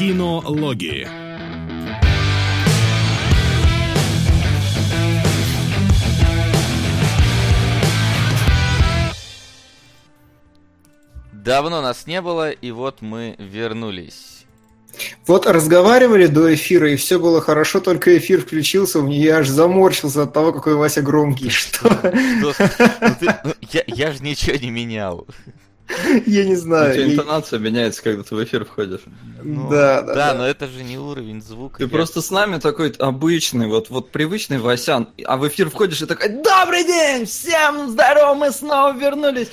Кинологии. Давно нас не было, и вот мы вернулись. Вот разговаривали до эфира, и все было хорошо, только эфир включился, у меня аж заморщился от того, какой Вася громкий. Что? Ну, ты- ну, я, я же ничего не менял. Я не У знаю. тебя я- интонация меняется, когда ты в эфир входишь. Ну, Да, да, да. но это же не уровень звука. Ты Я- просто с нами такой обычный, вот, вот привычный Васян, а в эфир входишь и такой «Добрый день! Всем здорово! Мы снова вернулись!»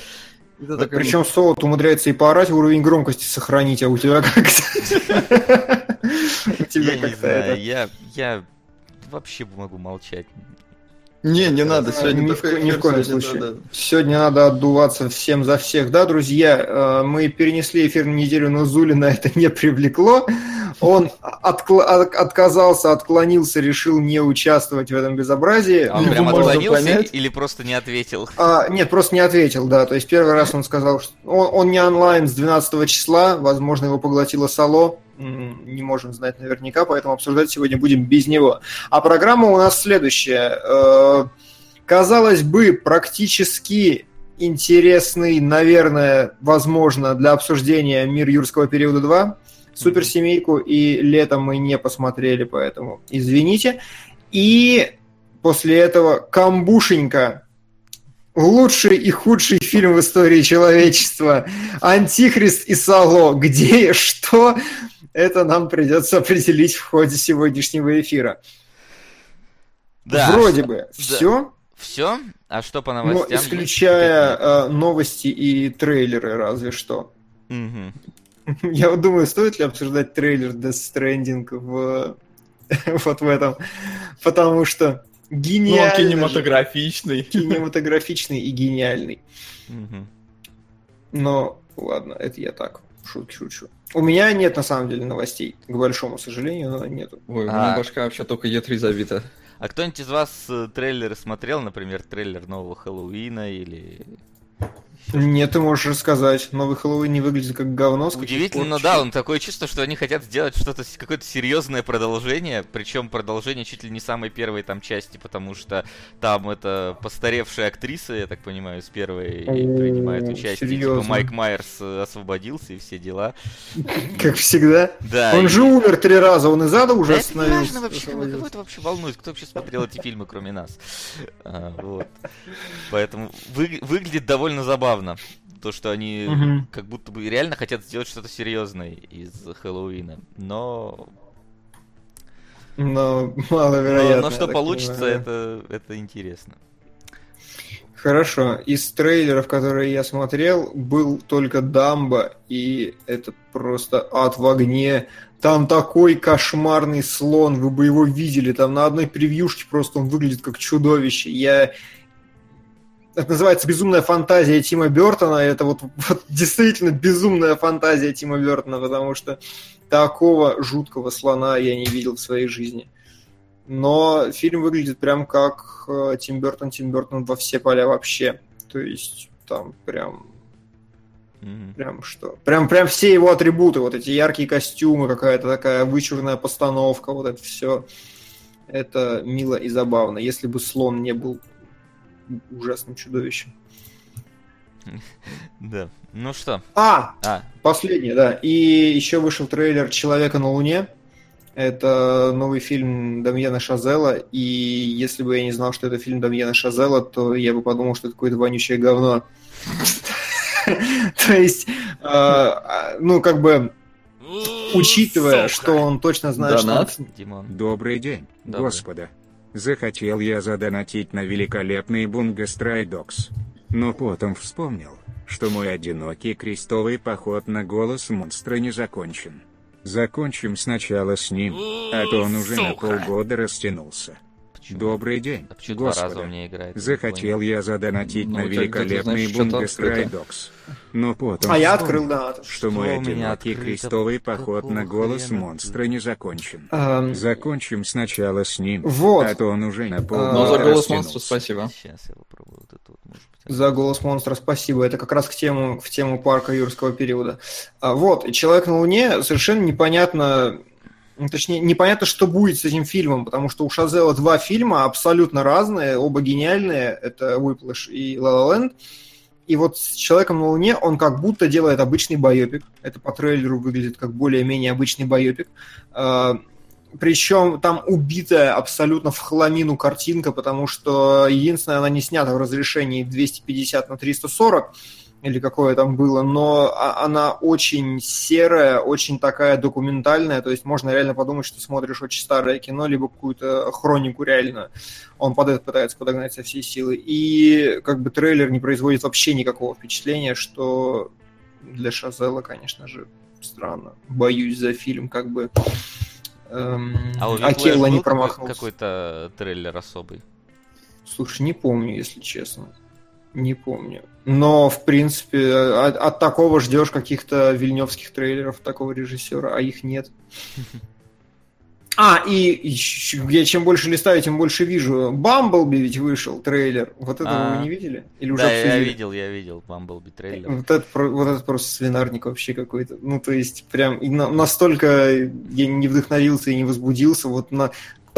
Такой, Причем Солод умудряется и поорать, уровень громкости сохранить, а у тебя как-то... У тебя Я не как-то я вообще могу молчать. Не, не надо, сегодня Ни в ни в коем сегодня случае. надо. Сегодня надо отдуваться всем за всех. Да, друзья, э, мы перенесли эфир на неделю, но Зулина это не привлекло. Он откла- от- отказался, отклонился, решил не участвовать в этом безобразии. А он Его прям можно отклонился понять. или просто не ответил? А, нет, просто не ответил, да. То есть первый раз он сказал, что он, он не онлайн с 12 числа, возможно, его поглотило Сало. Не можем знать наверняка, поэтому обсуждать сегодня будем без него. А программа у нас следующая. Э, Казалось бы, практически интересный, наверное, возможно, для обсуждения «Мир юрского периода 2», «Суперсемейку» и «Летом» мы не посмотрели, поэтому извините. И после этого «Камбушенька», лучший и худший фильм в истории человечества. Антихрист и Сало. Где что? Это нам придется определить в ходе сегодняшнего эфира. Да. Вроде бы все, Все? А что по но новостям? исключая э, новости и трейлеры, разве что. Мгм. Я вот думаю, стоит ли обсуждать трейлер Death Stranding в, вот в этом, потому что Ну, он гениальный, же, кинематографичный. кинематографичный и гениальный. Мгм. Но ладно, это я так, шутки шучу. У меня нет на самом деле новостей, к большому сожалению, но нету. Ой, у А. меня башка вообще только Е3 забита. А кто-нибудь из вас э, трейлеры смотрел, например, трейлер нового Хэллоуина или... Нет, ты можешь рассказать. Новый Хэллоуин не выглядит как говно. Удивительно, да, он такое чувство, что они хотят сделать что-то, какое-то серьезное продолжение, причем продолжение чуть ли не самой первой там части, потому что там это постаревшая актриса, я так понимаю, с первой и принимает участие, типа серьезно? Майк Майерс э, освободился и все дела. Как всегда. Да. Он и- же умер три раза, он из ада уже Да это остановился. важно вообще, кого, кого это вообще волнует, кто вообще смотрел эти фильмы, кроме нас. А, вот. Поэтому вы- выглядит довольно забавно. То, что они Мгм. как будто бы реально хотят сделать что-то серьезное из Хэллоуина. Но, Но но, маловероятно. но я что получится, понимаю. это, это интересно. Хорошо. Из трейлеров, которые я смотрел, был только Дамба, и это просто ад в огне. Там такой кошмарный слон, вы бы его видели. Там на одной превьюшке просто он выглядит как чудовище. Я... Это называется «Безумная фантазия» Тима Бертона. Это вот, вот действительно безумная фантазия Тима Бертона, потому что такого жуткого слона я не видел в своей жизни. Но фильм выглядит прям как э, Тим Бертон, Тим Бертон во все поля вообще. То есть там прям, Мгм. прям что? Прям, прям все его атрибуты, вот эти яркие костюмы, какая-то такая вычурная постановка, вот это все. Это мило и забавно, если бы слон не был ужасным чудовищем. Да. Ну что? А, А, Последний, да. И еще вышел трейлер «Человека на Луне». Это новый фильм Дамьена Шазела, и если бы я не знал, что это фильм Дамьена Шазела, то я бы подумал, что это какое-то вонючее говно. То есть, э, ну, как бы, учитывая, что он точно знает, что... Добрый день, господа. Захотел я задонатить на великолепный Бунга Страйдокс. Но потом вспомнил, что мой одинокий крестовый поход на голос монстра не закончен. Закончим сначала с ним, а то он уже на полгода растянулся. Почему? Добрый день, А почему два раза господа. у меня играет? Захотел я задонатить Ну, на у тебя где-то, великолепный значит, что-то Бунга открыто. Страйдокс. Но потом А я открыл донат. что мой одинокий крестовый поход на голос монстра не закончен. Эм, Закончим сначала с ним, Вот. а то он уже на А, Ну, полгода за голос монстра спасибо. Сейчас я попробую вот это вот, может быть, За голос монстра спасибо. Это как раз к тему, в тему парка юрского периода. А, вот, Человек на Луне совершенно непонятно, ну, точнее, непонятно, что будет с этим фильмом, потому что у Шазела два фильма абсолютно разные, оба гениальные. Это Whiplash и La La Land. И вот с «Человеком на Луне» он как будто делает обычный байопик. Это по трейлеру выглядит как более-менее обычный байопик. А, причем там убитая абсолютно в хламину картинка, потому что единственное, она не снята в разрешении 250 на 340, или какое там было, но а, она очень серая, очень такая документальная, то есть можно реально подумать, что смотришь очень старое кино, либо какую-то хронику реально. Он под это пытается подогнать со всей силы. И как бы трейлер не производит вообще никакого впечатления, что для Шазела, конечно же, странно. Боюсь за фильм, как бы Эм, а у Акела не промахнулся. Какой-то трейлер особый? Слушай, не помню, если честно. Не помню. Но, в принципе, от, от такого ждешь каких-то вильневских трейлеров, такого режиссера, а их нет. А, и я чем больше листаю, тем больше вижу. Бамблби ведь вышел трейлер. Вот этого вы не видели? Или уже да, я видел, я видел Бамблби трейлер. Вот это, вот это просто свинарник вообще какой-то. Ну, то есть, прям настолько я не вдохновился и не возбудился. Вот на,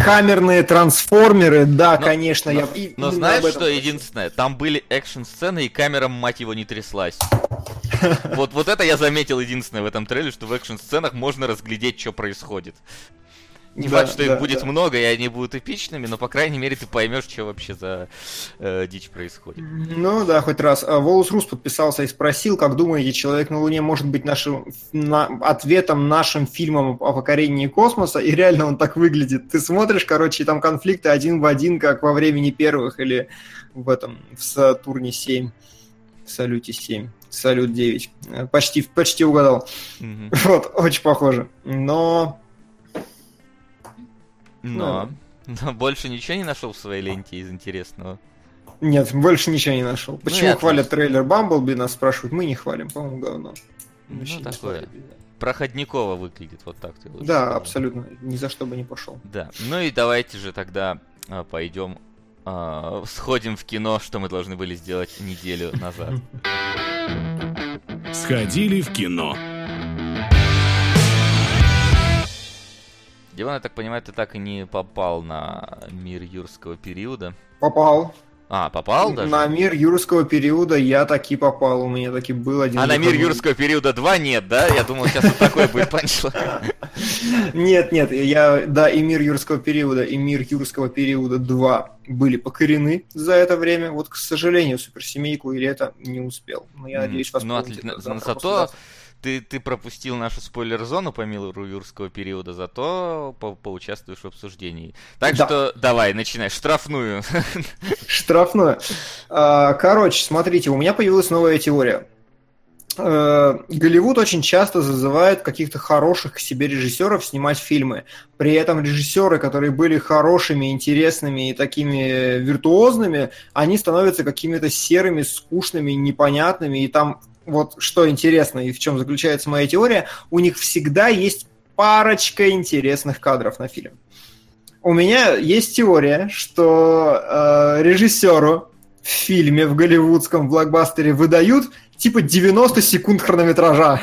камерные трансформеры, да, но, конечно, но, я... И, но знаешь, что хочу. единственное? Там были экшн-сцены, и камера, мать его, не тряслась. Вот, вот это я заметил единственное в этом трейлере, что в экшн-сценах можно разглядеть, что происходит. Не да, факт, что да, их будет да. много, и они будут эпичными, но, по крайней мере, ты поймешь, что вообще за э, дичь происходит. Ну да, хоть раз. А Волос Рус подписался и спросил, как думаете, «Человек на Луне» может быть нашим на, ответом нашим фильмом о покорении космоса? И реально он так выглядит. Ты смотришь, короче, там конфликты один в один, как во времени первых или в этом, в Сатурне 7, в Салюте 7. Салют 9. Почти, почти угадал. Mm-hmm. Вот, очень похоже. Но но... Но больше ничего не нашел в своей ленте из интересного. Нет, больше ничего не нашел. Ну, Почему ну, хвалят трейлер Бамблби, нас спрашивают, мы не хвалим, по-моему, говно. Ну, такое. Проходниково выглядит, вот так ты Да, сказал. абсолютно, ни за что бы не пошел. Да, ну и давайте же тогда а, пойдем, а, сходим в кино, что мы должны были сделать неделю назад. Сходили в кино. Диван, я так понимаю, ты так и не попал на мир юрского периода. Попал. А, попал даже? На мир юрского периода я таки попал, у меня таки был один... А на мир юрского периода 2 нет, да? Я думал, сейчас вот такой будет панчлайн. Нет, нет, я, да, и мир юрского периода, и мир юрского периода 2 были покорены за это время. Вот, к сожалению, суперсемейку или это не успел. Но я надеюсь, вас Ну, отлично. Зато ты, ты пропустил нашу спойлер-зону по миру юрского периода, зато по поучаствуешь в обсуждении. Так да. что давай, начинай. Штрафную. Штрафную. А, короче, смотрите, у меня появилась новая теория. Э, Голливуд очень часто зазывает каких-то хороших к себе режиссеров снимать фильмы. При этом режиссеры, которые были хорошими, интересными и такими виртуозными, они становятся какими-то серыми, скучными, непонятными. И там вот что интересно и в чем заключается моя теория, у них всегда есть парочка интересных кадров на фильм. У меня есть теория, что э, режиссеру в фильме, в голливудском блокбастере выдают типа 90 секунд хронометража.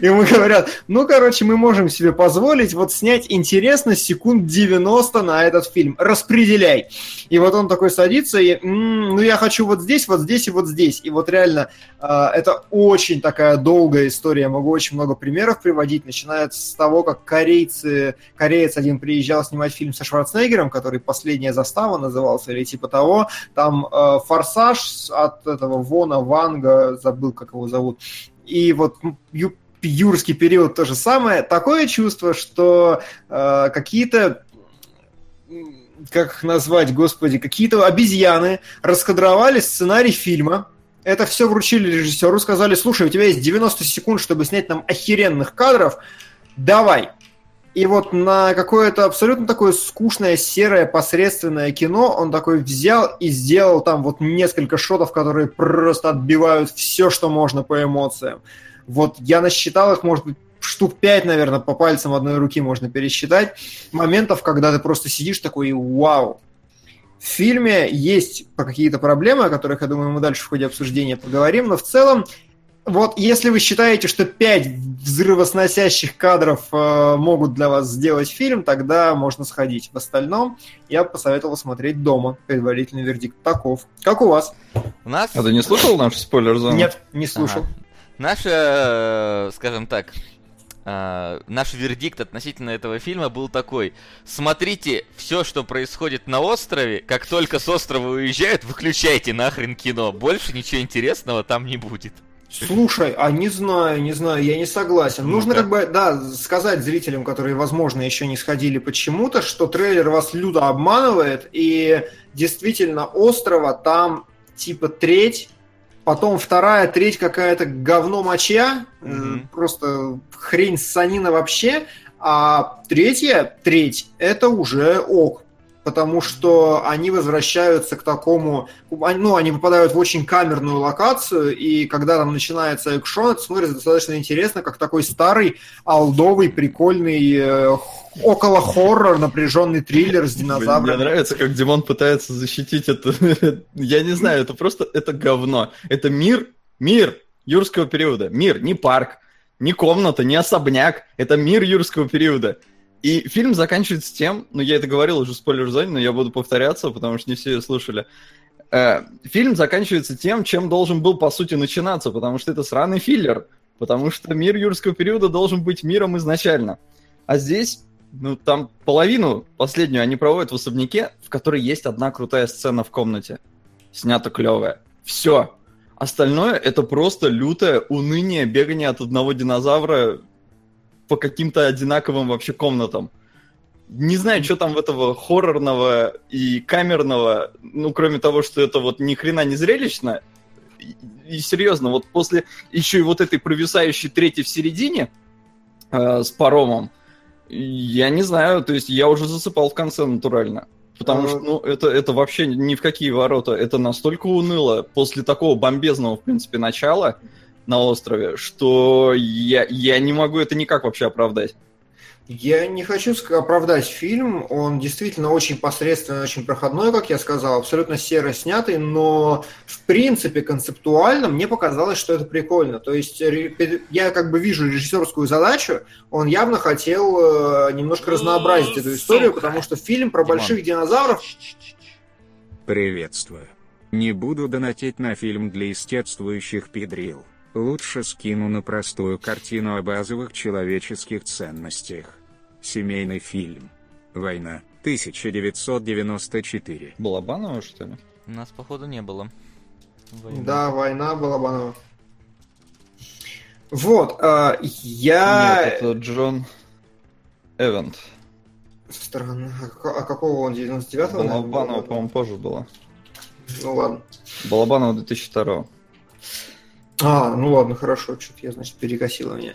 Ему говорят, ну, короче, мы можем себе позволить вот снять интересно секунд 90 на этот фильм. Распределяй. И вот он такой садится и, ну, я хочу вот здесь, вот здесь и вот здесь. И вот реально э, это очень такая долгая история. Я могу очень много примеров приводить, начиная с того, как корейцы, кореец один приезжал снимать фильм со Шварценеггером, который «Последняя застава» назывался, или типа того. Там э, «Форсаж» от этого Вона, Ванга, забыл, как его зовут. И вот юрский период то же самое. Такое чувство, что э, какие-то как их назвать, господи, какие-то обезьяны раскадровали сценарий фильма, это все вручили режиссеру, сказали, слушай, у тебя есть 90 секунд, чтобы снять нам охеренных кадров, давай. И вот на какое-то абсолютно такое скучное, серое, посредственное кино он такой взял и сделал там вот несколько шотов, которые просто отбивают все, что можно по эмоциям. Вот я насчитал их, может быть, штук пять, наверное, по пальцам одной руки можно пересчитать, моментов, когда ты просто сидишь такой, вау. В фильме есть какие-то проблемы, о которых, я думаю, мы дальше в ходе обсуждения поговорим, но в целом вот если вы считаете, что 5 взрывосносящих кадров э, могут для вас сделать фильм, тогда можно сходить. В остальном я бы посоветовал смотреть дома. Предварительный вердикт таков. Как у вас? У нас... А ты не слушал наш спойлер-зону? Нет, не слушал. Ага. Наш, э, скажем так, э, наш вердикт относительно этого фильма был такой. Смотрите все, что происходит на острове, как только с острова уезжают, выключайте нахрен кино. Больше ничего интересного там не будет. Слушай, а не знаю, не знаю, я не согласен. Ну, Нужно как бы, да, сказать зрителям, которые, возможно, еще не сходили почему-то, что трейлер вас люто обманывает, и действительно острова там типа треть, потом вторая треть какая-то говно моча, mm-hmm. просто хрень санина вообще, а третья треть это уже ок потому что они возвращаются к такому, ну, они попадают в очень камерную локацию, и когда там начинается экшон, это смотрится достаточно интересно, как такой старый, алдовый, прикольный, э, около хоррор, напряженный триллер с динозаврами. Мне нравится, как Димон пытается защитить это. Я не знаю, это просто, это говно. Это мир, мир юрского периода. Мир, не парк, не комната, не особняк. Это мир юрского периода. И фильм заканчивается тем, ну я это говорил уже в спойлер-зоне, но я буду повторяться, потому что не все слушали. Э, фильм заканчивается тем, чем должен был по сути начинаться, потому что это сраный филлер, потому что мир юрского периода должен быть миром изначально. А здесь, ну там половину последнюю они проводят в особняке, в которой есть одна крутая сцена в комнате. Снята клевая. Все. Остальное это просто лютое уныние, бегание от одного динозавра по каким-то одинаковым вообще комнатам. Не знаю, что там в этого хоррорного и камерного, ну, кроме того, что это вот ни хрена не зрелищно. И, и серьезно, вот после еще и вот этой провисающей третьей в середине э, с паромом, я не знаю, то есть я уже засыпал в конце натурально. Потому что, ну, это, это вообще ни в какие ворота. Это настолько уныло после такого бомбезного, в принципе, начала на острове, что я, я не могу это никак вообще оправдать. Я не хочу оправдать фильм, он действительно очень посредственный, очень проходной, как я сказал, абсолютно серо снятый, но в принципе концептуально мне показалось, что это прикольно. То есть я как бы вижу режиссерскую задачу, он явно хотел э, немножко разнообразить эту историю, потому что фильм про больших динозавров... Приветствую. Не буду донатить на фильм для естествующих педрил. Лучше скину на простую картину о базовых человеческих ценностях. Семейный фильм. Война, 1994. Балабанова, что ли? У нас, походу, не было. Война. Да, война Балабанова. Вот, э, я... Нет, это Джон Эвент. Странно. А, а какого он, 99-го? Балабанова, по-моему, позже было. Ну ладно. Балабанова 2002 а, ну ладно, хорошо, что-то я, значит, перекосила меня.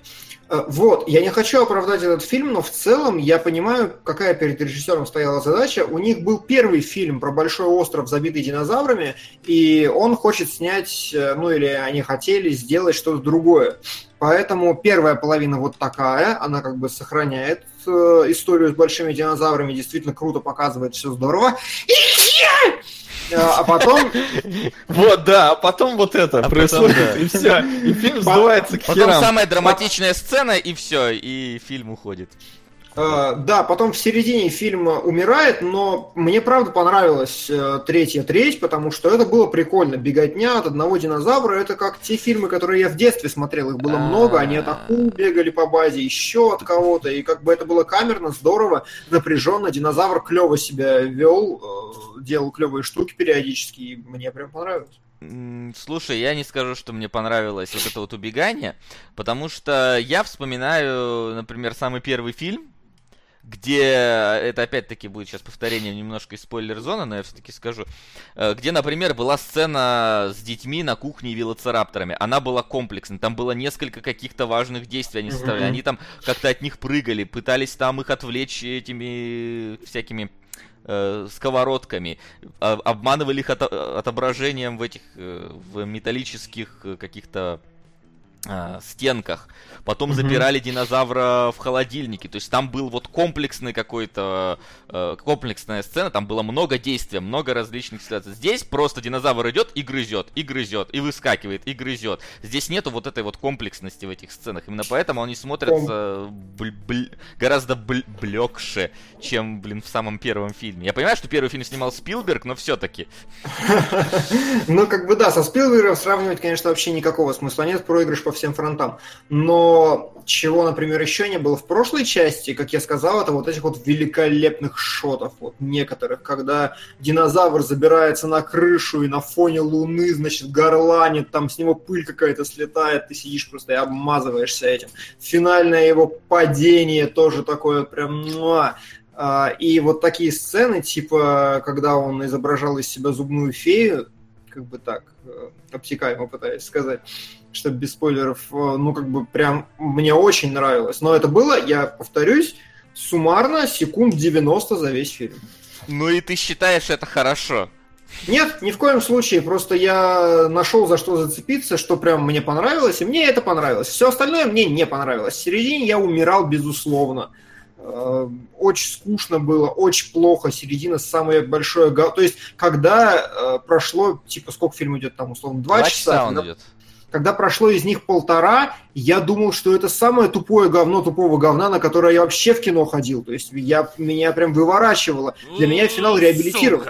Э, вот, я не хочу оправдать этот фильм, но в целом я понимаю, какая перед режиссером стояла задача. У них был первый фильм про большой остров, забитый динозаврами, и он хочет снять, э, ну или они хотели сделать что-то другое. Поэтому первая половина вот такая, она как бы сохраняет э, историю с большими динозаврами, действительно круто показывает, все здорово. И а, а потом... Вот, да, а потом вот это а происходит, и все. И фильм сдувается к Потом самая драматичная сцена, и все, и фильм уходит. Uh, да, потом в середине фильма умирает, но мне правда понравилась uh, третья треть, потому что это было прикольно. Беготня от одного динозавра, это как те фильмы, которые я в детстве смотрел, их было много, они от акул бегали по базе, еще от кого-то, и как бы это было камерно, здорово, напряженно, динозавр клево себя вел, uh, делал клевые штуки периодически, и мне прям понравилось. Слушай, я не скажу, что мне понравилось вот это вот убегание, потому что я вспоминаю, например, самый первый фильм, где, это опять-таки будет сейчас повторением немножко из спойлер-зоны, но я все-таки скажу, э, где, например, была сцена с детьми на кухне и велоцирапторами. Она была комплексной, там было несколько каких-то важных действий они составляли. Они там как-то от них прыгали, пытались там их отвлечь этими всякими э, сковородками, а, обманывали их от, отображением в этих, э, в металлических каких-то а, стенках. Потом Мгм. запирали динозавра в холодильнике. То есть там был вот комплексный какой-то э, комплексная сцена, там было много действия, много различных ситуаций. Здесь просто динозавр идет и грызет, и грызет, и выскакивает, и грызет. Здесь нету вот этой вот комплексности в этих сценах. Именно поэтому они смотрятся бл- бл- гораздо бл- блекше, чем, блин, в самом первом фильме. Я понимаю, что первый фильм снимал Спилберг, но все-таки. Ну, как бы да, со Спилбергом сравнивать, конечно, вообще никакого смысла нет, проигрыш по всем фронтам. Но чего, например, еще не было в прошлой части, как я сказал, это вот этих вот великолепных шотов, вот некоторых, когда динозавр забирается на крышу и на фоне луны, значит, горланит, там с него пыль какая-то слетает, ты сидишь просто и обмазываешься этим. Финальное его падение тоже такое прям... муа. А, И вот такие сцены, типа, когда он изображал из себя зубную фею, как бы так, э, обтекаемо пытаюсь сказать, чтобы без спойлеров, э, ну, как бы прям мне очень нравилось. Но это было, я повторюсь, суммарно секунд 90 за весь фильм. Ну и ты считаешь это хорошо. Нет, ни в коем случае. Просто я нашел за что зацепиться, что прям мне понравилось, и мне это понравилось. Все остальное мне не понравилось. В середине я умирал, безусловно. Э, Очень скучно было, очень плохо. Середина самое большое... То есть, когда э, прошло, типа, сколько фильм идет там, условно, два, часа, он когда, идет. Когда прошло из них полтора, я думал, что это самое тупое говно тупого говна, на которое я вообще в кино ходил. То есть, я, меня прям выворачивало. Для меня финал реабилитирован.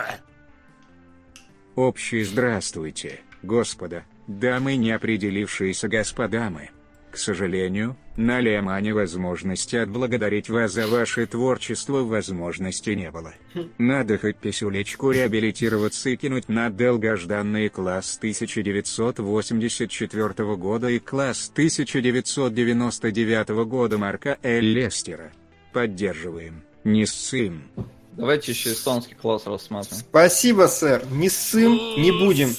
Общий здравствуйте, господа, дамы не определившиеся господамы. К сожалению, на Лемане возможности отблагодарить вас за ваше творчество возможности не было. Надо хоть писюлечку реабилитироваться и кинуть на долгожданный класс 1984 года и класс 1999 года Марка Л. Лестера. Поддерживаем. Не ссым. Давайте еще эстонский класс рассмотрим. Спасибо, сэр. Не ссым, не будем. Я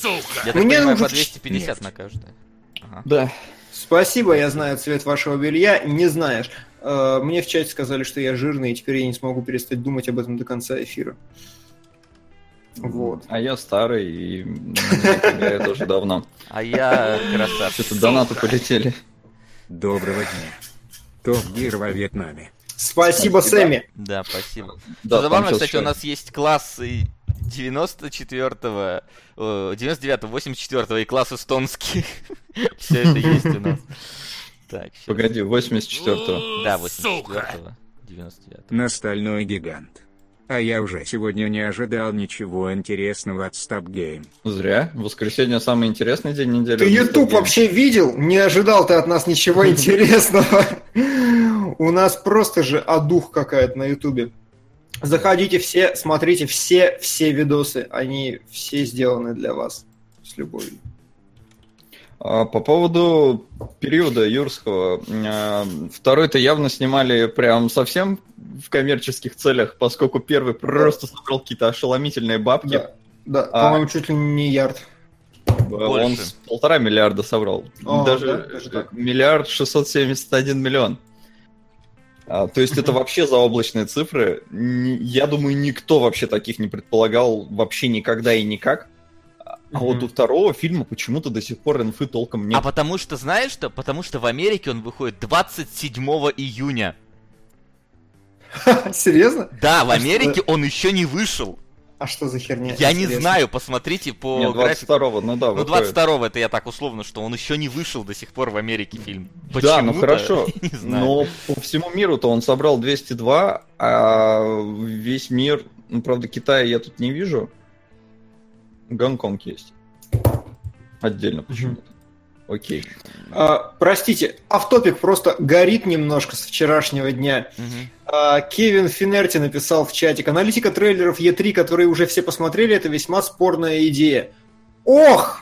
так Мне понимаю, нужен по 250 нефть. на каждое. Ага. Да. Спасибо, я знаю цвет вашего белья. Не знаешь. Э, Мне в чате сказали, что я жирный, и теперь я не смогу перестать думать об этом до конца эфира. Вот. А я старый, и я тоже давно. А я красавчик. Что-то донаты полетели. Доброго дня. Топ Гир во Вьетнаме. Спасибо, Спасибо. Сэмми. Да, спасибо. Да, Забавно, кстати, у нас есть классы 94-го, э, 99-го, 84-го и класс эстонский. Все это есть у нас. Так. Погоди, 84-го. Да, 84-го, 99-го. Настольной гигант. А я уже сегодня не ожидал ничего интересного от Stop Game. Зря. Воскресенье самый интересный день недели. Ты YouTube вообще видел? Не ожидал ты от нас ничего интересного. У нас просто же одух какая-то на Ютубе. Заходите все, смотрите все, все видосы. Они все сделаны для вас. С любовью. А, По поводу периода юрского, а, второй-то явно снимали прям совсем в коммерческих целях, поскольку первый просто собрал какие-то ошеломительные бабки. Да, да А. по-моему, чуть ли не ярд. Он Больше. с полтора миллиарда собрал. А, Даже да? Даже миллиард шестьсот семьдесят один миллион. А, то есть это вообще заоблачные цифры. Я думаю, никто вообще таких не предполагал вообще никогда и никак. А вот Мгм. у второго фильма почему-то до сих пор инфы толком нет. А потому что, знаешь что? Потому что в Америке он выходит 27 июня. Серьезно? Да, в Америке он еще не вышел. А что за херня? Я не Интересно. знаю, посмотрите по Нет, графику. 22-го, ну да, Ну, выходит. 22 это я так условно, что он еще не вышел до сих пор в Америке фильм. Да, ну хорошо. Не знаю. Но по всему миру-то он собрал 202, а весь мир, ну, правда, Китая я тут не вижу. Гонконг есть. Отдельно почему-то. Окей. А, простите, автопик просто горит немножко с вчерашнего дня. Мгм. А, Кевин Финерти написал в чатик. Аналитика трейлеров Е3, которые уже все посмотрели, это весьма спорная идея. Ох!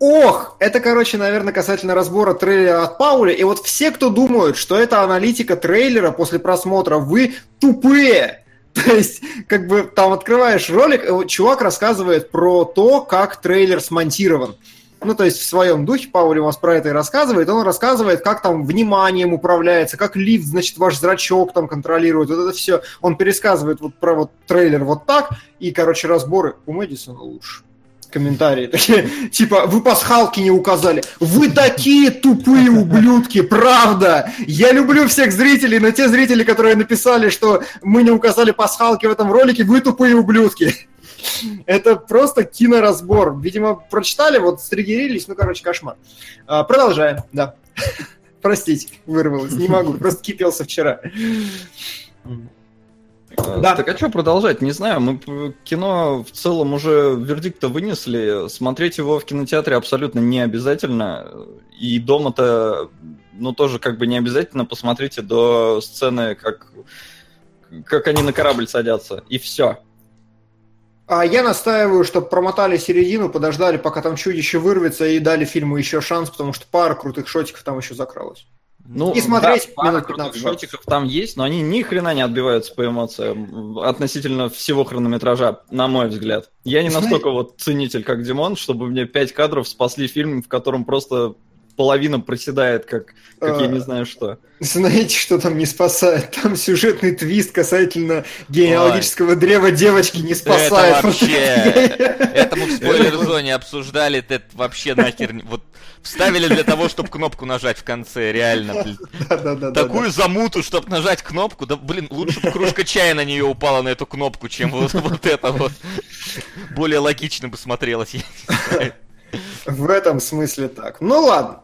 Ох! Это, короче, наверное, касательно разбора трейлера от Пауля. И вот все, кто думают, что это аналитика трейлера после просмотра, вы тупые! То есть, как бы там открываешь ролик, чувак рассказывает про то, как трейлер смонтирован. Ну, то есть в своем духе Паули у вас про это и рассказывает. Он рассказывает, как там вниманием управляется, как лифт, значит, ваш зрачок там контролирует. Вот это все. Он пересказывает вот про вот трейлер вот так. И, короче, разборы у Мэдисона лучше. комментарии. Такие, типа, вы пасхалки не указали. Вы такие тупые ублюдки, правда. Я люблю всех зрителей, но те зрители, которые написали, что мы не указали пасхалки в этом ролике, вы тупые ублюдки. Это просто киноразбор. Видимо, прочитали, вот стригерились, ну, короче, кошмар. А, продолжаем, да. Простите, вырвалось, не могу, просто кипелся вчера. Да. Так а что продолжать? Не знаю, мы кино в целом уже вердикт-то вынесли. Смотреть его в кинотеатре абсолютно не обязательно. И дома-то, ну, тоже как бы не обязательно. Посмотрите до сцены, как, как они на корабль садятся. И все. А я настаиваю, чтобы промотали середину, подождали, пока там чудище вырвется, и дали фильму еще шанс, потому что пара крутых шотиков там еще закралась. Ну, и смотреть да, минут 15 шотиков там есть, но они ни хрена не отбиваются по эмоциям относительно всего хронометража, на мой взгляд. Я не настолько вот ценитель, как Димон, чтобы мне пять кадров спасли фильм, в котором просто половина проседает, как, как я не а, знаю что. Знаете, что там не спасает? Там сюжетный твист касательно генеалогического Ой. древа девочки не спасает. Это вообще... Это мы в спойлер-зоне обсуждали, это вообще нахер... Вот вставили для того, чтобы кнопку нажать в конце, реально. Такую замуту, чтобы нажать кнопку, да, блин, лучше бы кружка чая на нее упала на эту кнопку, чем вот, вот это вот. Более логично бы смотрелось. В этом смысле так. Ну ладно.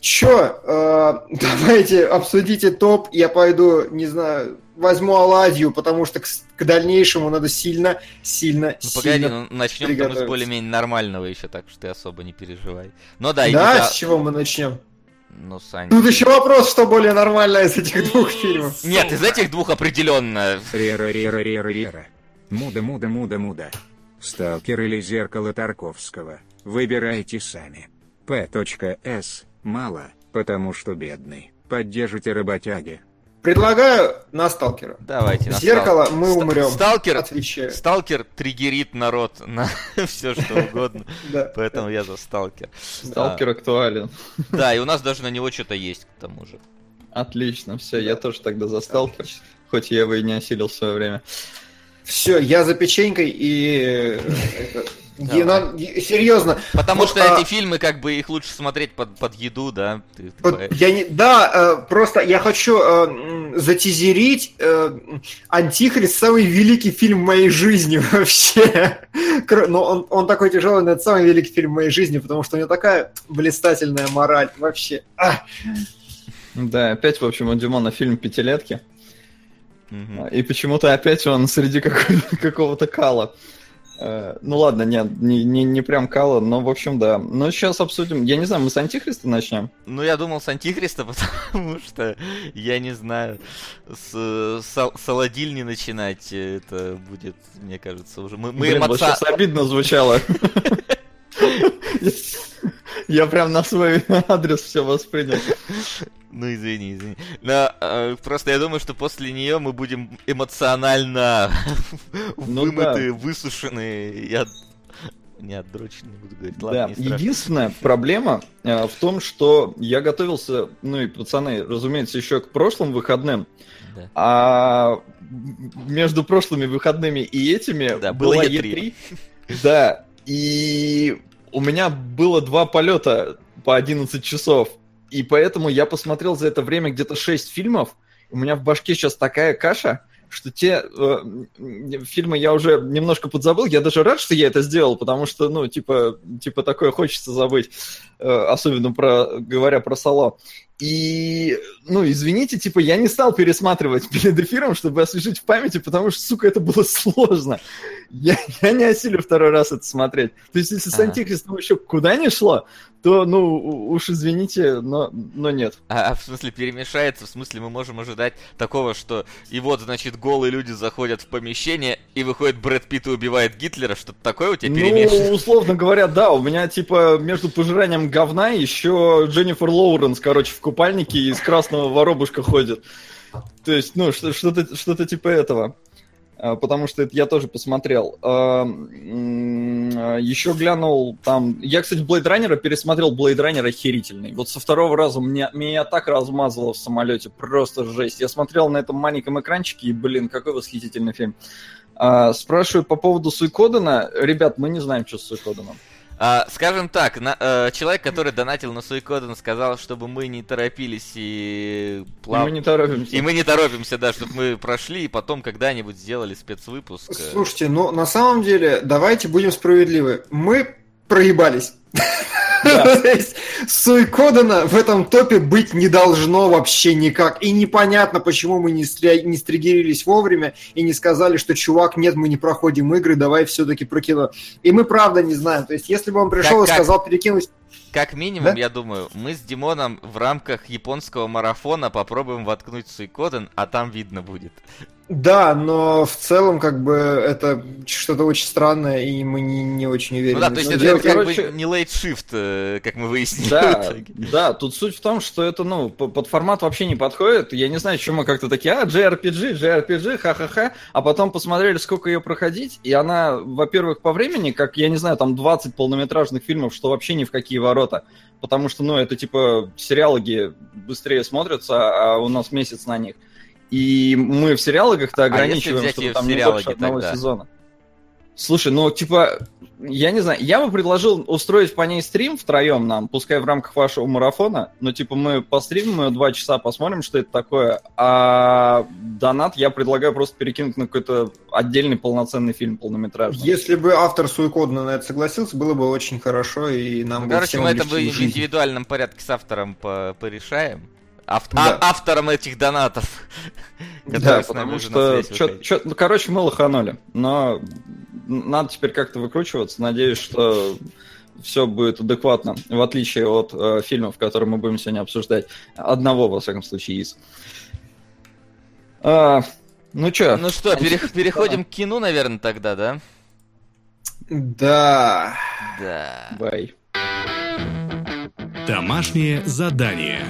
Чё, э, давайте обсудите топ, я пойду, не знаю, возьму оладью, потому что к, к дальнейшему надо сильно, сильно, ну, погоди, сильно ну, начнем мы с более-менее нормального еще, так что ты особо не переживай. Ну да, Да, за... с чего мы начнем? Ну, Сань... Тут еще вопрос, что более нормально из этих двух фильмов. Нет, из этих двух определенно. Рера-рера-рера-рера. Муда-муда-муда-муда. Сталкер или зеркало Тарковского. Выбирайте сами. П.С. Мало, потому что бедный. Поддержите работяги. Предлагаю на сталкера. Давайте на Зеркало, стал... мы умрем. Сталкер, отвечаю. сталкер триггерит народ на все что угодно. Поэтому я за сталкер. Сталкер актуален. Да, и у нас даже на него что-то есть к тому же. Отлично, все, я тоже тогда за сталкер, хоть я его и не осилил в свое время. Все, я за печенькой и э, Гена... Серьезно. Потому вот, что а... эти фильмы, как бы, их лучше смотреть под, под еду, да? Ты, под, я не... Да, э, просто я хочу э, затизерить э, «Антихрист» самый великий фильм в моей жизни вообще. Но он, он такой тяжелый, но это самый великий фильм в моей жизни, потому что у него такая блистательная мораль вообще. А. Да, опять, в общем, у Димона фильм «Пятилетки». Угу. И почему-то опять он среди какого-то кала. Э, ну ладно, нет, не, не, не прям кала, но в общем да. Но сейчас обсудим. Я не знаю, мы с Антихриста начнем? Ну я думал с Антихриста, потому что я не знаю, с сал начинать, это будет, мне кажется, уже. Мы, мы Блин, эмоци... вот сейчас обидно звучало. Я прям на свой адрес все воспринял. Ну, извини, извини. Но э, просто я думаю, что после нее мы будем эмоционально ну, вымыты, да. высушены и от... не отдрочены, буду говорить. Ладно, да. Единственная проблема э, в том, что я готовился, ну и пацаны, разумеется, еще к прошлым выходным, да. а между прошлыми выходными и этими да, была E3. E3. Да, и у меня было два полета по 11 часов. И поэтому я посмотрел за это время где-то 6 фильмов. У меня в башке сейчас такая каша, что те э, фильмы я уже немножко подзабыл. Я даже рад, что я это сделал, потому что, ну, типа, типа такое хочется забыть, э, особенно про, говоря про Сало. И, ну, извините, типа, я не стал пересматривать перед эфиром, чтобы освежить в памяти, потому что, сука, это было сложно. Я, я не осилю второй раз это смотреть. То есть, если с Антихристом еще куда не шло, то, ну, уж извините, но, но нет. А, а в смысле перемешается, в смысле мы можем ожидать такого, что и вот, значит, голые люди заходят в помещение, и выходит Брэд Питт и убивает Гитлера, что-то такое у тебя перемешивается? Ну, условно говоря, да, у меня, типа, между пожиранием говна еще Дженнифер Лоуренс, короче, в купальнике из красного воробушка ходит. То есть, ну, что-то что типа этого. А, потому что это я тоже посмотрел. А, Еще глянул там... Я, кстати, Blade Runner пересмотрел Blade Runner охерительный. Вот со второго раза меня, меня так размазало в самолете, просто жесть. Я смотрел на этом маленьком экранчике, и, блин, какой восхитительный фильм. А, спрашивают по поводу Суикодена. Ребят, мы не знаем, что с Суикоденом. А, скажем так, на, э, человек, который донатил на Суикоден, сказал, чтобы мы не торопились и И плав... Мы не торопимся. И мы не торопимся, да, чтобы мы прошли и потом когда-нибудь сделали спецвыпуск. э. Слушайте, ну на самом деле, давайте будем справедливы. Мы проебались. Суикодена в этом топе быть не должно вообще никак. И непонятно, почему мы не, стригерились вовремя и не сказали, что чувак, нет, мы не проходим игры, давай все-таки про кино. И мы правда не знаем. То есть, если бы он пришел и сказал перекинуть... Как минимум, Да? я думаю, мы с Димоном в рамках японского марафона попробуем воткнуть Суикоден, а там видно будет. Да, но в целом, как бы, это что-то очень странное, и мы не, не очень уверены. Ну да, то есть Ну, это, дело это как короче- бы не late shift, э, как мы выяснили. Да, да, тут суть в том, что это, ну, под формат вообще не подходит. Я не знаю, почему мы как-то такие, а, JRPG, JRPG, ха-ха-ха, а потом посмотрели, сколько ее проходить, и она, во-первых, по времени, как, я не знаю, там 20 полнометражных фильмов, что вообще ни в какие ворота. Потому что, ну, это типа сериалоги быстрее смотрятся, а у нас месяц на них. И мы в сериалогах-то А ограничиваем, взять чтобы там не больше одного тогда? сезона. Слушай, ну, типа, я не знаю, я бы предложил устроить по ней стрим втроем нам, пускай в рамках вашего марафона, но, типа, мы постримим ее два часа, посмотрим, что это такое, а донат я предлагаю просто перекинуть на какой-то отдельный полноценный фильм полнометражный. Если бы автор Суикодена на это согласился, было бы очень хорошо, и нам Ну, бы короче, мы это в индивидуальном порядке с автором по- порешаем. Ав- Да. а- автором этих донатов. Да, потому что, чё- ну, короче, мы лоханули, но надо теперь как-то выкручиваться, надеюсь, что все будет адекватно, в отличие от э, фильмов, которые мы будем сегодня обсуждать. Одного, во всяком случае, из. А, ну чё? Ну что, пере- переходим к кино, наверное, тогда, да? Да. Да. Бай. Домашнее задание.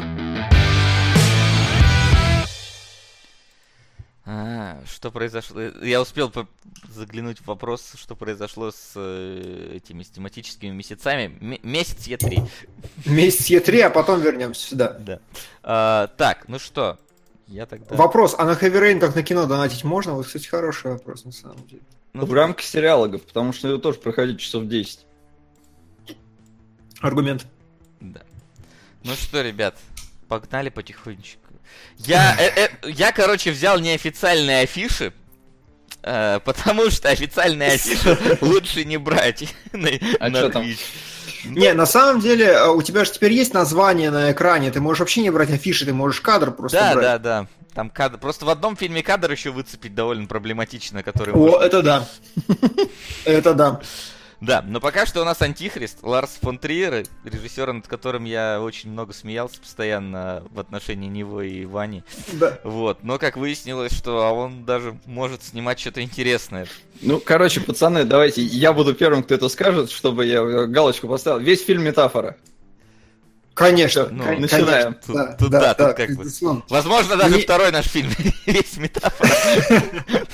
А, что произошло? Я успел по- заглянуть в вопрос, что произошло с э, этими с тематическими месяцами. М- месяц Е3. Месяц Е3, а потом вернемся сюда. Да. А, так, ну что, я тогда... Вопрос, а на Heavy Rain как на кино донатить можно? Вот, кстати, хороший вопрос, на самом деле. Ну, в рамках сериалогов, потому что ее тоже проходить часов 10. Аргумент. Да. Ну что, ребят, погнали потихонечку. Я, э, э, я, короче, взял неофициальные афиши, э, потому что официальные афиши лучше не брать на, А на? Twitch. Не, на самом деле, э, у тебя же теперь есть название на экране, ты можешь вообще не брать афиши, ты можешь кадр просто Да, брать. да, да. Там кадр. Просто в одном фильме кадр еще выцепить довольно проблематично, который О, можно- это да. Это да. Да, но пока что у нас Антихрист, Ларс фон Триер, режиссер, над которым я очень много смеялся постоянно в отношении него и Вани. Да. Вот, но как выяснилось, что а он даже может снимать что-то интересное. Ну, короче, пацаны, давайте, я буду первым, кто это скажет, чтобы я галочку поставил. Весь фильм метафора. Конечно. Ну, кон- начинаем. конечно. Тут- Да, тут да, да, тут да, как бы. Возможно, даже Не- второй наш фильм весь метафора.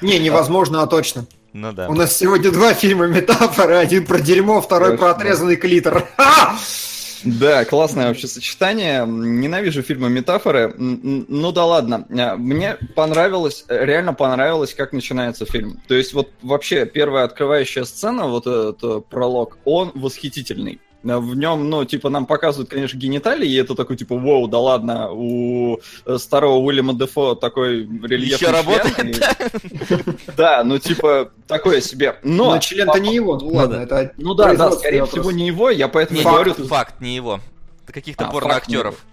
Не, невозможно, а точно. Ну да. У нас сегодня два фильма метафоры, один про дерьмо, второй про отрезанный клитор. Да, классное вообще сочетание. Ненавижу фильмы метафоры. Ну да ладно. А, Мне понравилось, э, реально понравилось, как начинается фильм. То есть вот вообще первая открывающая сцена, вот этот э, пролог, он восхитительный. А В нем, ну, типа, нам показывают, конечно, гениталии, и это такой, типа, вау, да ладно, у э, старого Уильяма Дефо такой рельефный Еще член, работает, и- Да, ну, типа, такое себе. Но... Но член-то не его, ну ладно, это Ну да, да, скорее вопрос. всего, не его, я поэтому говорю... факт, факт, не его. Это каких-то А, порноактеров.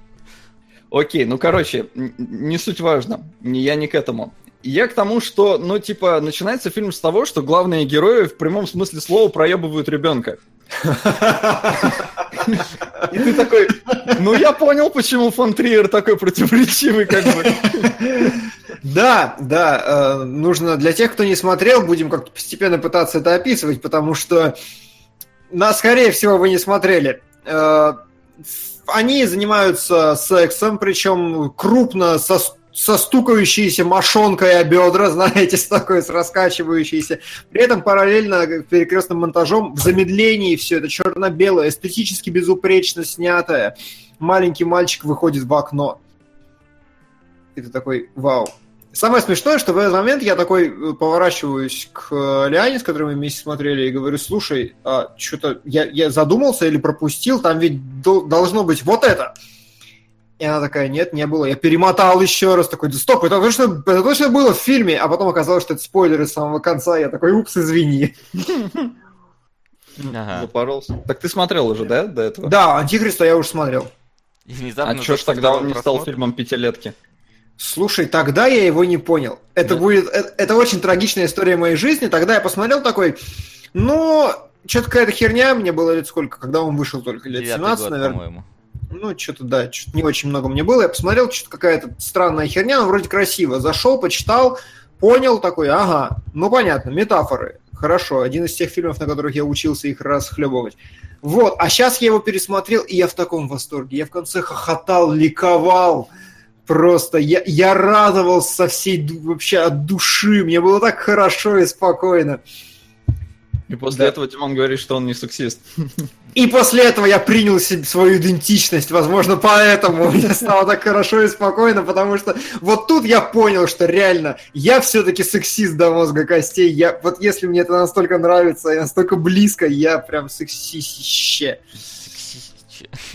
Окей, ну короче, не суть важно. Не- Я не к этому. Я к тому, что, ну, типа, начинается фильм с того, что главные герои в прямом смысле слова проебывают ребенка. И ты такой, ну я понял, почему фон Триер такой противоречивый, как бы. Да, да, э, нужно для тех, кто не смотрел, будем как-то постепенно пытаться это описывать, потому что, на, скорее всего, вы не смотрели. Э, они занимаются сексом, причем крупно со, со стукающейся мошонкой о бедра, знаете, с такой, с раскачивающейся. При этом параллельно перекрестным монтажом в замедлении все это черно-белое, эстетически безупречно снятое. Маленький мальчик выходит в окно. И ты такой, вау, Самое смешное, что в этот момент я такой э, поворачиваюсь к э, Лиане, с которой мы вместе смотрели, и говорю, слушай, а, что-то я, я задумался или пропустил, там ведь должно быть вот это. И она такая, нет, не было. Я перемотал еще раз, такой, да стоп, это точно, это точно было в фильме, а потом оказалось, что это спойлеры с самого конца. Я такой, упс, извини. Ага. Запоролся. Так ты смотрел уже, да, до этого? Да, Антихриста я уже смотрел. И внезапно а что ж тогда он не стал фильмом пятилетки? Слушай, тогда я его не понял. Это да. будет, это, это очень трагичная история моей жизни. Тогда я посмотрел такой, ну, что-то какая-то херня, мне было лет сколько, когда он вышел только, лет 17, год, наверное. По-моему. Ну, что-то, да, что-то не очень много мне было. Я посмотрел, что-то какая-то странная херня, но вроде красиво. Зашел, почитал, понял такой, ага, ну понятно, метафоры. Хорошо, один из тех фильмов, на которых я учился их расхлебывать. Вот, а сейчас я его пересмотрел, и я в таком восторге. Я в конце хохотал, ликовал. Просто я, я радовался со всей вообще от души. Мне было так хорошо и спокойно. И после да. этого Димон говорит, что он не сексист. И после этого я принял себе свою идентичность. Возможно, поэтому мне стало так хорошо и спокойно, потому что вот тут я понял, что реально я все-таки сексист до мозга костей. Я, вот если мне это настолько нравится и настолько близко, я прям сексище.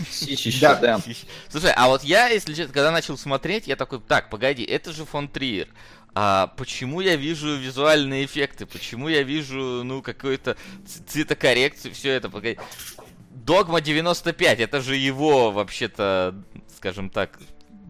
Сисище, да. да. Слушай, а вот я, если честно, когда начал смотреть, я такой, так, погоди, это же фон Триер а почему я вижу визуальные эффекты, почему я вижу, ну, какую-то цветокоррекцию, все это, погоди. Догма 95, это же его, вообще-то, скажем так,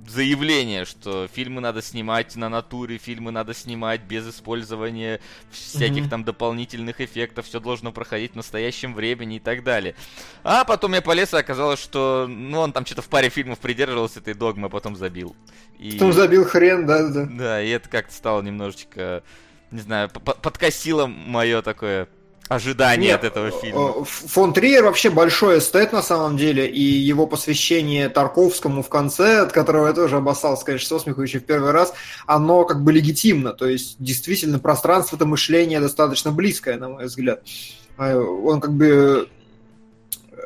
заявление, что фильмы надо снимать на натуре, фильмы надо снимать без использования всяких mm-hmm. там дополнительных эффектов, все должно проходить в настоящем времени и так далее. А потом я полез, и оказалось, что ну, он там что-то в паре фильмов придерживался этой догмы, а потом забил. И... Потом забил хрен, да, да. Да, и это как-то стало немножечко, не знаю, подкосило мое такое ожидания от этого фильма. Фон Триер вообще большой эстет на самом деле, и его посвящение Тарковскому в конце, от которого я тоже обоссался, конечно, со смеху еще в первый раз, оно как бы легитимно, то есть действительно пространство-то мышления достаточно близкое, на мой взгляд. А, он как бы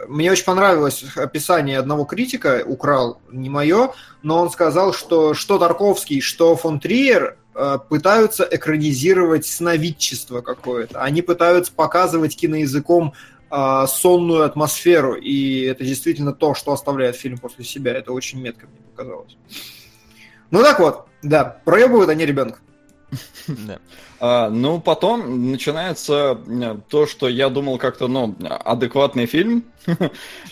мне очень понравилось описание одного критика, украл не мое, но он сказал, что что Тарковский, что фон Триер Э, пытаются экранизировать сновидчество какое-то. Они пытаются показывать киноязыком э, сонную атмосферу, и это действительно то, что оставляет фильм после себя. Это очень метко мне показалось. Ну так вот, да, проебывают они ребенка. Да. А, ну, потом начинается э, то, что я думал как-то, ну, адекватный фильм.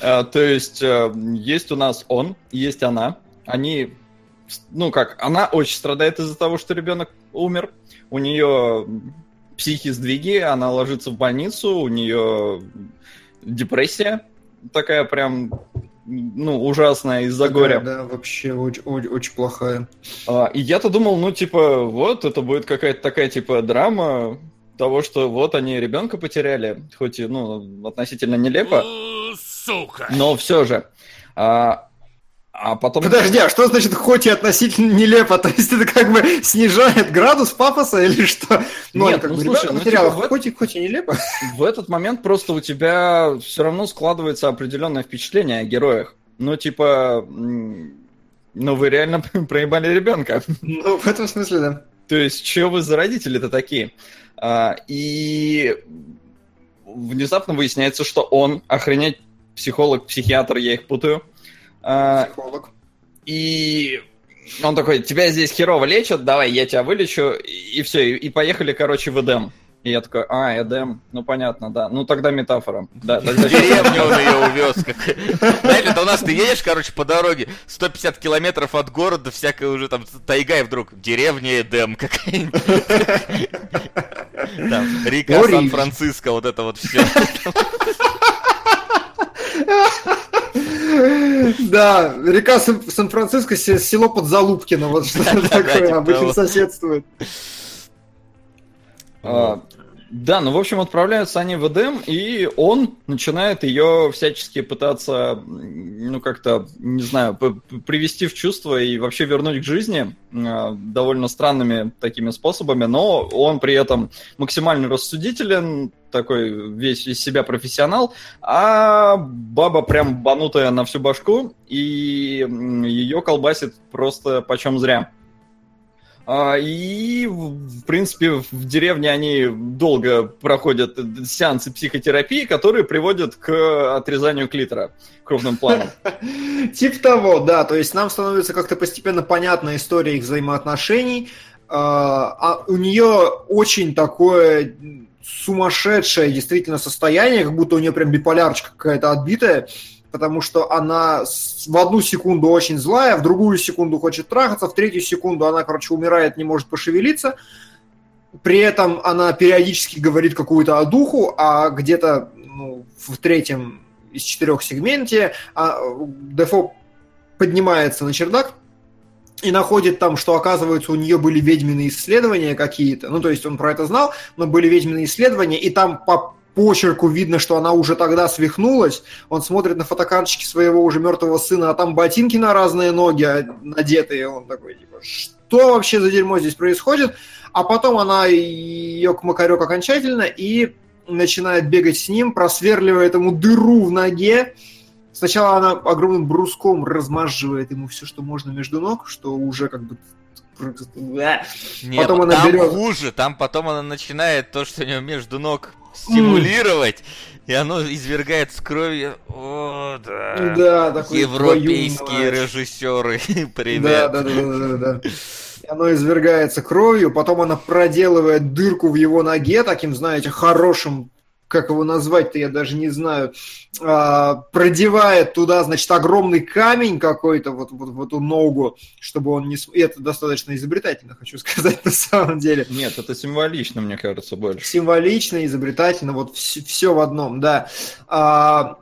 А, то есть, есть у нас он, есть она. Они ну как, она очень страдает из-за того, что ребенок умер. У нее психи сдвиги, она ложится в больницу, у нее депрессия такая прям ну, ужасная из-за горя. Да, вообще очень, очень, очень плохая. А, и я-то думал, ну, типа, вот, это будет какая-то такая, типа, драма того, что вот они ребенка потеряли, хоть и, ну, относительно нелепо. Сука! Но все же. А, а потом... Подожди, а что значит хоть и относительно нелепо? То есть это как бы снижает градус пафоса или что? Ну, Нет, как ну, бы, слушай, ну, типа, хоть, и, хоть и нелепо. В этот момент просто у тебя все равно складывается определенное впечатление о героях. Ну, типа, ну вы реально проебали ребенка. Ну, в этом смысле, да. То есть, что вы за родители-то такие? А, и внезапно выясняется, что он охренеть психолог, психиатр, я их путаю, Психолог. И он такой, тебя здесь херово лечат, давай, я тебя вылечу, и, все, и, и поехали, короче, в Эдем. И я такой, а, Эдем, ну понятно, да. Ну тогда метафора. Да, тогда... Деревню он ее увез. Знаете, это у нас ты едешь, короче, по дороге, 150 километров от города, всякая уже там тайга, и вдруг деревня Эдем какая-нибудь. Там, река Сан-Франциско, вот это вот все. Да, река Сан-Франциско, село Подзалупкино, вот что такое обычно соседствует. А, да, ну, в общем, отправляются они в Эдем, и он начинает ее всячески пытаться, ну, как-то, не знаю, привести в чувство и вообще вернуть к жизни э, довольно странными такими способами, но он при этом максимально рассудителен, такой весь из себя профессионал, а баба прям банутая на всю башку, и ее колбасит просто почем зря. А, И, в принципе, в деревне они долго проходят сеансы психотерапии, которые приводят к отрезанию клитора крупным планом. Тип того, да. То есть нам становится как-то постепенно понятна история их взаимоотношений. А, а у нее очень такое сумасшедшее действительно состояние, как будто у нее прям биполярочка какая-то отбитая, потому что она в одну секунду очень злая, в другую секунду хочет трахаться, в третью секунду она, короче, умирает, не может пошевелиться. При этом она периодически говорит какую-то о духу, а где-то ну, в третьем из четырех сегменте а, Дефо поднимается на чердак и находит там, что, оказывается, у нее были ведьминые исследования какие-то. Ну, то есть он про это знал, но были ведьминые исследования, и там по почерку видно, что она уже тогда свихнулась. Он смотрит на фотокарточки своего уже мертвого сына, а там ботинки на разные ноги надетые. Он такой, типа, что вообще за дерьмо здесь происходит? А потом она ее макарек окончательно и начинает бегать с ним, просверливает ему дыру в ноге. Сначала она огромным бруском размазывает ему все, что можно между ног, что уже как бы... Не, Потом она там берет- хуже, там потом она начинает то, что у нее между ног стимулировать, и оно извергает с кровью. О, да. Да, такой Европейские режиссеры, привет. да, да, да, да, да. Оно извергается кровью, потом она проделывает дырку в его ноге, таким, знаете, хорошим, как его назвать-то, я даже не знаю, а, продевает туда, значит, огромный камень какой-то вот, вот в эту ногу, чтобы он не... И это достаточно изобретательно, хочу сказать, на самом деле. Нет, это символично, мне кажется, больше. Символично, изобретательно, вот все, в одном, да. А,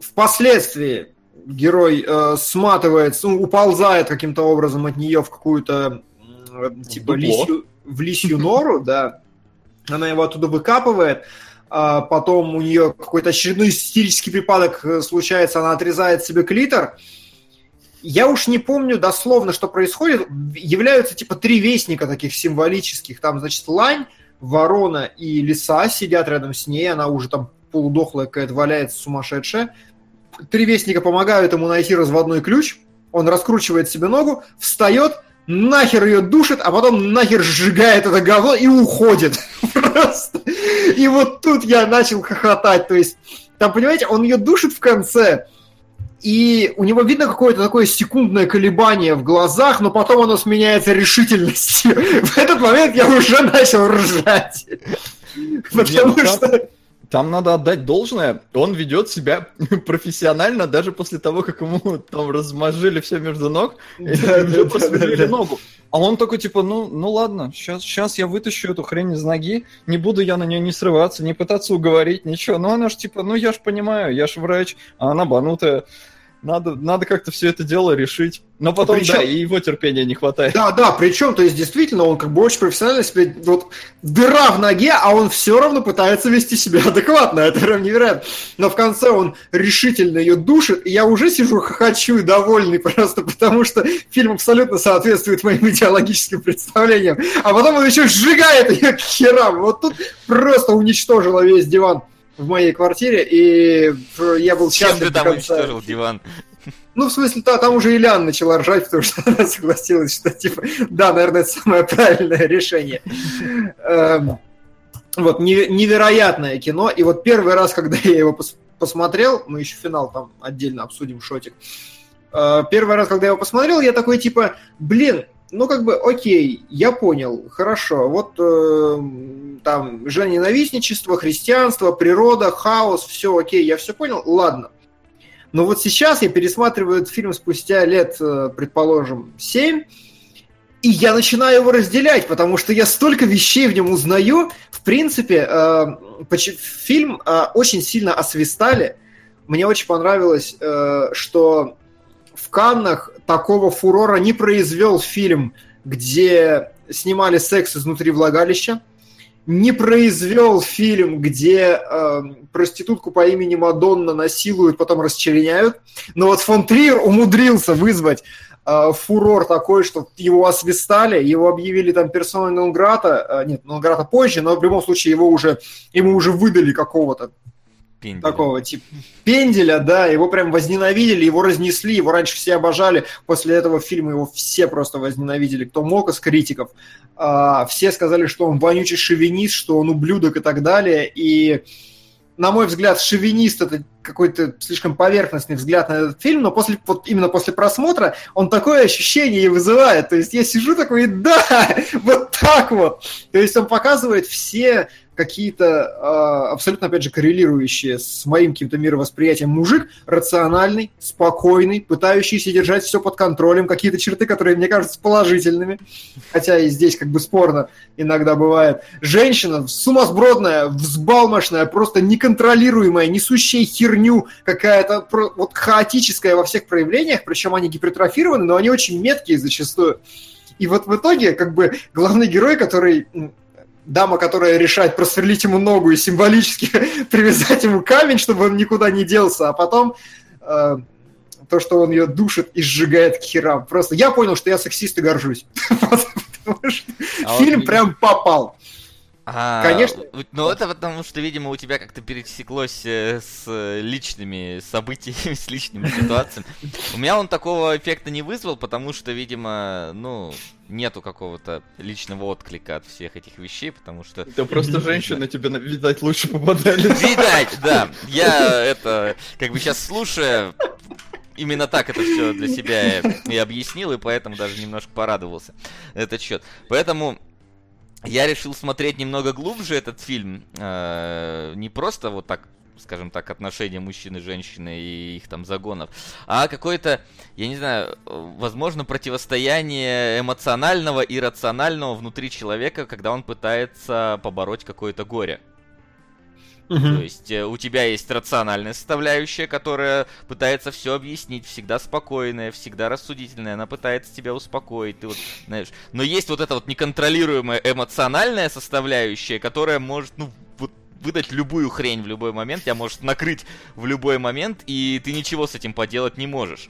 впоследствии герой э, сматывается, ну, уползает каким-то образом от нее в какую-то типа дупло. лисью, в лисью нору, да. Она его оттуда выкапывает, а потом у нее какой-то очередной истерический припадок э, случается, она отрезает себе клитор. Я уж не помню дословно, что происходит. Являются типа три вестника таких символических. Там, значит, лань, ворона и лиса сидят рядом с ней. Она уже там полудохлая какая-то валяется, сумасшедшая. Три вестника помогают ему найти разводной ключ. Он раскручивает себе ногу, встает, нахер ее душит, а потом нахер сжигает это говно и уходит. Просто. И вот тут я начал хохотать. То есть, там, понимаете, он ее душит в конце, и у него видно какое-то такое секундное колебание в глазах, но потом оно сменяется решительностью. В этот момент я уже начал ржать. Потому ну, что... Там надо отдать должное, он ведет себя профессионально даже после того, как ему там размажили все между ног, и Да, ногу. А он такой, типа, ну, ну ладно, сейчас, сейчас я вытащу эту хрень из ноги, не буду я на нее не срываться, не пытаться уговорить, ничего. Ну, она ж типа, ну, я ж понимаю, я ж врач, а она банутая. Надо, надо как-то все это дело решить. Но потом, Причем- да, и его терпения не хватает. Да, да, причем, то есть, действительно, он как бы очень профессионально себе, вот, дыра в ноге, а он все равно пытается вести себя адекватно, это прям невероятно. Но в конце он решительно ее душит, и я уже сижу хохочу и довольный просто, потому что фильм абсолютно соответствует моим идеологическим представлениям. А потом он еще сжигает ее к херам. Вот тут просто уничтожила весь диван в моей квартире, и я был Чем счастлив ты до там уничтожил диван? Ну, в смысле, да, там уже Ильяна начала ржать, потому что она согласилась, что, типа, да, наверное, это самое правильное решение. Эм, Вот, неве- невероятное кино. И вот первый раз, когда я его пос- посмотрел, мы еще финал там отдельно обсудим, шотик. Э, Первый раз, когда я его посмотрел, я такой, типа, блин, ну, как бы, окей, я понял, хорошо. Вот э, там же ненавистничество, христианство, природа, хаос, все окей, я все понял, ладно. Но вот сейчас я пересматриваю этот фильм спустя лет, э, предположим, 7, и я начинаю его разделять, потому что я столько вещей в нем узнаю. В принципе, э, фильм э, очень сильно освистали. Мне очень понравилось, э, что в Каннах такого фурора не произвел фильм, где снимали секс изнутри влагалища, не произвел фильм, где э, проститутку по имени Мадонна насилуют, потом расчленяют. Но вот фон Триер умудрился вызвать э, фурор такой, что его освистали, его объявили там персоной Нонграта, э, нет, Нонграта позже, но в любом случае его уже, ему уже выдали какого-то Пенделя. такого типа пенделя, да, его прям возненавидели, его разнесли, его раньше все обожали, после этого фильма его все просто возненавидели, кто мог из критиков. А, все сказали, что он вонючий шовинист, что он ублюдок и так далее, и на мой взгляд, шовинист это какой-то слишком поверхностный взгляд на этот фильм, но после, вот именно после просмотра он такое ощущение и вызывает. То есть я сижу такой, да, вот так вот. То есть он показывает все какие-то э, абсолютно, опять же, коррелирующие с моим каким-то мировосприятием мужик, рациональный, спокойный, пытающийся держать все под контролем, какие-то черты, которые мне кажутся положительными, хотя и здесь как бы спорно иногда бывает. Женщина сумасбродная, взбалмошная, просто неконтролируемая, несущая херню, какая-то вот хаотическая во всех проявлениях, причем они гипертрофированы, но они очень меткие зачастую. И вот в итоге, как бы, главный герой, который дама, которая решает просверлить ему ногу и символически привязать ему камень, чтобы он никуда не делся, а потом э, то, что он ее душит и сжигает к херам. Просто я понял, что я сексист и горжусь. А фильм прям попал. А, Конечно. Но это потому, что, видимо, у тебя как-то пересеклось э, с личными событиями, с личными ситуациями. У меня он такого эффекта не вызвал, потому что, видимо, ну, нету какого-то личного отклика от всех этих вещей, потому что... Это просто женщины тебе, видать, лучше попадали. Видать, да. Я это, как бы сейчас слушая, именно так это все для себя и объяснил, и поэтому даже немножко порадовался этот счет. Поэтому я решил смотреть немного глубже этот фильм. Э, не просто вот так скажем так, отношения мужчины и женщины и их там загонов, а какое-то, я не знаю, возможно, противостояние эмоционального и рационального внутри человека, когда он пытается побороть какое-то горе. Угу. То есть э, у тебя есть рациональная составляющая, которая пытается все объяснить, всегда спокойная, всегда рассудительная, она пытается тебя успокоить, ты вот, знаешь. Но есть вот эта вот неконтролируемая эмоциональная составляющая, которая может, ну, вот выдать любую хрень в любой момент, тебя может накрыть в любой момент, и ты ничего с этим поделать не можешь.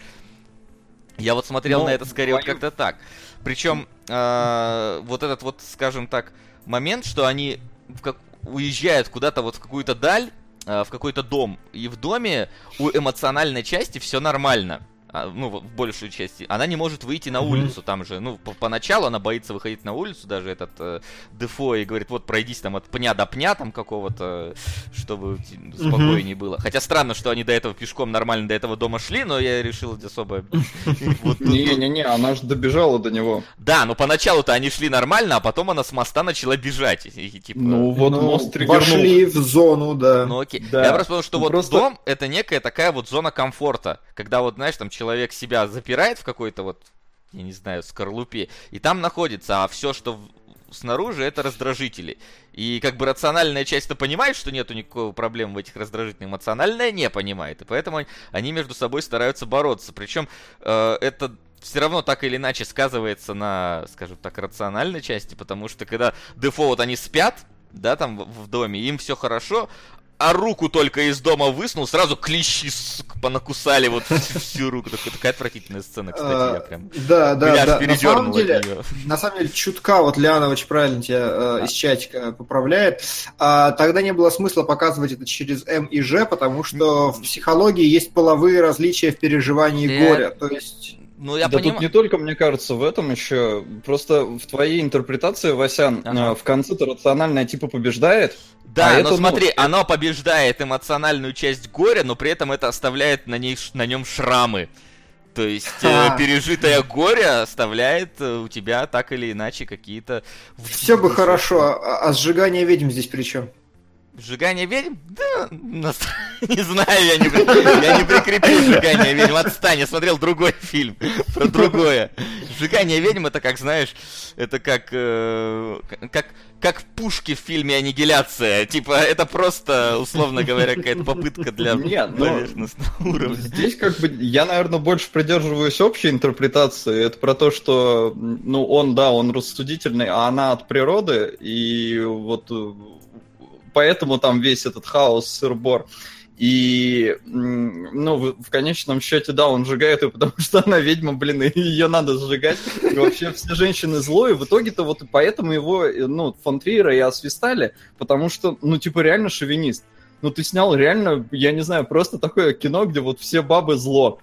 Я вот смотрел Но на это скорее вот как-то так. Причем э, вот этот вот, скажем так, момент, что они в как уезжают куда-то вот в какую-то даль, э, в какой-то дом, и в доме у эмоциональной части все нормально. А, ну, в большую часть, она не может выйти на улицу. Там же, ну, по поначалу она боится выходить на улицу, даже этот э, Дефо, и говорит, вот пройдись там от пня до пня там какого-то, чтобы спокойнее было. Хотя странно, что они до этого пешком нормально до этого дома шли, но я решил особо... Не-не-не, она же добежала до него. Да, но поначалу-то они шли нормально, а потом она с моста начала бежать. Типа, ну, вот ну, мост Вошли в зону, да. Ну, окей. Я просто понял, что вот дом — это некая такая вот зона комфорта, когда вот, знаешь, там человек себя запирает в какой-то вот, я не знаю, скорлупе, и там находится, а все, что снаружи, это раздражители. И как бы рациональная часть-то понимает, что нету никакой проблемы в этих раздражителях, эмоциональная не понимает. И поэтому они между собой стараются бороться. Причем э, это все равно так или иначе сказывается на, скажем так, рациональной части, потому что когда дефолт они спят, да, там в доме, им все хорошо, а руку только из дома высунул, сразу клещи сука, понакусали вот всю руку. Такая, такая отвратительная сцена, кстати, я прям... Да, да, да. На самом, деле, на самом деле, чутка, вот Лиана очень правильно тебя э, из чатика поправляет. А, тогда не было смысла показывать это через М и Ж, потому что в психологии есть половые различия в переживании горя. То есть ну, я да поним... тут не только, мне кажется, в этом еще. Просто в твоей интерпретации, Васян, ага. Э, в конце-то рациональное типа побеждает. Да, а но это, смотри, ну... оно побеждает эмоциональную часть горя, но при этом это оставляет на, ней, на нем шрамы. То есть э, пережитое горе оставляет э, у тебя так или иначе какие-то... Все бы хорошо, а, а сжигание ведьм здесь при чем? Сжигание ведьм? Да, не знаю, я не, я не прикрепил сжигание ведьм. Отстань, я смотрел другой фильм про другое. Сжигание ведьм это как, знаешь, это как, э, как, как пушки в фильме «Аннигиляция». Типа, это просто, условно говоря, какая-то попытка для Нет, ну, поверхностного уровня. Здесь как бы, я, наверное, больше придерживаюсь общей интерпретации. Это про то, что, ну, он, да, он рассудительный, а она от природы, и вот поэтому там весь этот хаос, сыр-бор. И, ну, в, конечном счете, да, он сжигает ее, потому что она ведьма, блин, и ее надо сжигать. И вообще все женщины злые. В итоге-то вот поэтому его, ну, фон Триера и освистали, потому что, ну, типа, реально шовинист. но ты снял реально, я не знаю, просто такое кино, где вот все бабы зло.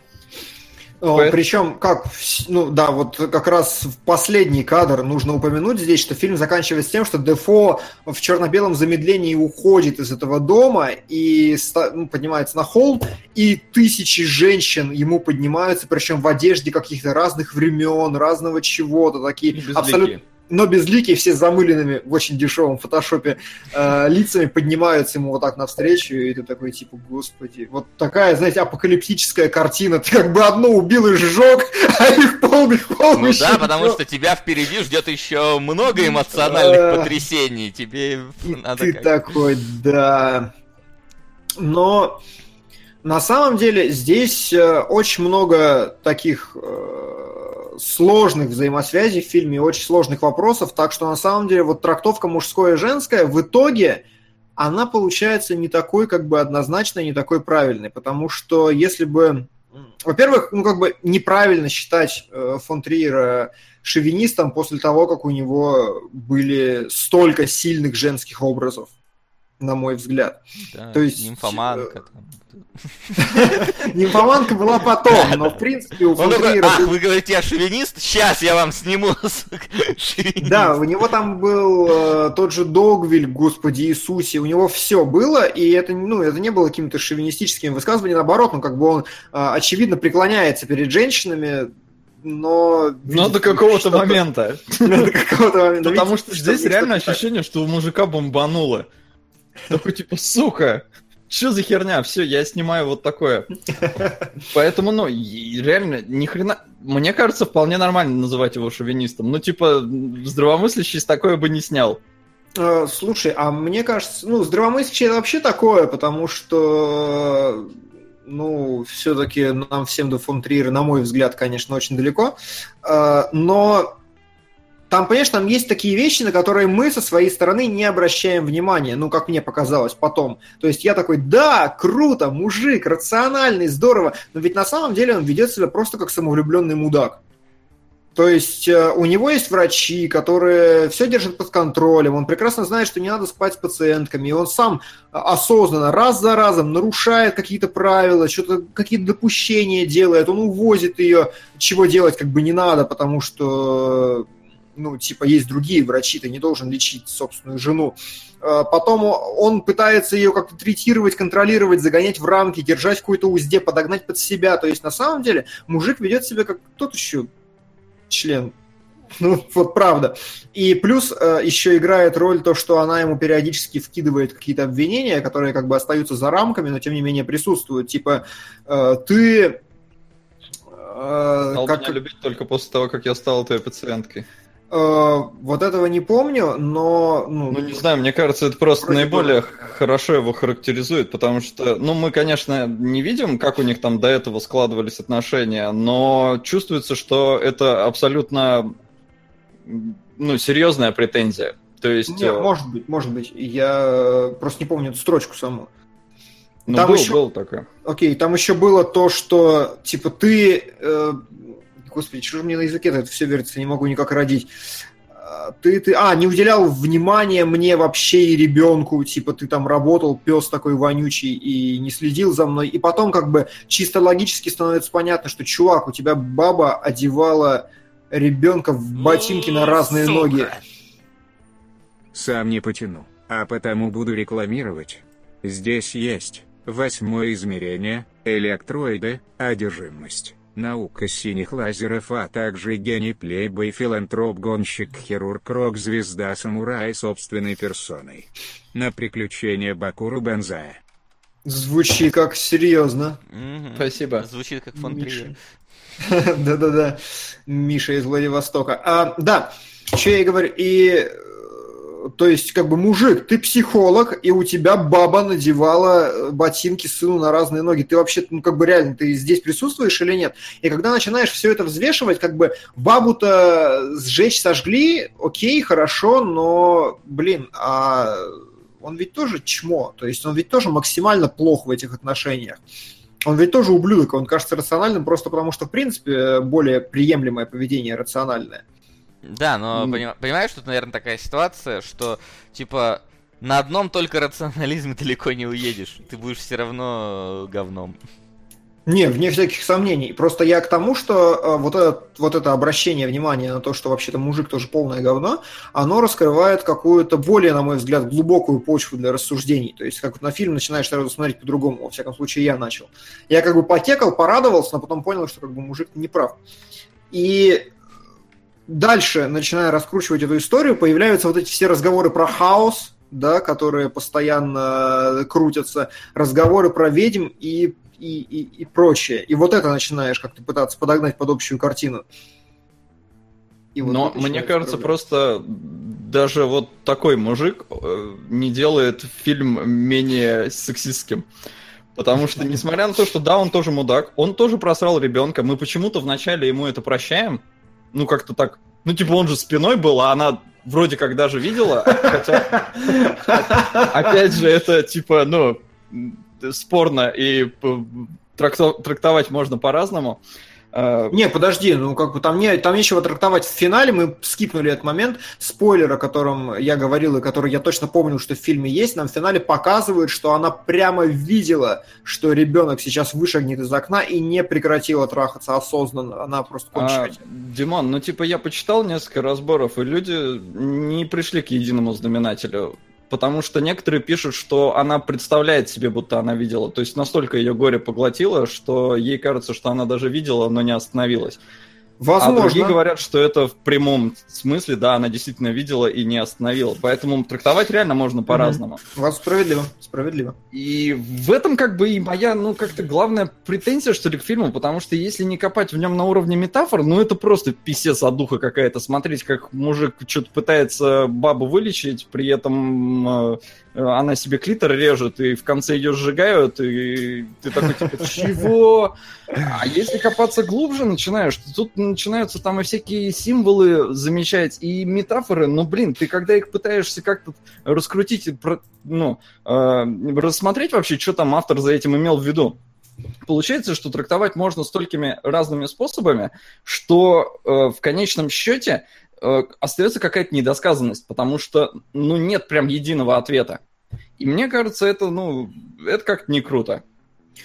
Поэтому... Причем, как, ну да, вот как раз в последний кадр нужно упомянуть здесь, что фильм заканчивается тем, что Дефо в черно-белом замедлении уходит из этого дома и ну, поднимается на холм, и тысячи женщин ему поднимаются, причем в одежде каких-то разных времен, разного чего-то, такие абсолютно но безликие, все замыленными в очень дешевом фотошопе э, лицами поднимаются ему вот так навстречу, и ты такой, типа, господи, вот такая, знаете, апокалиптическая картина, ты как бы одно убил и сжег, а их полный холм Ну да, потому что тебя впереди ждет еще много эмоциональных потрясений, тебе надо Ты такой, да. Но на самом деле здесь э, очень много таких э, сложных взаимосвязей в фильме, очень сложных вопросов, так что на самом деле вот трактовка мужское и женское в итоге она получается не такой как бы однозначной, не такой правильной, потому что если бы, во-первых, ну как бы неправильно считать э, фон Триера шовинистом после того, как у него были столько сильных женских образов, на мой взгляд. Да, То есть нимфоманка. Там. Нимфоманка была потом, но в принципе у Фонтриера... Ах, вы говорите, я шовинист? Сейчас я вам сниму Да, у него там был э, тот же Догвиль, господи Иисусе, у него все было, и это, ну, это не было каким-то шовинистическим высказыванием, наоборот, ну, как бы он, э, очевидно, преклоняется перед женщинами, но... Но до какого-то момента. До какого-то момента. Потому что здесь реально ощущение, что у мужика бомбануло. Такой, типа, сука, что за херня? Все, я снимаю вот такое. Поэтому, ну, реально, ни хрена... Мне кажется, вполне нормально называть его шовинистом. Ну, типа, здравомыслящий такое бы не снял. Э, слушай, а мне кажется, ну, здравомыслящий это вообще такое, потому что, ну, все-таки нам всем до фон Триера, на мой взгляд, конечно, очень далеко. Э, но там, понимаешь, там есть такие вещи, на которые мы со своей стороны не обращаем внимания, ну, как мне показалось потом. То есть я такой, да, круто, мужик, рациональный, здорово, но ведь на самом деле он ведет себя просто как самовлюбленный мудак. То есть э, у него есть врачи, которые все держат под контролем, он прекрасно знает, что не надо спать с пациентками, и он сам осознанно раз за разом нарушает какие-то правила, что-то какие-то допущения делает, он увозит ее, чего делать как бы не надо, потому что ну, типа, есть другие врачи, ты не должен лечить собственную жену. А, потом он пытается ее как-то третировать, контролировать, загонять в рамки, держать в какой-то узде, подогнать под себя. То есть, на самом деле, мужик ведет себя как тот еще член. Ну, вот правда. И плюс э, еще играет роль то, что она ему периодически вкидывает какие-то обвинения, которые как бы остаются за рамками, но тем не менее присутствуют. Типа, э, ты... Э, Стал как... меня любить только после того, как я стал твоей пациенткой. Э, вот этого не помню, но... Ну, ну не знаю, мне кажется, это просто наиболее бы... хорошо его характеризует, потому что, ну, мы, конечно, не видим, как у них там до этого складывались отношения, но чувствуется, что это абсолютно, ну, серьезная претензия. То есть... Не, э, может быть, может быть. Я просто не помню эту строчку саму. Ну, там был, еще... был такое. Окей, там еще было то, что, типа, ты э, господи, что же мне на языке это все верится, не могу никак родить. А, ты, ты, а, не уделял внимания мне вообще и ребенку, типа ты там работал, пес такой вонючий и не следил за мной. И потом как бы чисто логически становится понятно, что, чувак, у тебя баба одевала ребенка в ботинки на разные Сука. ноги. Сам не потяну, а потому буду рекламировать. Здесь есть восьмое измерение, электроиды, одержимость наука синих лазеров, а также гений плейбой, филантроп, гонщик, хирург, рок-звезда, самурай собственной персоной. На приключения Бакуру Бензая. Звучит как серьезно. Спасибо. Звучит как фон Да-да-да. Миша из Владивостока. А, да, что я и говорю. И то есть, как бы, мужик, ты психолог, и у тебя баба надевала э, ботинки сыну на разные ноги. Ты вообще, ну, как бы, реально, ты здесь присутствуешь или нет? И когда начинаешь все это взвешивать, как бы, бабу-то сжечь сожгли, окей, хорошо, но, блин, а он ведь тоже чмо, то есть он ведь тоже максимально плох в этих отношениях. Он ведь тоже ублюдок, он кажется рациональным просто потому, что, в принципе, более приемлемое поведение рациональное. Да, но mm. понимаешь, тут, наверное, такая ситуация, что, типа, на одном только рационализме далеко не уедешь. Ты будешь все равно э, говном. Не, вне всяких сомнений. Просто я к тому, что э, вот, это, вот это обращение внимания на то, что вообще-то мужик тоже полное говно, оно раскрывает какую-то более, на мой взгляд, глубокую почву для рассуждений. То есть, как на фильм начинаешь сразу смотреть по-другому. Во всяком случае, я начал. Я как бы потекал, порадовался, но потом понял, что как бы мужик не прав. И дальше, начиная раскручивать эту историю, появляются вот эти все разговоры про хаос, да, которые постоянно крутятся, разговоры про ведьм и и, и, и прочее. И вот это начинаешь как-то пытаться подогнать под общую картину. И вот Но мне кажется, проблема. просто даже вот такой мужик э, не делает фильм менее сексистским. Потому что, несмотря на то, что да, он тоже мудак, он тоже просрал ребенка, мы почему-то вначале ему это прощаем. Ну, как-то так. Ну, типа, он же спиной был, а она вроде как даже видела. Хотя, опять же, это типа, ну, спорно и трактовать можно по-разному. А, не, подожди, ну как бы там, не, там нечего трактовать. В финале, мы скипнули этот момент. Спойлер, о котором я говорил и который я точно помню, что в фильме есть, нам в финале показывают, что она прямо видела, что ребенок сейчас вышагнет из окна и не прекратила трахаться осознанно, она просто кончить а, Димон, ну типа я почитал несколько разборов, и люди не пришли к единому знаменателю потому что некоторые пишут, что она представляет себе, будто она видела. То есть настолько ее горе поглотило, что ей кажется, что она даже видела, но не остановилась. Возможно. А другие говорят, что это в прямом смысле, да, она действительно видела и не остановила. Поэтому трактовать реально можно по-разному. Mm-hmm. Справедливо, справедливо. И в этом как бы и моя, ну, как-то главная претензия, что ли, к фильму, потому что если не копать в нем на уровне метафор, ну, это просто писец от духа какая-то. Смотреть, как мужик что-то пытается бабу вылечить, при этом э, она себе клитор режет, и в конце ее сжигают, и ты такой, типа, чего? А если копаться глубже начинаешь, то тут начинаются там и всякие символы замечать, и метафоры, ну, блин, ты когда их пытаешься как-то раскрутить, ну, э, рассмотреть вообще, что там автор за этим имел в виду, Получается, что трактовать можно столькими разными способами, что э, в конечном счете остается какая-то недосказанность, потому что, ну, нет прям единого ответа. И мне кажется, это, ну, это как-то не круто.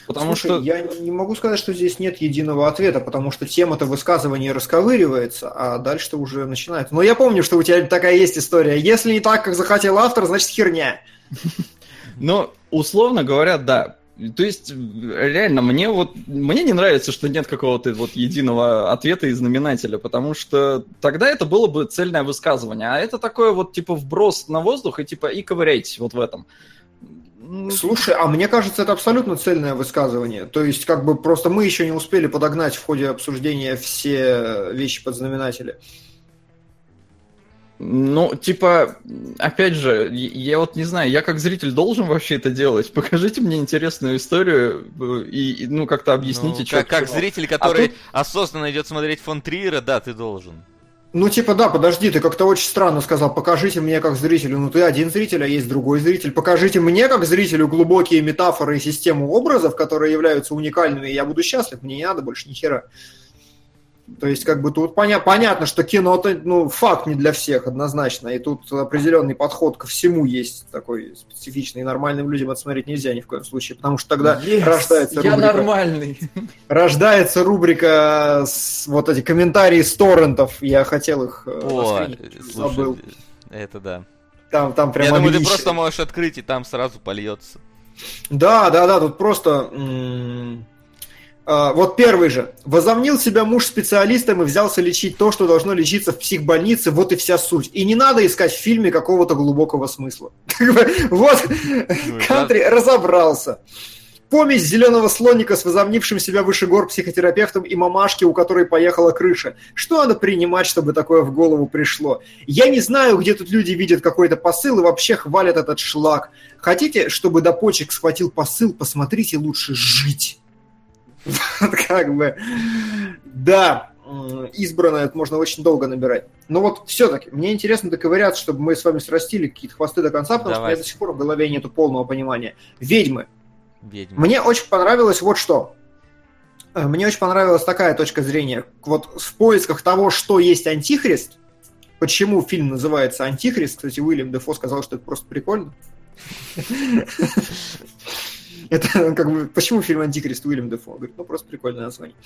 Потому Слушай, что... я не могу сказать, что здесь нет единого ответа, потому что тема-то высказывания расковыривается, а дальше-то уже начинается. Но я помню, что у тебя такая есть история. Если не так, как захотел автор, значит херня. Ну, условно говоря, да. То есть, реально, мне вот мне не нравится, что нет какого-то вот единого ответа и знаменателя, потому что тогда это было бы цельное высказывание, а это такое вот типа вброс на воздух и типа и ковыряйтесь вот в этом. Слушай, а мне кажется, это абсолютно цельное высказывание. То есть, как бы просто мы еще не успели подогнать в ходе обсуждения все вещи под знаменатели. Ну, типа, опять же, я вот не знаю, я как зритель должен вообще это делать. Покажите мне интересную историю э, и, ну, как-то объясните, ну, что... Как, как зритель, а который а тут... осознанно идет смотреть фон Триера, да, ты должен. Ну, типа, да, подожди, ты как-то очень странно сказал, покажите мне как зрителю. Ну, ты один зритель, а есть другой зритель. Покажите мне как зрителю глубокие метафоры и систему образов, которые являются уникальными, и я буду счастлив, мне не надо больше ни хера. То есть, как бы тут поня- понятно, что кино это ну, факт не для всех однозначно. И тут определенный подход ко всему есть такой специфичный. И нормальным людям это смотреть нельзя ни в коем случае, потому что тогда yes, рождается рубрика. Я нормальный. Рождается рубрика с вот эти комментарии с торрентов. Я хотел их э, О, забыл. Это да. Там, там прямо Я думаю, ты просто можешь открыть, и там сразу польется. Да, да, да, тут просто м- вот первый же. Возомнил себя муж специалистом и взялся лечить то, что должно лечиться в психбольнице. Вот и вся суть. И не надо искать в фильме какого-то глубокого смысла. Вот Кантри разобрался. Помесь зеленого слоника с возомнившим себя выше гор психотерапевтом и мамашки, у которой поехала крыша. Что надо принимать, чтобы такое в голову пришло? Я не знаю, где тут люди видят какой-то посыл и вообще хвалят этот шлак. Хотите, чтобы до почек схватил посыл, посмотрите лучше «Жить». как бы, да, избранное это можно очень долго набирать. Но вот все-таки, мне интересно доковыряться, чтобы мы с вами срастили какие-то хвосты до конца, потому Давай. что у меня до сих пор в голове нету полного понимания. Ведьмы. Ведьмы. Мне очень понравилось вот что. Мне очень понравилась такая точка зрения. Вот в поисках того, что есть антихрист, почему фильм называется «Антихрист». Кстати, Уильям Дефо сказал, что это просто прикольно. Это как бы, почему фильм «Антихрист» Уильям Дефо? Говорит, ну просто прикольное название.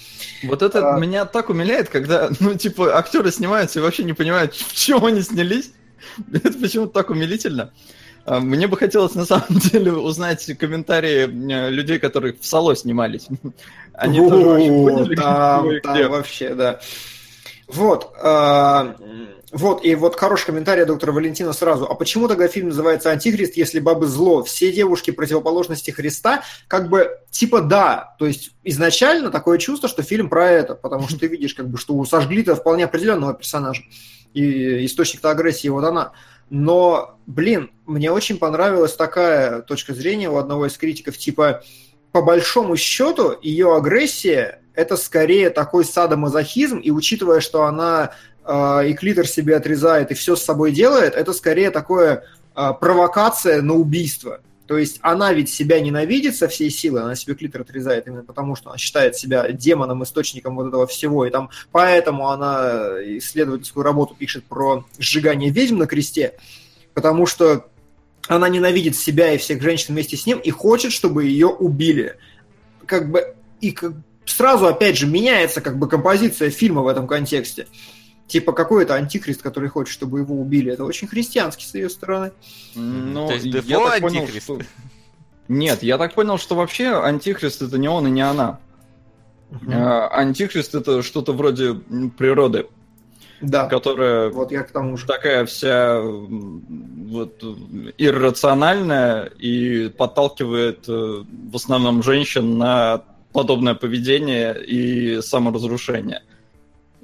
Вот это А. меня так умиляет, когда, ну, типа, актеры снимаются и вообще не понимают, в чем они снялись. Это почему-то так умилительно. А, Мне бы хотелось, на самом деле, узнать комментарии э, людей, которые в Сало снимались. Они тоже вообще поняли, там, там вообще, да. Вот, а, вот, и вот хороший комментарий доктора Валентина сразу. А почему тогда фильм называется «Антихрист», если бабы зло? Все девушки противоположности Христа? Как бы, типа, да. То есть, изначально такое чувство, что фильм про это, потому что ты видишь, как бы, что сожгли-то вполне определенного персонажа. И источник-то агрессии вот она. Но, блин, мне очень понравилась такая точка зрения у одного из критиков, типа, по большому счету, ее агрессия – это скорее такой садомазохизм, и учитывая, что она и клитор себе отрезает, и все с собой делает, это скорее такое э, провокация на убийство. То есть она ведь себя ненавидит со всей силы, она себе клитор отрезает именно потому, что она считает себя демоном, источником вот этого всего, и там поэтому она исследовательскую работу пишет про сжигание ведьм на кресте, потому что она ненавидит себя и всех женщин вместе с ним и хочет, чтобы ее убили. Как бы и как, сразу опять же меняется как бы композиция фильма в этом контексте. Типа какой-то антихрист, который хочет, чтобы его убили. Это очень христианский с ее стороны. Ну, То есть я так понял, что- Нет, я так понял, что вообще антихрист это не он и не она. А, Антихрист это что-то вроде природы, Да. которая Вот я к тому же. такая вся вот иррациональная и подталкивает э, в основном женщин на подобное поведение и саморазрушение.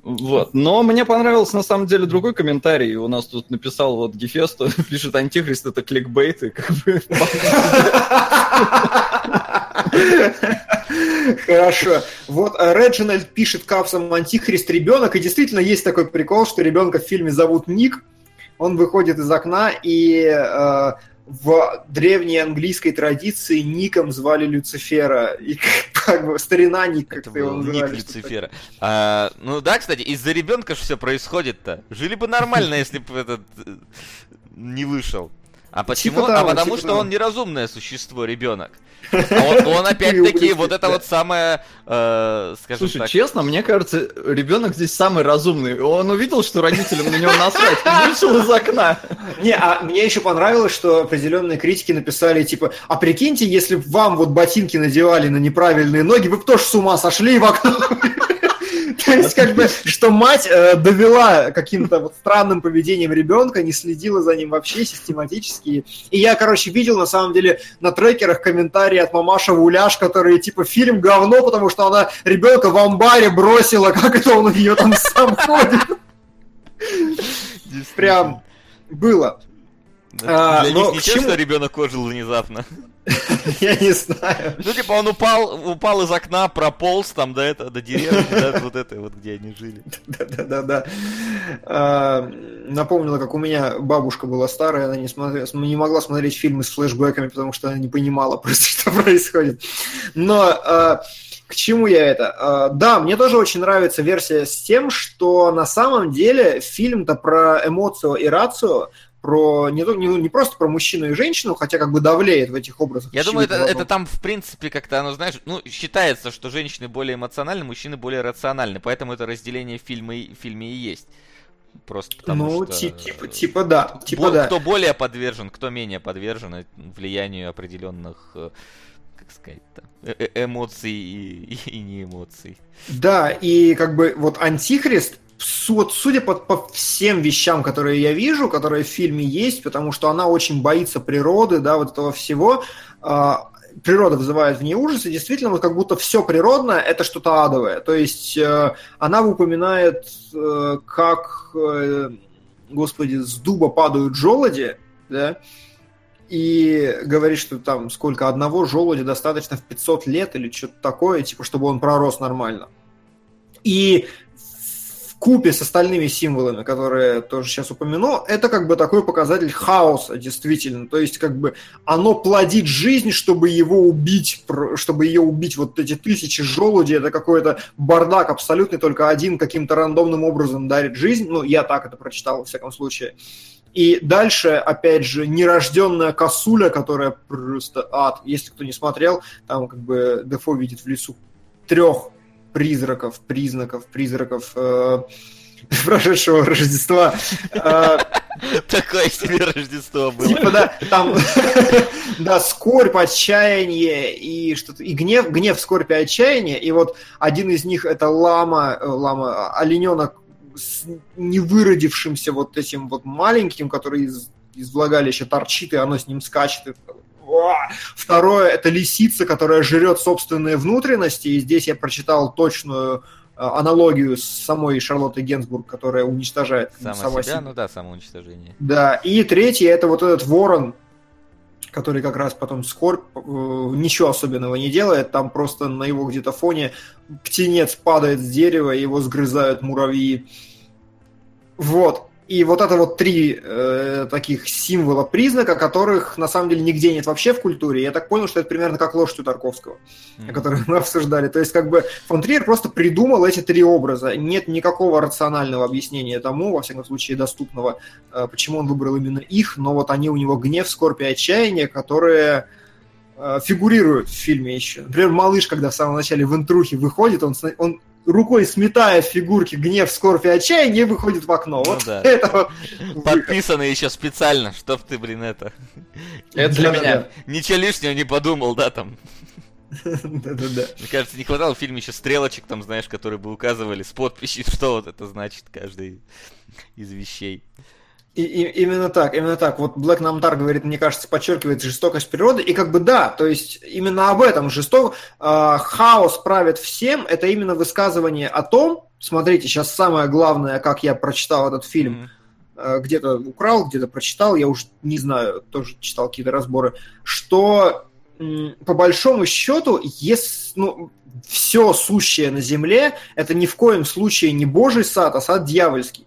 Вот. Но мне понравился на самом деле другой комментарий. У нас тут написал вот Гефесто, пишет антихрист это кликбейт, и как бы Хорошо. Вот э, Реджинальд пишет капсом антихрист ребенок, и действительно есть такой прикол, что ребенка в фильме зовут Ник. Он выходит из окна, и э, в древней английской традиции Ником звали Люцифера. И как бы старина Ник, Это как-то его называли. ник Люцифера. А, ну да, кстати, из-за ребенка же все происходит-то. Жили бы нормально, если бы этот э, не вышел. А почему? Типа того, а потому типа что того. он неразумное существо, ребенок. А он, он опять-таки вот это вот самое, э, скажем Слушай, так. честно, мне кажется, ребенок здесь самый разумный. Он увидел, что родителям на него насрать, и вышел из окна. Не, а мне еще понравилось, что определенные критики написали, типа, а прикиньте, если б вам вот ботинки надевали на неправильные ноги, вы бы тоже с ума сошли и в окно. То есть, как бы, что мать э, довела каким-то вот странным поведением ребенка, не следила за ним вообще систематически. И я, короче, видел, на самом деле, на трекерах комментарии от мамаша Уляш, которые, типа, фильм говно, потому что она ребенка в амбаре бросила, как это он ее там сам ходит. Прям было. А, Для них к чему? что ребенок ожил внезапно. Я не знаю. Ну, типа, он упал, упал из окна, прополз там до этого, до деревни, да, вот этой вот, где они жили. Да-да-да. А, Напомнила, как у меня бабушка была старая, она не, смотрела, не могла смотреть фильмы с флешбэками, потому что она не понимала просто, что происходит. Но а, к чему я это? А, Да, мне тоже очень нравится версия с тем, что на самом деле фильм-то про эмоцию и рацию, про не, не, не просто про мужчину и женщину, хотя как бы давлеет в этих образах. Я думаю, это, это там, в принципе, как-то оно, знаешь, ну, считается, что женщины более эмоциональны, мужчины более рациональны, поэтому это разделение в фильме, в фильме и есть. Просто потому Ну, что... ти- типа, типа да, типа бо- да. Кто более подвержен, кто менее подвержен влиянию определенных, э, как сказать-то, э- э- эмоций и, и не эмоций. Да, и как бы вот Антихрист, судя по, по всем вещам, которые я вижу, которые в фильме есть, потому что она очень боится природы, да, вот этого всего, а, природа вызывает в ней ужас, и действительно вот как будто все природное – это что-то адовое. То есть э, она упоминает, э, как, э, господи, с дуба падают желуди, да, и говорит, что там сколько, одного желудя достаточно в 500 лет или что-то такое, типа, чтобы он пророс нормально. И купе с остальными символами, которые тоже сейчас упомяну, это как бы такой показатель хаоса, действительно. То есть как бы оно плодит жизнь, чтобы его убить, чтобы ее убить. Вот эти тысячи желудей, это какой-то бардак абсолютный, только один каким-то рандомным образом дарит жизнь. Ну, я так это прочитал, во всяком случае. И дальше, опять же, нерожденная косуля, которая просто ад. Если кто не смотрел, там как бы Дефо видит в лесу трех призраков, признаков, призраков э, прошедшего Рождества. Э, Такое себе Рождество было. Типа, да, там, да, скорбь, отчаяние и что-то, и гнев, гнев, скорбь и отчаяние, и вот один из них это лама, э, лама, олененок с невыродившимся вот этим вот маленьким, который из, из влагалища торчит, и оно с ним скачет, и Второе – это лисица, которая жрет собственные внутренности. И здесь я прочитал точную э, аналогию с самой Шарлоттой Генсбург, которая уничтожает сама, сама себя. себя. Ну да, самоуничтожение. Да, и третье – это вот этот ворон, который как раз потом скорбь э, ничего особенного не делает, там просто на его где-то фоне птенец падает с дерева, его сгрызают муравьи. Вот. И вот это вот три э, таких символа, признака, которых на самом деле нигде нет вообще в культуре. Я так понял, что это примерно как лошадь у Тарковского, mm-hmm. о которой мы обсуждали. То есть как бы фон Триер просто придумал эти три образа. Нет никакого рационального объяснения тому, во всяком случае доступного, э, почему он выбрал именно их, но вот они у него гнев, скорбь и отчаяние, которые э, фигурируют в фильме еще. Например, малыш, когда в самом начале в интрухе выходит, он, он рукой сметая фигурки гнев, скорбь и отчаяние, выходит в окно. Ну, вот да. это Подписано еще специально, чтоб ты, блин, это... Это для меня. Ничего лишнего не подумал, да, там. Да-да-да. Мне кажется, не хватало в фильме еще стрелочек, там, знаешь, которые бы указывали с подписью, что вот это значит, каждый из вещей. И, и, именно так, именно так. Вот Блэк Намтар говорит, мне кажется, подчеркивает жестокость природы. И как бы да, то есть именно об этом жесток э, хаос правит всем. Это именно высказывание о том, смотрите, сейчас самое главное, как я прочитал этот фильм, mm-hmm. э, где-то украл, где-то прочитал, я уже не знаю, тоже читал какие-то разборы, что по большому счету, если, ну, все сущее на земле, это ни в коем случае не Божий сад, а сад дьявольский.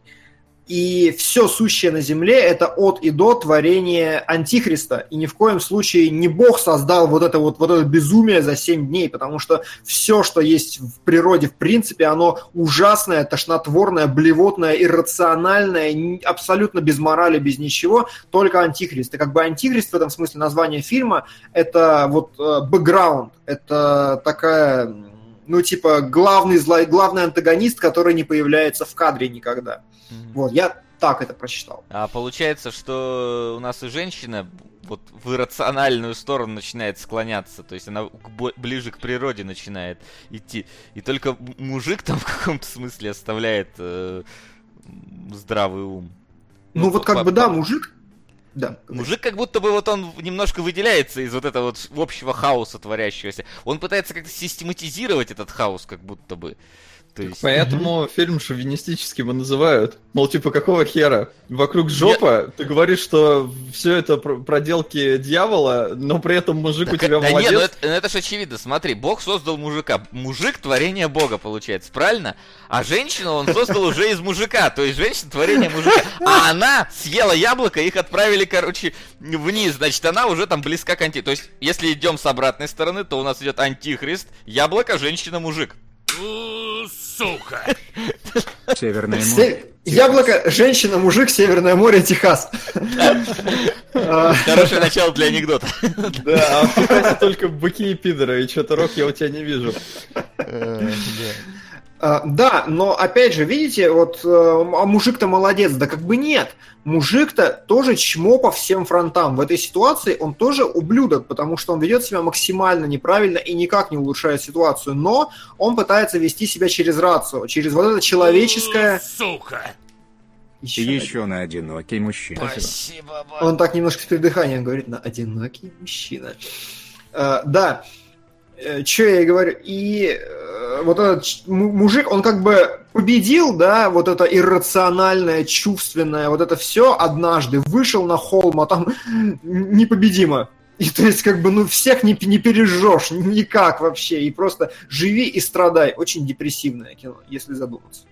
И все сущее на земле – это от и до творение Антихриста. И ни в коем случае не Бог создал вот это вот, вот это безумие за 7 дней, потому что все, что есть в природе, в принципе, оно ужасное, тошнотворное, блевотное, иррациональное, абсолютно без морали, без ничего, только Антихрист. И как бы Антихрист в этом смысле название фильма – это вот э, бэкграунд, это такая ну, типа, главный злой, главный антагонист, который не появляется в кадре никогда. Mm-hmm. Вот, я так это прочитал. А получается, что у нас и женщина вот в иррациональную сторону начинает склоняться, то есть она ближе к природе начинает идти. И только мужик там в каком-то смысле оставляет э, здравый ум. Ну, ну вот как бы да, мужик да. Мужик как будто бы вот он немножко выделяется из вот этого вот общего хаоса творящегося. Он пытается как-то систематизировать этот хаос, как будто бы. То есть... Поэтому угу. фильм шовинистическим и называют. Мол, типа, какого хера? Вокруг жопа, нет. ты говоришь, что все это проделки дьявола, но при этом мужик так, у тебя да молодец. Нет, ну это, ну это же очевидно. Смотри, Бог создал мужика. Мужик творение Бога, получается, правильно? А женщину он создал уже из мужика. То есть женщина творение мужика. А она съела яблоко, их отправили, короче, вниз. Значит, она уже там близка к анти. То есть, если идем с обратной стороны, то у нас идет антихрист, яблоко, женщина, мужик сука! Северное море. Яблоко, женщина, мужик, Северное море, Техас. Хорошее начало для анекдота. Да, а в Техасе только быки и пидоры, и что-то рок я у тебя не вижу. А, да, но опять же, видите, вот э, а мужик-то молодец, да как бы нет. Мужик-то тоже чмо по всем фронтам. В этой ситуации он тоже ублюдок, потому что он ведет себя максимально неправильно и никак не улучшает ситуацию. Но он пытается вести себя через рацию, через вот это человеческое... Сука! Еще, Еще на одинокий мужчина. Спасибо, Он так немножко с передыханием говорит на одинокий мужчина. Uh, да, Э, что я и говорю, и э, вот этот мужик, он как бы победил, да, вот это иррациональное, чувственное, вот это все однажды, вышел на холм, а там непобедимо. И то есть, как бы, ну, всех не, не пережжешь никак вообще. И просто живи и страдай. Очень депрессивное кино, если задуматься.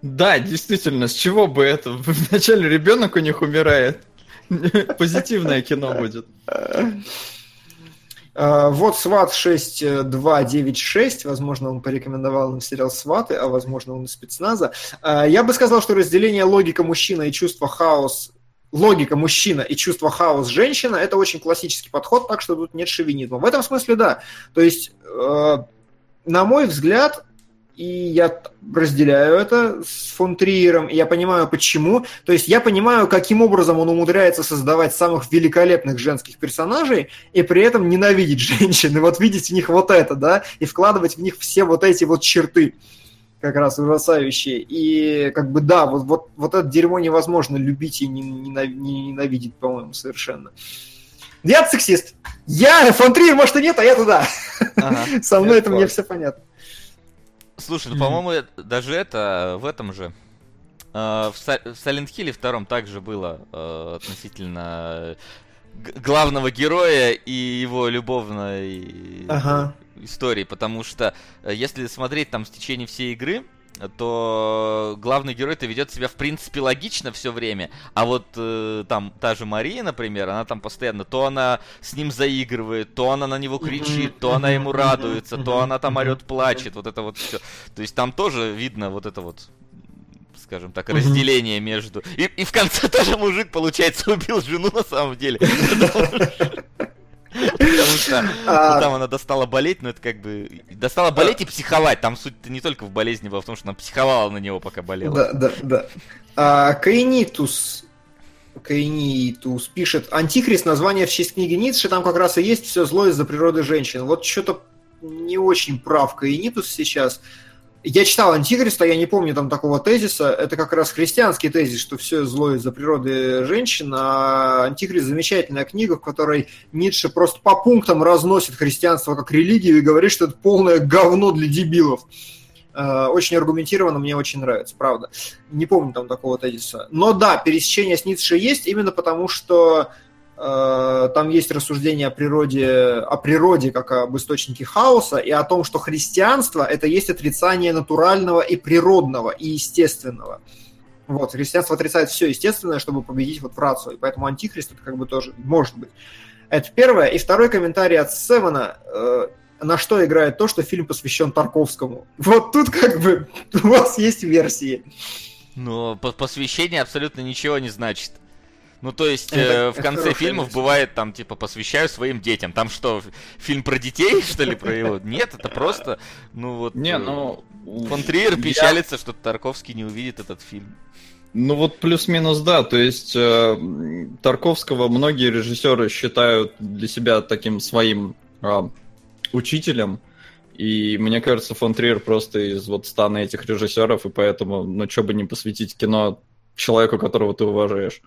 Да, действительно, с чего бы это? Вначале ребенок у них умирает. Позитивное кино будет. А, Вот Сват 6296, возможно, он порекомендовал нам сериал Сваты, а возможно, он из спецназа. А, Я бы сказал, что разделение логика мужчина и чувство хаос логика мужчина и чувство хаос женщина – это очень классический подход, так что тут нет шовинизма. В этом смысле да. То есть, э, на мой взгляд, и я разделяю это с фон Триером, и я понимаю, почему. То есть я понимаю, каким образом он умудряется создавать самых великолепных женских персонажей и при этом ненавидеть женщин, и вот видеть в них вот это, да, и вкладывать в них все вот эти вот черты как раз ужасающие. И как бы да, вот, вот, вот это дерьмо невозможно любить и не, не, не ненавидеть, по-моему, совершенно. Я сексист. Я фон Триер, может, и нет, а я туда. Ага. Со мной это Легко. мне все понятно. Слушай, ну, по-моему, э, даже это в этом же. э, В Silent Hill втором также было э, относительно главного героя и его любовной Ага. истории, потому что э, если смотреть там в течение всей игры, то главный герой-то ведет себя в принципе логично все время, а вот э, там та же Мария, например, она там постоянно, то она с ним заигрывает, то она на него кричит, то она ему радуется, то она там орет, плачет, вот это вот все. То есть там тоже видно вот это вот скажем так, разделение между... И, и в конце тоже мужик, получается, убил жену на самом деле. Потому что ну, А, там она достала болеть, но это как бы... Достала болеть и психовать. Там суть не только в болезни была, в том, что она психовала на него, пока болела. Да, да, да. А, Каинитус Каинитус пишет, Антихрист, название в честь книги Ницше, там как раз и есть все зло из-за природы женщин. Вот что-то не очень прав Каинитус сейчас. Я читал Антихриста, я не помню там такого тезиса. Это как раз христианский тезис, что все зло из-за природы женщин. А Антихрист замечательная книга, в которой Ницше просто по пунктам разносит христианство как религию и говорит, что это полное говно для дебилов. Э, Очень аргументированно, мне очень нравится, правда. Не помню там такого тезиса. Но да, пересечение с Ницше есть, именно потому что там есть рассуждение о природе, о природе как об источнике хаоса и о том, что христианство это есть отрицание натурального и природного и естественного. Вот, христианство отрицает все естественное, чтобы победить вот в рацию, и поэтому антихрист это как бы тоже может быть. Это первое. И второй комментарий от Севена. э, на что играет то, что фильм посвящен Тарковскому. Вот тут как бы у вас есть версии. Но по- посвящение абсолютно ничего не значит. Ну, то есть, э, в конце фильмов мысль. бывает там, типа, посвящаю своим детям. Там что, фильм про детей, что ли, про его? Нет, это просто, ну вот... Не, э, ну... Фон Триер печалится, что Тарковский не увидит этот фильм. Ну вот плюс-минус да, то есть э, Тарковского многие режиссеры считают для себя таким своим а, учителем, и мне кажется, фон Триер просто из вот стана этих режиссеров, и поэтому, ну что бы не посвятить кино человеку, которого ты уважаешь.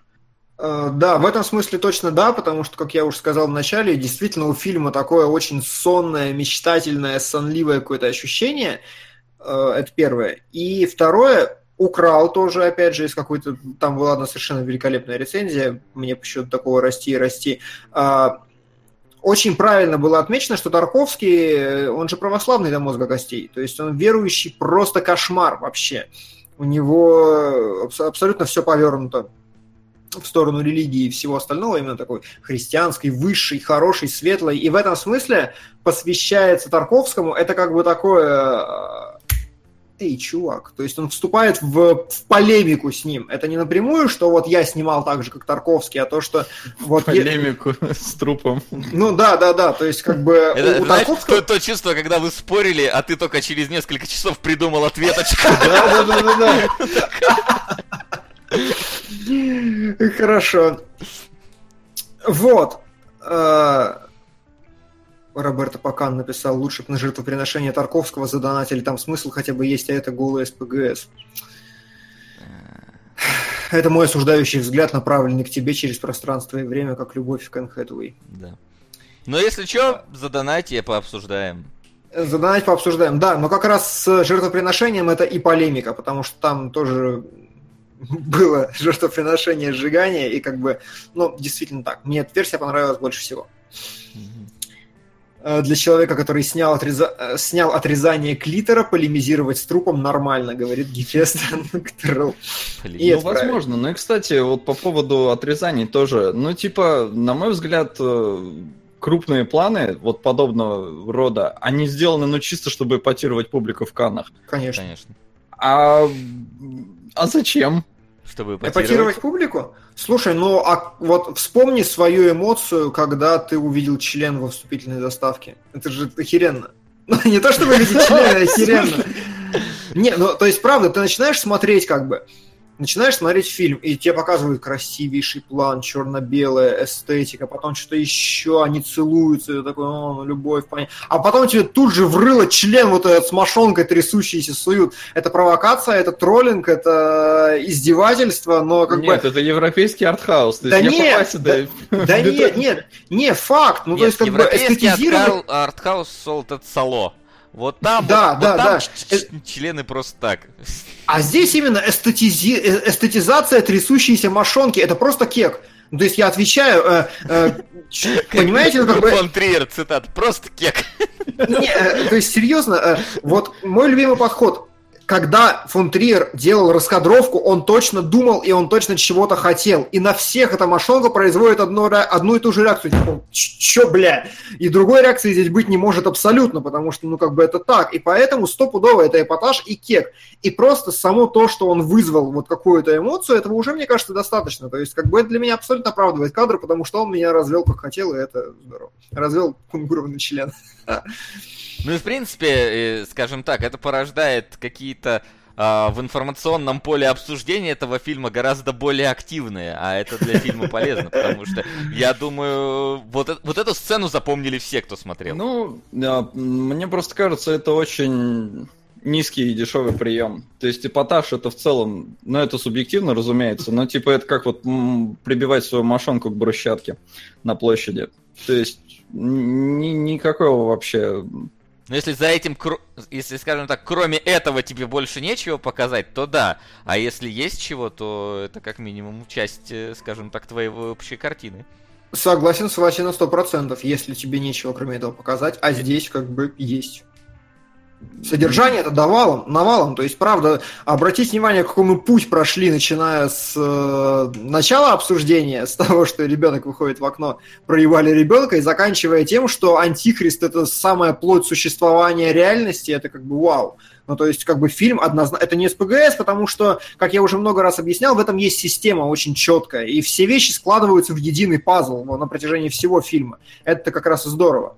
Э, Да, в этом смысле точно да, потому что, как я уже сказал в начале, действительно у фильма такое очень сонное, мечтательное, сонливое какое-то ощущение. Э, Это первое. И второе, украл тоже, опять же, из какой-то... Там была одна совершенно великолепная рецензия, мне почему-то такого расти и расти. А, Очень правильно было отмечено, что Тарковский, э, он же православный до мозга костей, то есть он верующий просто кошмар вообще. У него абс- абсолютно все повернуто в сторону религии и всего остального, именно такой христианской, высшей, хорошей, светлой. И в этом смысле посвящается Тарковскому, это как бы такое... э, Эй, чувак, то есть он вступает в, в полемику с ним. Это не напрямую, что вот я снимал так же, как Тарковский, а то, что вот... Полемику с трупом. Ну да, да, да, то есть как бы Это, у, у знаешь, Тарковского... то, то чувство, когда вы спорили, а ты только через несколько часов придумал ответочку. Да, да, да, да. Хорошо. Вот. Э, Роберто Пакан написал, лучше бы на жертвоприношение Тарковского задонатили, там смысл хотя бы есть, а это голый СПГС. Это мой осуждающий взгляд, направленный к тебе через пространство и время, как любовь к Энн Хэтэуэй. Да. Но если что, задонайте, пообсуждаем. Задонать пообсуждаем. Да, но как раз с жертвоприношением это и полемика, потому что там тоже было жертвоприношение сжигания, и как бы, ну, действительно так. Мне эта версия понравилась больше всего. э, для человека, который снял, отреза... э, снял отрезание клитора, полемизировать с трупом нормально, говорит Гефест. Ну, возможно. Ну и, кстати, вот по поводу отрезаний тоже. Ну, типа, на мой взгляд, э, крупные планы вот подобного рода, они сделаны, ну, чисто, чтобы эпатировать публику в Каннах. Конечно. Конечно. А, а зачем? Чтобы Эпатировать эпатировать. публику? Слушай, ну а вот вспомни свою эмоцию, когда ты увидел член во вступительной заставке. Это же охеренно. Ну, не то, чтобы видеть члена, а охеренно. Не, ну, то есть, правда, ты начинаешь смотреть как бы, начинаешь смотреть фильм, и тебе показывают красивейший план, черно-белая эстетика, потом что-то еще, они целуются, и такой, о, ну, любовь, понятно. А потом тебе тут же врыло член вот этот с мошонкой трясущийся суют. Это провокация, это троллинг, это издевательство, но как бы... Нет, это европейский артхаус. То Да нет, сюда- Да нет, нет, не, факт. Ну, то Нет, есть, как бы эстетизировать... артхау- артхаус Солтед Сало. Вот там, Да, вот, да, вот там да. ч- члены просто так. А здесь именно эстетизи... э, эстетизация трясущейся мошонки. Это просто кек. Ну, то есть я отвечаю, э, э, понимаете, ну, как бы... Фон Триер, цитат, просто кек. Не, э, то есть, серьезно, э, вот мой любимый подход. Когда фон Триер делал раскадровку, он точно думал и он точно чего-то хотел. И на всех эта мошонка производит одно, одну и ту же реакцию. Типа, «Ч- чё, бля? И другой реакции здесь быть не может абсолютно, потому что, ну, как бы это так. И поэтому стопудово это эпатаж и кек. И просто само то, что он вызвал вот какую-то эмоцию, этого уже, мне кажется, достаточно. То есть, как бы это для меня абсолютно оправдывает кадр, потому что он меня развел как хотел, и это здорово. Развел кунгурованный член. Ну и в принципе, э, скажем так, это порождает какие-то а, в информационном поле обсуждения этого фильма гораздо более активные, а это для фильма полезно, потому что я думаю, вот, вот эту сцену запомнили все, кто смотрел. Ну, мне просто кажется, это очень низкий и дешевый прием. То есть эпатаж это в целом, ну это субъективно, разумеется, но типа это как вот прибивать свою мошонку к брусчатке на площади. То есть ни- никакого вообще... Но если за этим, если, скажем так, кроме этого тебе больше нечего показать, то да. А если есть чего, то это как минимум часть, э, скажем так, твоей общей картины. Согласен с Васей на 100%, если тебе нечего кроме этого показать, а здесь как бы есть. Содержание это давалом, навалом, то есть, правда, обратите внимание, какой мы путь прошли, начиная с э, начала обсуждения, с того, что ребенок выходит в окно, проебали ребенка, и заканчивая тем, что антихрист это самая плоть существования реальности, это как бы вау. Ну, то есть, как бы фильм однозначно... Это не СПГС, потому что, как я уже много раз объяснял, в этом есть система очень четкая, и все вещи складываются в единый пазл ну, на протяжении всего фильма. Это как раз и здорово.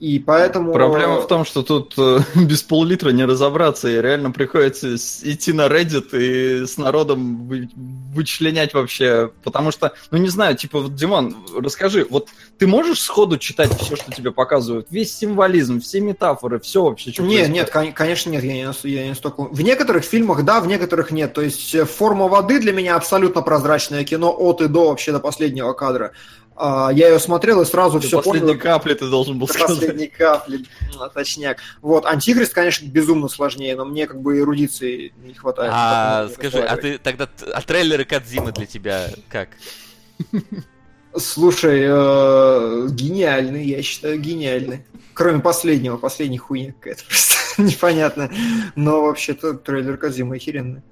И поэтому... Проблема в том, что тут э, без пол-литра не разобраться, и реально приходится идти на Reddit и с народом вы- вычленять вообще, потому что, ну не знаю, типа, вот, Димон, расскажи, вот ты можешь сходу читать все, что тебе показывают, весь символизм, все метафоры, все вообще, что Нет, происходит? нет, кон- конечно нет, я не, я не настолько... В некоторых фильмах да, в некоторых нет. То есть э, «Форма воды» для меня абсолютно прозрачное кино от и до вообще до последнего кадра. А, Я ее смотрел и сразу До все последней понял. капли ты должен был До сказать. последней капли, а, точняк. Вот, Антихрист, конечно, безумно сложнее, но мне как бы эрудиции не хватает. А скажи, а ты тогда, а трейлеры Кадзимы для тебя как? Слушай, э, гениальный, я считаю, гениальный. Кроме последнего, последний хуйня какая-то просто непонятная. Но вообще-то трейлер Казима охеренный.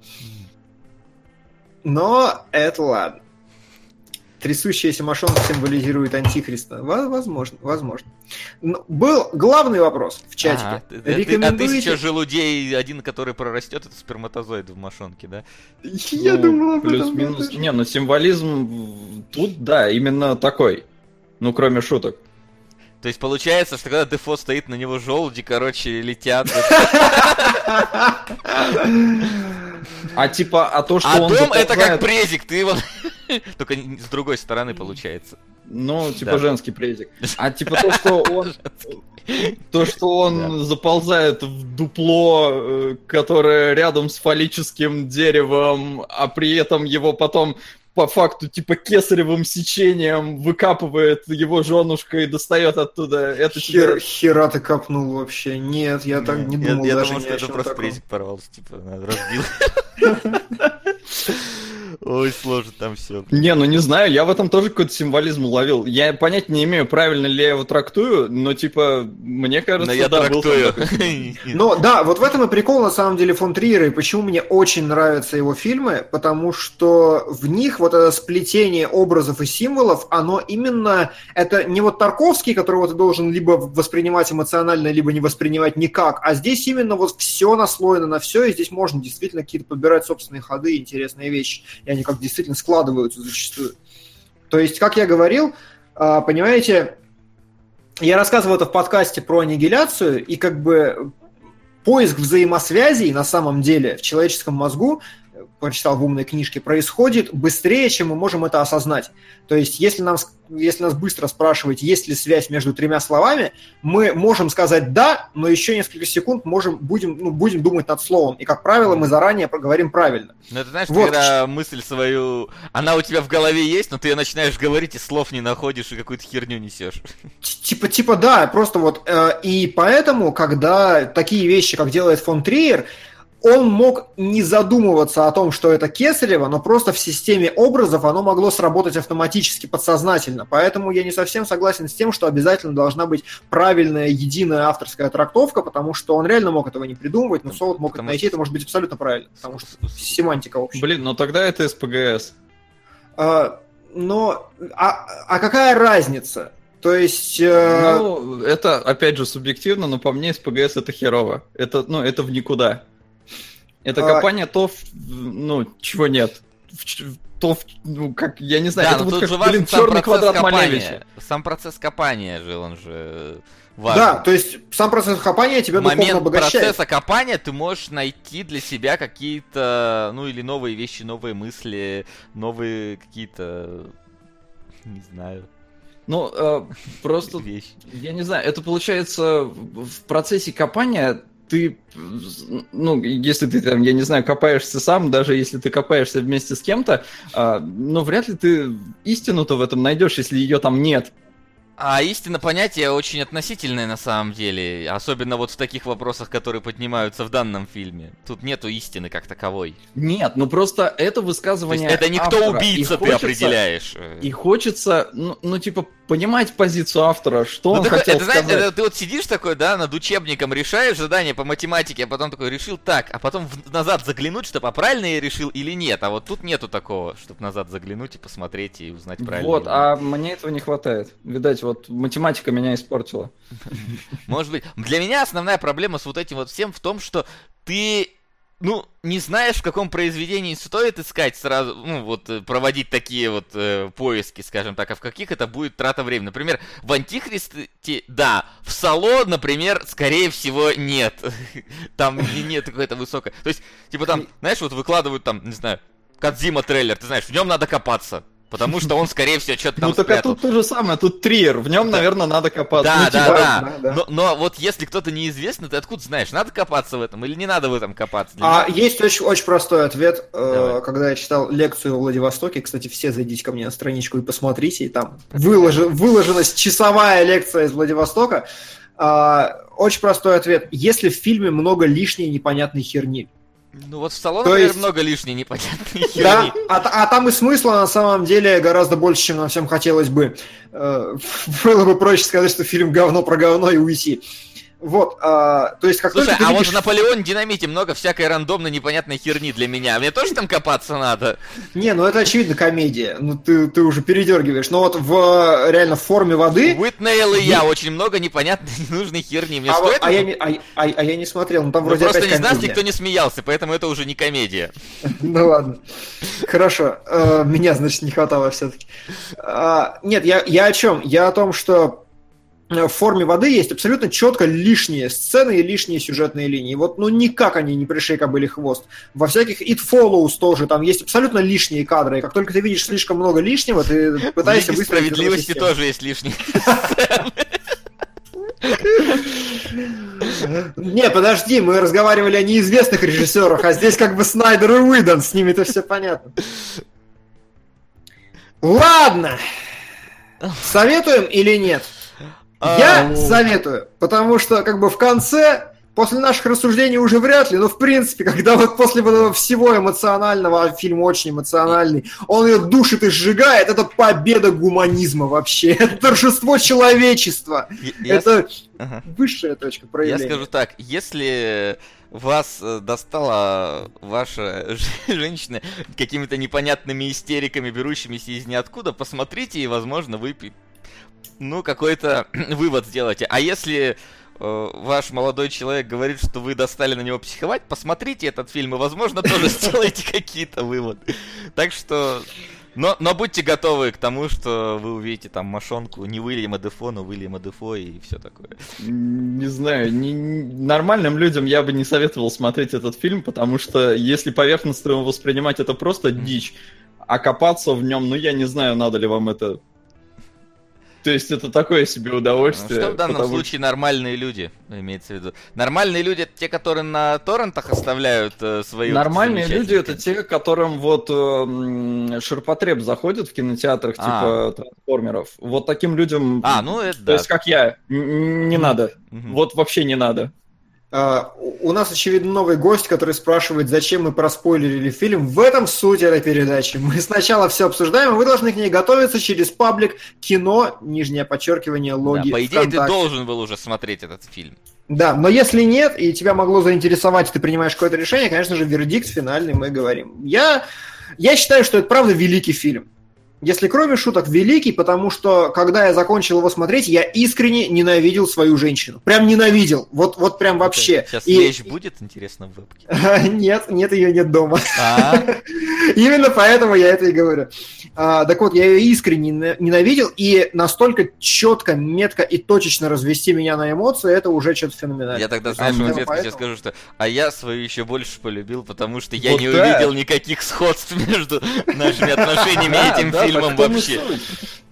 Но это ладно. Трясущаяся мошонка символизирует антихриста. Во- Возможно, возможно. Но был главный вопрос в чатике. Ага, ты- ты- ты- а Рекомендуете? тысяча желудей, один, который прорастет, это сперматозоид в мошонке, да? Я Ну, думал об этом. Плюс-минус. Не, ну символизм тут, да, именно такой. Ну, кроме шуток. То есть получается, что когда Дефо стоит, на него желуди, короче, летят. А типа, а то, что А он дом это как презик, ты его... Только с другой стороны получается. Ну, типа Да. женский презик. А типа то, что он... То, что он заползает в дупло, э, которое рядом с фаллическим деревом, а при этом его потом по факту типа кесаревым сечением выкапывает его женушка и достает оттуда. Это Хер, тебе- хера ты копнул вообще. Нет, я так не Я- думал Я даже думал, что это просто таком. презик порвался, типа, разбил. Ой, сложно там все. Не, ну не знаю, я в этом тоже какой-то символизм уловил. Я понять не имею, правильно ли я его трактую, но типа, мне кажется, Но я да, трактую. Но да, вот в этом и прикол на самом деле фон Триера, и почему мне очень нравятся его фильмы, потому что в них вот это сплетение образов и символов, оно именно, это не вот Тарковский, которого ты должен либо воспринимать эмоционально, либо не воспринимать никак, а здесь именно вот все наслоено на все, и здесь можно действительно какие-то подбирать собственные ходы и интересные вещи, и они как действительно складываются зачастую. То есть, как я говорил, а, понимаете, я рассказывал это в подкасте про аннигиляцию, и как бы поиск взаимосвязей на самом деле в человеческом мозгу, прочитал в умной книжке, происходит быстрее, чем мы можем это осознать. То есть, если, нам, если нас быстро спрашивать, есть ли связь между тремя словами, мы можем сказать «да», но еще несколько секунд можем, будем, ну, будем думать над словом. И, как правило, мы заранее проговорим правильно. Ну, это знаешь, Вот. когда мысль свою, она у тебя в голове есть, но ты ее начинаешь говорить и слов не находишь и какую-то херню несешь. Типа, типа, да, просто вот. э, и поэтому, когда такие вещи, как делает фон Триер, он мог не задумываться о том, что это Кесарева, но просто в системе образов оно могло сработать автоматически, подсознательно. Поэтому я не совсем согласен с тем, что обязательно должна быть правильная, единая авторская трактовка, потому что он реально мог этого не придумывать, но Солод мог это Потому найти, что- это может быть абсолютно правильно, потому что семантика общая. Блин, ну тогда это СПГС. А, но, а, а какая разница? То есть... э, Ну, это, опять же, субъективно, но по мне СПГС это херово. Это, ну, это в никуда. Это А- копание то, ну, чего нет. То, ну, как, я не знаю, Да, это но вот тут как, же важен блин, черный квадрат копания. Малевича. Сам процесс копания же, он же важен. Да, то есть сам процесс копания тебя В духовно момент обогащает. процесса копания ты можешь найти для себя какие-то, ну или новые вещи, новые мысли, новые какие-то, не знаю, Ну, э, просто вещи. Я не знаю, это получается в в процессе копания ты, ну, если ты там, я не знаю, копаешься сам, даже если ты копаешься вместе с кем-то, а, ну, вряд ли ты истину-то в этом найдешь, если ее там нет. А истина понятие очень относительное на самом деле, особенно вот в таких вопросах, которые поднимаются в данном фильме. Тут нету истины как таковой. Нет, ну просто это То есть высказывание это не кто убийца и ты хочется- определяешь. э. И хочется, ну, ну, типа, понимать позицию автора, что Ну, он ты, хотел это, сказать. это ты вот сидишь такой, да, над учебником, решаешь задание по математике, а потом такой решил так, а потом в- назад заглянуть, чтобы а правильно я решил или нет. А вот тут нету такого, чтобы назад заглянуть и посмотреть и узнать правильно. Вот, а мне этого не хватает. Видать, вот математика меня испортила. Может быть. Для меня основная проблема с вот этим вот всем в том, что ты, ну, не знаешь, в каком произведении стоит искать сразу, ну, вот, э, проводить такие вот э, поиски, скажем так, а в каких это будет трата времени. Например, в Антихристе, да, в Сало, например, скорее всего, нет. Там не- нет какой-то высокой... То есть, типа там, знаешь, вот выкладывают там, не знаю, Кадзима трейлер, ты знаешь, в нем надо копаться. Потому что он, скорее всего, что-то там ну, так а спрятал. тут то же самое, тут триер, в нем, Да. наверное, надо копаться. Да, Ну, да, типа, да. да, да. Но, но вот если кто-то неизвестный, ты откуда знаешь, надо копаться в этом или не надо в этом копаться? А меня- есть очень, очень простой ответ. э, Давай. Когда я читал лекцию в Владивостоке, кстати, все зайдите ко мне на страничку и посмотрите, и там выложи- выложена часовая лекция из Владивостока. А, Очень простой ответ. Если в фильме много лишней непонятной херни, Ну вот в салоне, То например, есть- много лишней непонятной Да, херни. а, т- а там и смысла на самом деле гораздо больше, чем нам всем хотелось бы. Э, Было бы проще сказать, что фильм говно про говно и уйти. Вот, а, то есть как Слушай, только а вот видишь- в Наполеон Динамите много всякой рандомной непонятной херни для меня. Мне тоже там копаться надо? Не, ну это очевидно комедия. Ну ты, ты уже передергиваешь. Но вот в реально в форме воды. Уитнейл и я очень много непонятной ненужной херни. Мне А, вот- стоит? а я не, а, а- а я не смотрел, ну там Ну, вроде просто опять не нас никто не смеялся, поэтому это уже не комедия. Ну ладно. Хорошо. Э, Меня, значит, не хватало все-таки. Нет, я, о чем? Я о том, что в форме воды есть абсолютно четко лишние сцены и лишние сюжетные линии. Вот, ну, никак они не пришли кобыли хвост. Во всяких It Follows тоже там есть абсолютно лишние кадры. И как только ты видишь слишком много лишнего, ты пытаешься Лиге выстроить справедливости тоже есть лишние. Не, подожди, мы разговаривали о неизвестных режиссерах, а здесь как бы Снайдер и Уидон, с ними-то все понятно. Ладно. Советуем или нет? А, Я советую, потому что как бы в конце после наших рассуждений уже вряд ли, но в принципе, когда вот после вот этого всего эмоционального, а фильм очень эмоциональный, он ее душит и сжигает, это победа гуманизма вообще, это торжество человечества, Я- это Ага. высшая точка Я проявления. скажу так, если вас э, достала ваша женщина какими-то непонятными истериками, берущимися из ниоткуда, посмотрите, и, возможно, вы пи- ну, какой-то вывод сделаете. А если э, ваш молодой человек говорит, что вы достали на него психовать, посмотрите этот фильм, и, возможно, тоже сделаете какие-то выводы. Так что... Но, но будьте готовы к тому, что вы увидите там мошонку не Уильяма Дефо, но Уильяма Дефо и все такое. Не знаю, не- нормальным людям я бы не советовал смотреть этот фильм, потому что если поверхностно воспринимать, это просто дичь. А копаться в нем, ну я не знаю, надо ли вам это. То есть это такое себе удовольствие. Что в данном потому случае нормальные люди, имеется в виду? Нормальные люди это те, которые на торрентах оставляют э, свои... Нормальные люди это те, которым вот э, ширпотреб заходит в кинотеатрах, А. типа трансформеров. Вот таким людям. А, ну это То да. есть, как я, не надо. Вот вообще не надо. А, у нас, очевидно, новый гость, который спрашивает, зачем мы проспойлерили фильм. В этом суть этой передачи. Мы сначала все обсуждаем, и вы должны к ней готовиться через паблик кино, нижнее подчеркивание, Да, логи по идее, ты ВКонтакте. должен был уже смотреть этот фильм. Да, но если нет, и тебя могло заинтересовать, и ты принимаешь какое-то решение, конечно же, вердикт финальный мы говорим. Я, я считаю, что это правда великий фильм. Если кроме шуток, великий, потому что, когда я закончил его смотреть, я искренне ненавидел свою женщину. Прям ненавидел. Вот, вот прям вообще. Сейчас И- вещь будет, интересно, в вебке. Нет, нет, ее нет дома. А, Именно поэтому я это и говорю. А, так вот, я ее искренне нена- ненавидел, и настолько четко, метко и точечно развести меня на эмоции, это уже что-то феноменальное. я тогда, знаешь, в ответ тебе скажу, что а я свою еще больше полюбил, потому что я не увидел никаких сходств между нашими отношениями и этим да, фильмом вообще.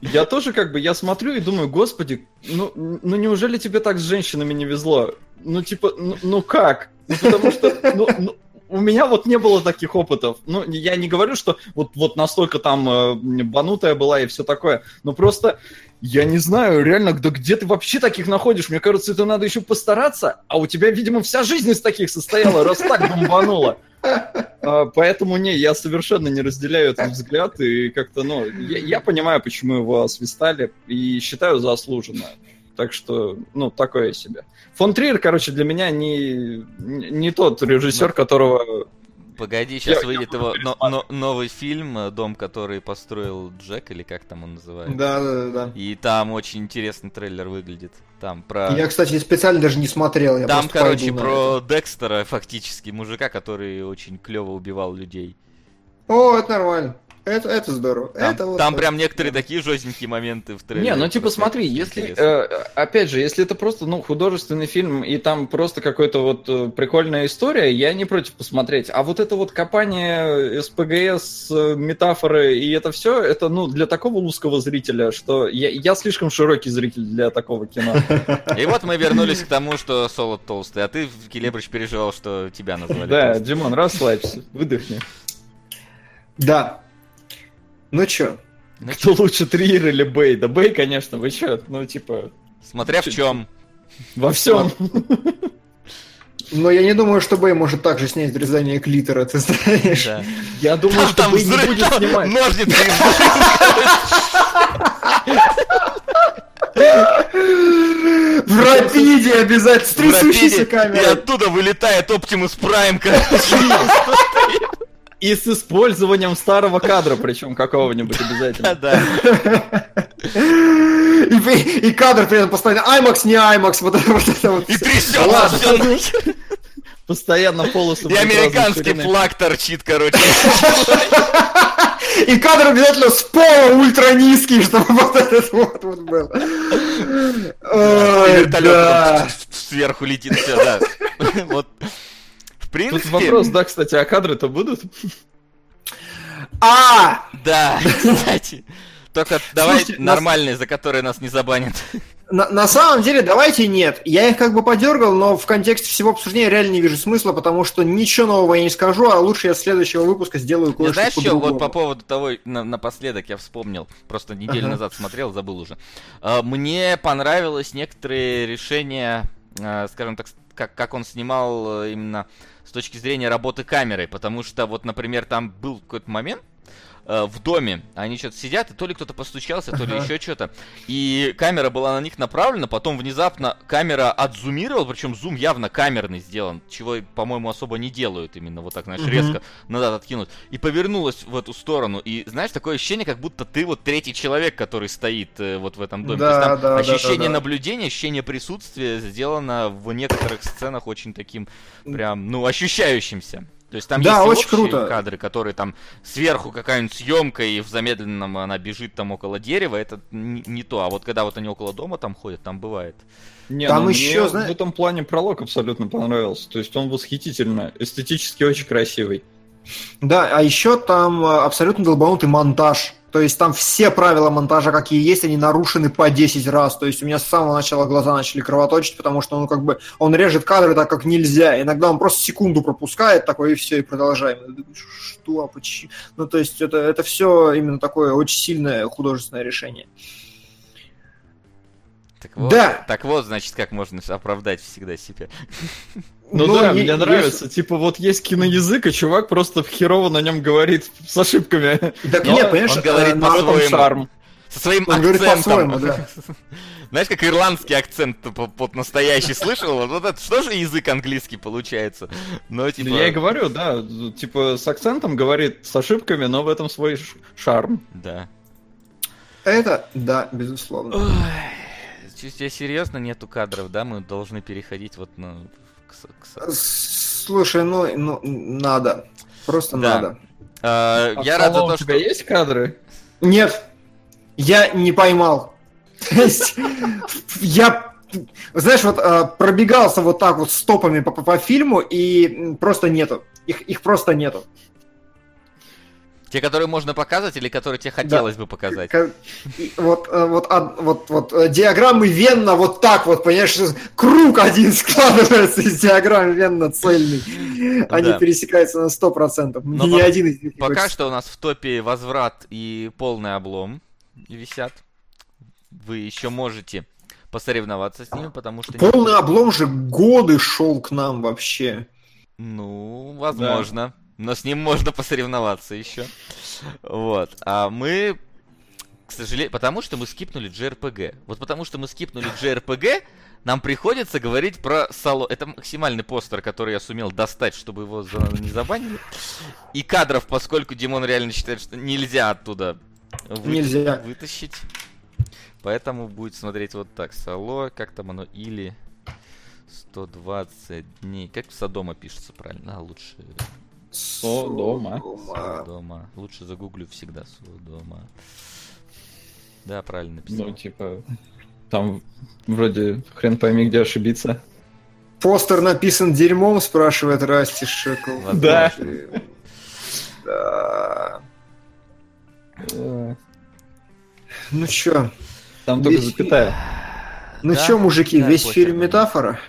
Я тоже как бы, я смотрю и думаю, господи, ну, ну неужели тебе так с женщинами не везло? Ну типа, ну, ну как? Ну, потому что, ну, ну, у меня вот не было таких опытов. Ну, я не говорю, что вот, вот настолько там э, банутая была и все такое, но просто я не знаю, реально, да где ты вообще таких находишь? Мне кажется, это надо еще постараться, а у тебя, видимо, вся жизнь из таких состояла, раз так бомбануло. А, Поэтому не, я совершенно не разделяю этот взгляд и как-то, ну, я, я понимаю, почему его освистали и считаю заслуженно. Так что, ну, такое себе. Фон Триер, короче, для меня не не тот режиссер, которого... Погоди, сейчас Я- выйдет я его но- но- новый фильм э, «Дом, который построил Джек», или как там он называется. Да, да, да, да. И там очень интересный трейлер выглядит. Там про... Я, кстати, специально даже не смотрел. Я Там, короче, про Декстера, фактически, мужика, который очень клево убивал людей. это. О, это нормально. Это, это здорово. Там, это вот там так. прям некоторые такие жестенькие моменты в трейлере. Не, ну типа смотри, если, интересно. э, опять же, если это просто, ну, художественный фильм, и там просто какой-то вот э, прикольная история, я не против посмотреть. А вот это вот копание СПГС, э, метафоры и это все, это, ну, для такого узкого зрителя, что я, я слишком широкий зритель для такого кино. И вот мы вернулись к тому, что Солод толстый, а ты, Келебрич, переживал, что тебя назвали Да. Димон, расслабься, выдохни. Да. Ну чё? Ну, Кто лучше, Триер или Бэй? Да Бэй, конечно, вы чё? Ну, типа, Смотря в чем. во всем. Но я не думаю, что Бэй может также снять врезание клитора, ты знаешь. Да. Я думаю, Там, что там Бэй не взрыв, будет там снимать. ножницы. В рапиде обязательно, с трясущейся И камерой. оттуда вылетает Оптимус Прайм, короче. И с использованием старого кадра, причем какого-нибудь обязательно. Да. И, и кадр при этом постоянно IMAX, не IMAX, вот это вот. Это вот И всё нахер. Постоянно полосы И американский флаг торчит, короче. И кадр обязательно с пола ультра низкий, чтобы вот этот вот, вот был. И Ой, вертолет да. сверху летит, все, да. Вот. В Тут принципе, вопрос, да, кстати, а кадры-то будут? А! да, кстати. Только давай Слушайте, нас- нормальные, за которые нас не забанят. На, на самом деле, давайте нет. Я их как бы подергал, но в контексте всего обсуждения реально не вижу смысла, потому что ничего нового я не скажу, а лучше я с следующего выпуска сделаю кое-что знаешь что, вот по поводу того, на- напоследок я вспомнил, просто неделю Ага. назад смотрел, забыл уже. А, Мне понравилось некоторые решения, а, скажем так, как, как он снимал э, именно с точки зрения работы камерой, потому что вот, например, там был какой-то момент, э, в доме. Они что-то сидят, и то ли кто-то постучался, то ли еще что-то. И камера была на них направлена, потом внезапно камера отзумировала, причем зум явно камерный сделан, чего, по-моему, особо не делают именно вот так, знаешь, Мгм. резко назад откинуть. И повернулась в эту сторону. И знаешь, такое ощущение, как будто ты вот третий человек, который стоит э, вот в этом доме. Да, То есть там да, да, ощущение да, да. наблюдения, ощущение присутствия сделано в некоторых сценах очень таким прям, ну, ощущающимся. То есть там Да, есть очень круто. кадры, которые там сверху какая-нибудь съемка и в замедленном она бежит там около дерева, это не, не то. А вот когда вот они около дома там ходят, там бывает. Не, Там ну, еще, мне зна- в этом плане пролог абсолютно понравился. То есть он восхитительно, эстетически очень красивый. Да, а еще там э, абсолютно долбанутый монтаж. То есть там все правила монтажа, какие есть, они нарушены по 10 раз. То есть у меня с самого начала глаза начали кровоточить, потому что он как бы он режет кадры так, как нельзя. Иногда он просто секунду пропускает такой, и все, и продолжаем. И думаешь, Что, а почему? Ну, то есть это, это все именно такое очень сильное художественное решение. Так вот, Да. так вот, значит, как можно оправдать всегда себя. Ну, Ну, да, мне есть- нравится. Типа вот есть киноязык, и чувак просто херово на нем говорит с ошибками. Так Но нет, понимаешь, он говорит э, по-своему. шарм. Со своим Он говорит акцентом. по-своему, да. Знаешь, как ирландский акцент по- под настоящий слышал? Вот это что же язык английский получается? Но типа... Я и говорю, да, типа с акцентом говорит, с ошибками, но в этом свой шарм. Да. Это, да, безусловно. Ой, тебе серьезно нету кадров, да? Мы должны переходить вот на... к с- к Слушай, ну, ну надо. Просто Да. надо. А, А Я рад за то, у что... тебя есть кадры? Нет, я не поймал. То есть, я, знаешь, вот э, пробегался вот так вот стопами по, по- по фильму, и просто нету. Их, их просто нету. Те, которые можно показывать или которые тебе хотелось бы показать? Ка- и Вот, э, вот, вот, вот э, диаграммы Венна вот так вот, понимаешь, круг один складывается из диаграммы Венна цельный. Они Да. пересекаются на 100%. Но Ни по- один из них Пока хочет что у нас в топе возврат и полный облом висят. Вы еще можете посоревноваться с ними, потому что... не- Полный облом же годы шел к нам вообще. Ну, возможно. Но с ним можно посоревноваться еще. Вот. А мы, к сожалению, потому что мы скипнули JRPG. Вот потому что мы скипнули JRPG, нам приходится говорить про Сало. Это максимальный постер, который я сумел достать, чтобы его за- не забанили. И кадров, поскольку Димон реально считает, что нельзя оттуда вы- Нельзя. вытащить. Поэтому будет смотреть вот так. Сало, как там оно, или 120 дней. Как Содома пишется правильно? А, лучше Содома. Содома. Лучше загуглю всегда Содома. Да, правильно написал. Ну, типа, там вроде хрен пойми, где ошибиться. Постер написан дерьмом, спрашивает Расти Шекл. Да. Да. Ну чё? Там только запятая. Ну чё, мужики, весь фильм метафора?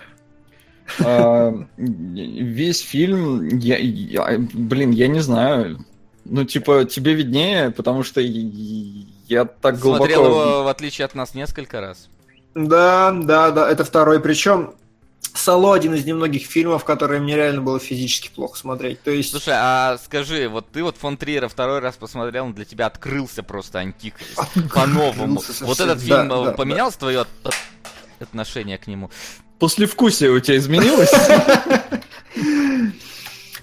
А, Весь фильм, я, я- блин, я не знаю. Ну, типа, тебе виднее, потому что я так глубоко... Смотрел его, в отличие от нас, несколько раз. Да, да, да, это второй. Причем Сало один из немногих фильмов, которые мне реально было физически плохо смотреть. То есть Слушай, а скажи, вот ты вот фон Триера второй раз посмотрел, он для тебя открылся просто антихрист. По-новому. Вот этот фильм да, да, поменялось твое от- от- отношение к нему? Послевкусие у тебя изменилось?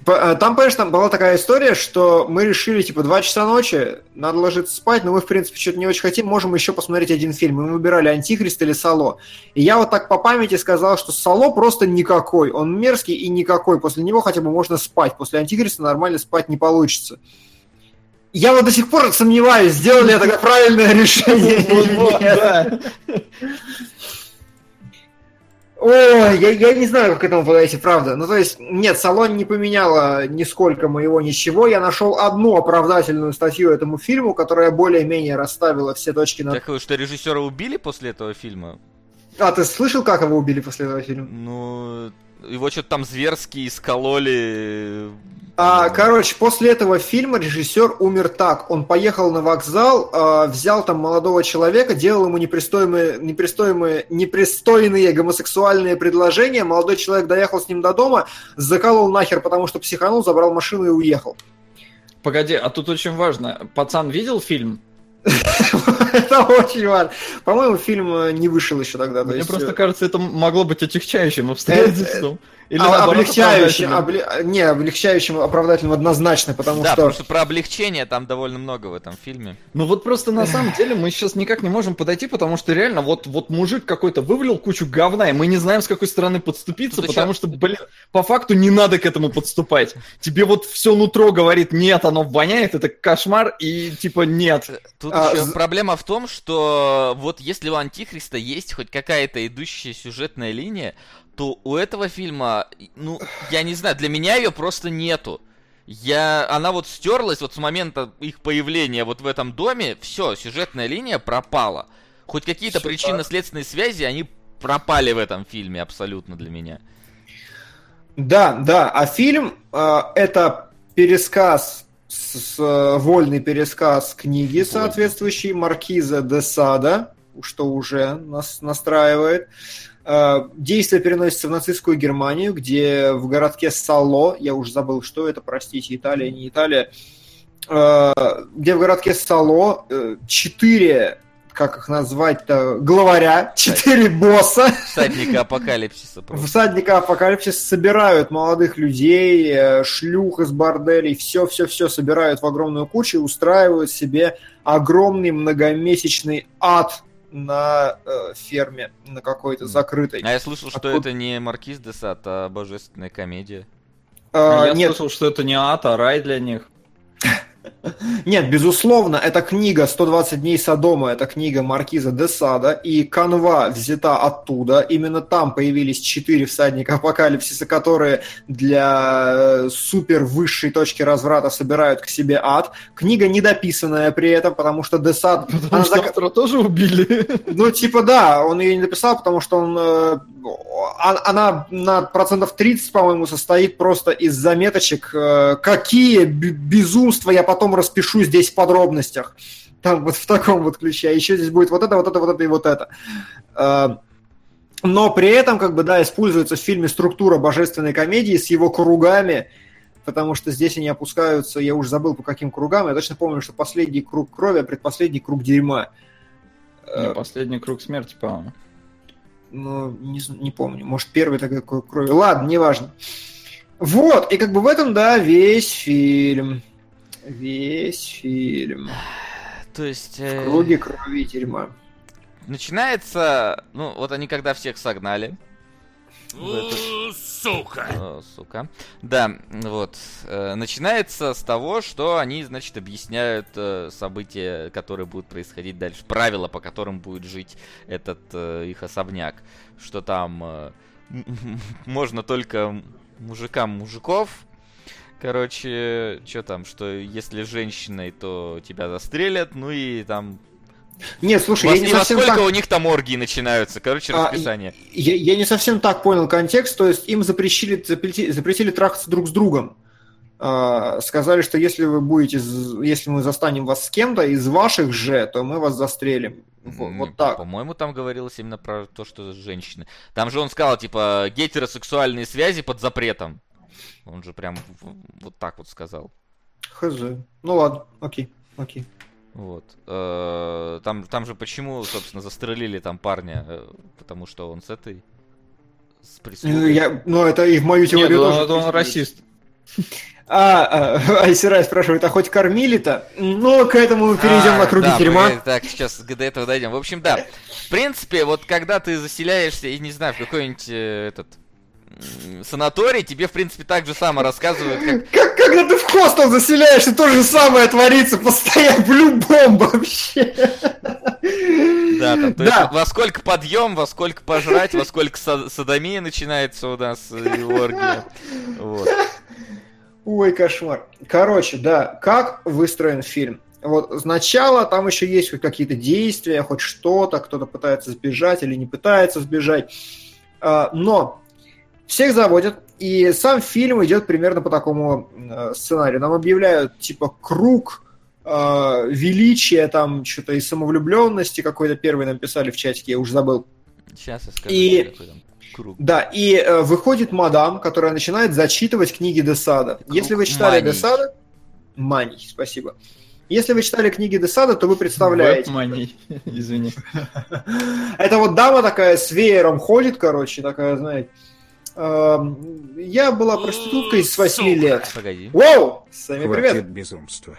Э, Там, понимаешь, там была такая история, что мы решили, типа, два часа ночи, надо ложиться спать, но мы, в принципе, что-то не очень хотим, можем еще посмотреть один фильм. И мы выбирали «Антихрист» или «Сало». И я вот так по памяти сказал, что «Сало» просто никакой. Он мерзкий и никакой. После него хотя бы можно спать. После «Антихриста» нормально спать не получится. Я вот до сих пор сомневаюсь, сделали это правильное решение или нет. Ой, я, я не знаю, как к этому подойти, правда. Ну, то есть, нет, салон не поменяла нисколько моего ничего. Я нашел одну оправдательную статью этому фильму, которая более-менее расставила все точки над... Так что режиссера убили после этого фильма? А, ты слышал, как его убили после этого фильма? Ну, Его что-то там зверски искололи. А, короче, после этого фильма режиссер умер так. Он поехал на вокзал, а, взял там молодого человека, делал ему непристойные, непристойные, непристойные гомосексуальные предложения. Молодой человек доехал с ним до дома, заколол нахер, потому что психанул, забрал машину и уехал. Погоди, а тут очень важно. Пацан видел фильм? Это очень важно. По-моему, фильм э, не вышел еще тогда. то Мне просто э, кажется, это могло быть отягчающим обстоятельством. Или а- наоборот, облегчающим, оправдательным. обле- не, облегчающим, оправдательным однозначно, потому Да, что... потому что про облегчение там довольно много в этом фильме. Ну вот просто на самом деле мы сейчас никак не можем подойти, потому что реально вот, вот мужик какой-то вывалил кучу говна, и мы не знаем, с какой стороны подступиться, Тут потому еще- что, блин, по факту не надо к этому подступать. Тебе вот все нутро говорит, нет, оно воняет, это кошмар, и типа нет. Тут А, еще з- проблема в том, что вот если у Антихриста есть хоть какая-то идущая сюжетная линия, то у этого фильма, ну, я не знаю, для меня ее просто нету. Я, она вот стерлась вот с момента их появления вот в этом доме, все, сюжетная линия пропала. Хоть какие-то причинно-следственные связи, они пропали в этом фильме абсолютно для меня. Да, да, а фильм э, это пересказ, с, с, э, вольный пересказ книги соответствующей Маркиза де Сада, что уже нас настраивает. Э, Действие переносится в нацистскую Германию, где в городке Сало, я уже забыл, что это, простите, Италия, не Италия, э, где в городке Сало э, четыре, как их назвать-то, главаря, четыре босса, Всадника апокалипсиса просто. Всадника апокалипсис собирают молодых людей, э, шлюх из борделей, все-все-все собирают в огромную кучу и устраивают себе огромный многомесячный ад на э, ферме, на какой-то закрытой. А я слышал, что Откуда- это не Маркиз де Сад, а божественная комедия. Э, Я нет, слышал, что это не ад, а рай для них. Нет, безусловно, это книга «120 дней Содома», это книга Маркиза де Сада, и канва взята оттуда. Именно там появились четыре всадника апокалипсиса, которые для э, супер высшей точки разврата собирают к себе ад. Книга недописанная при этом, потому что де Сад... Потому она что зак- автора тоже убили. Ну, типа, да, он ее не написал, потому что он... э, она на процентов 30, по-моему, состоит просто из заметочек, э, какие безумства я потом распишу здесь в подробностях. Там вот в таком вот ключе. А еще здесь будет вот это, вот это, вот это и вот это. Э, Но при этом, как бы, да, используется в фильме структура божественной комедии с его кругами, потому что здесь они опускаются, я уже забыл по каким кругам, я точно помню, что последний круг крови, а предпоследний круг дерьма. Э, Не, Последний круг смерти, по-моему. ну, не, не помню, может, первый такой круг крови. Ладно, неважно. Вот, и как бы в этом, да, весь фильм. Весь фильм. То есть... В э, круге крови и дерьма. Начинается, ну, вот они когда всех согнали, Сука! О, сука. Да, вот. Э, начинается с того, что они, значит, объясняют э, события, которые будут происходить дальше, правила, по которым будет жить этот э, их особняк. Что там можно только мужикам мужиков. Короче, что там, что если женщиной, то тебя застрелят, ну и там... Нет, слушай, я не совсем сколько так... у них там оргии начинаются, короче, А, расписание. Я, я не совсем так понял контекст, то есть им запретили, запретили, запретили трахаться друг с другом. А, сказали, что если вы будете, если мы застанем вас с кем-то из ваших же, то мы вас застрелим. Вот, вот так. По-моему, там говорилось именно про то, что женщины. Там же он сказал, типа, гетеросексуальные связи под запретом. Он же прям в- вот так вот сказал. Хз. Ну ладно, окей, окей. Вот. Э, Там, там же почему, собственно, застрелили там парня? Э, Потому что он с этой... С Ну, прислугой. я, ну, это и в мою Нет, теорию он, тоже. это он присутствует. расист. А, а, Айсерай спрашивает, а хоть кормили-то? Ну, к этому мы перейдем А, на круги да, тюрьма. мы, Так, сейчас до этого дойдем. В общем, да. В принципе, вот когда ты заселяешься, и не знаю, в какой-нибудь э, этот санаторий, тебе, в принципе, так же само рассказывают, как Как, когда ты в хостел заселяешься, то же самое творится постоянно в любом вообще. Да, там, то Да. есть во сколько подъем, во сколько пожрать, во сколько садомия начинается у нас э, и оргия. Вот. Ой, кошмар. Короче, да, как выстроен фильм? Вот сначала там еще есть хоть какие-то действия, хоть что-то, кто-то пытается сбежать или не пытается сбежать. А, Но Всех заводят, и сам фильм идет примерно по такому э, сценарию. Нам объявляют, типа, круг э, величия, там, что-то и самовлюбленности какой-то первый нам писали в чатике, я уже забыл. Сейчас я скажу, И- какой там круг. Да, и э, выходит мадам, которая начинает зачитывать книги Десада. Круг Если вы читали маний. Десада... Маний, спасибо. Если вы читали книги Десада, то вы представляете. Веб-мани. Извини. Это вот дама такая с веером ходит, короче, такая, знаете. Эм, Я была проституткой с 8 Сука. лет. Погоди. Воу! Сами Хватит привет. безумства.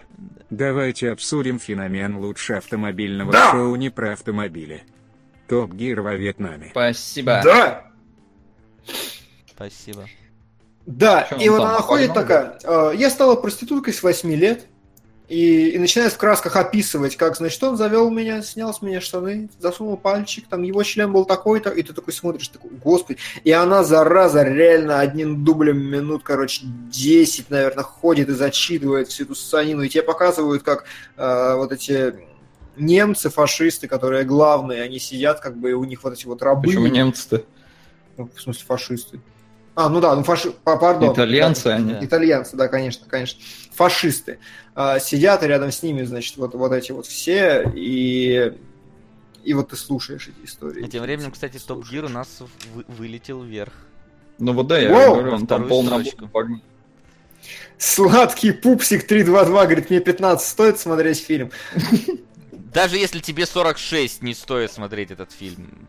Давайте обсудим феномен лучше автомобильного Да. шоу не про автомобили. Топ Гир во Вьетнаме. Спасибо. Да, Спасибо. да. Чё И вот она ходит такая. э, Я стала проституткой с 8 лет. И, и начинает в красках описывать, как, значит, он завел меня, снял с меня штаны, засунул пальчик, там его член был такой-то, и ты такой смотришь, такой, господи. И она, зараза, реально одним дублем минут, короче, 10, наверное, ходит и зачитывает всю эту ссанину, и тебе показывают, как э, вот эти немцы, фашисты, которые главные, они сидят, как бы, и у них вот эти вот рабы. Почему немцы-то? Ну, в смысле, фашисты. А, ну да, ну фаши... па- Пардон. Итальянцы они. Да. Итальянцы, да, конечно, конечно. Фашисты. А, сидят, и рядом с ними, значит, вот, вот эти вот все, и... И вот ты слушаешь эти истории. И тем временем, кстати, Топ Гир у нас вы- вылетел вверх. Ну вот да, я Воу! говорю, он там погнал. Сладкий пупсик 322 говорит, мне 15 стоит смотреть фильм. Даже если тебе 46, не стоит смотреть этот фильм.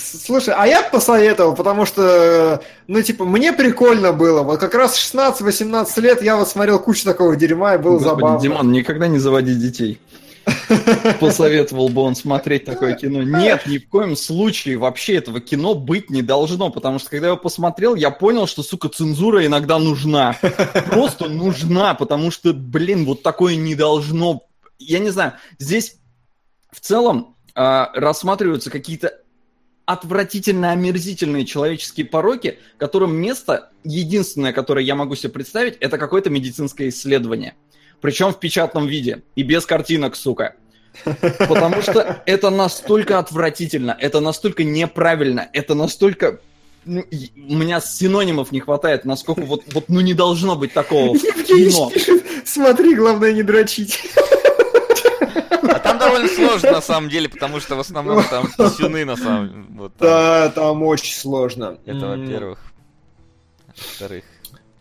Слушай, а я посоветовал, потому что, ну, типа, мне прикольно было. Вот как раз 16-18 лет я вот смотрел кучу такого дерьма, и было Господи, забавно. Димон, никогда не заводи детей. Посоветовал бы он смотреть такое кино. Нет, ни в коем случае вообще этого кино быть не должно, потому что когда я его посмотрел, я понял, что, сука, цензура иногда нужна. Просто нужна, потому что, блин, вот такое не должно. Я не знаю, здесь в целом а, рассматриваются какие-то отвратительно омерзительные человеческие пороки, которым место единственное, которое я могу себе представить, это какое-то медицинское исследование. Причем в печатном виде и без картинок, сука. Потому что это настолько отвратительно, это настолько неправильно, это настолько... ну, у меня синонимов не хватает, насколько вот, вот ну не должно быть такого в кино. смотри, главное не дрочить. А там довольно сложно, на самом деле, потому что в основном там писюны, на самом вот там. Да, там очень сложно. Это во-первых. Во-вторых,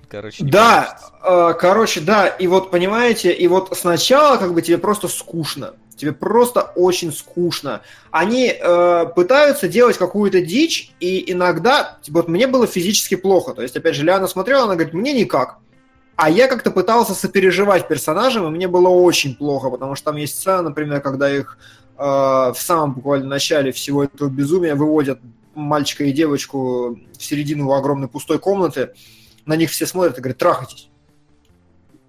короче, не Да, э, короче, да, и вот понимаете, и вот сначала как бы тебе просто скучно, тебе просто очень скучно. Они э, пытаются делать какую-то дичь, и иногда, типа, вот мне было физически плохо, то есть, опять же, Лиана смотрела, она говорит, мне никак. А я как-то пытался сопереживать персонажам, и мне было очень плохо, потому что там есть сцена, например, когда их э, в самом буквально начале всего этого безумия выводят мальчика и девочку в середину огромной пустой комнаты, на них все смотрят и говорят, трахайтесь.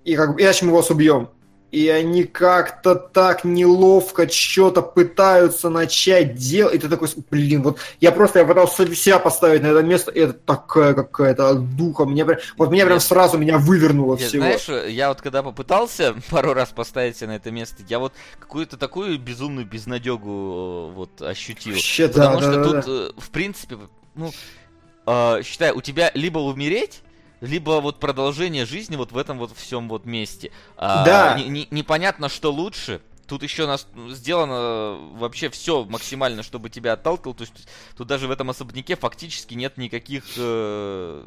И как бы, иначе мы вас убьем. И они как-то так неловко что-то пытаются начать делать. И ты такой, блин, вот я просто я пытался себя поставить на это место, и это такая какая-то духа. Мне прям, вот меня прям Нет. сразу меня вывернуло Я- всего. Знаешь, я вот когда попытался пару раз поставить себя на это место, я вот какую-то такую безумную безнадегу э, вот ощутил. Вообще, Потому да, что да, тут, да. э, в принципе, ну, э, считай, у тебя либо умереть, либо вот продолжение жизни вот в этом вот всем вот месте. А, Да. не- не- непонятно, что лучше. Тут еще нас сделано вообще все максимально, чтобы тебя отталкивало. То есть тут даже в этом особняке фактически нет никаких, э,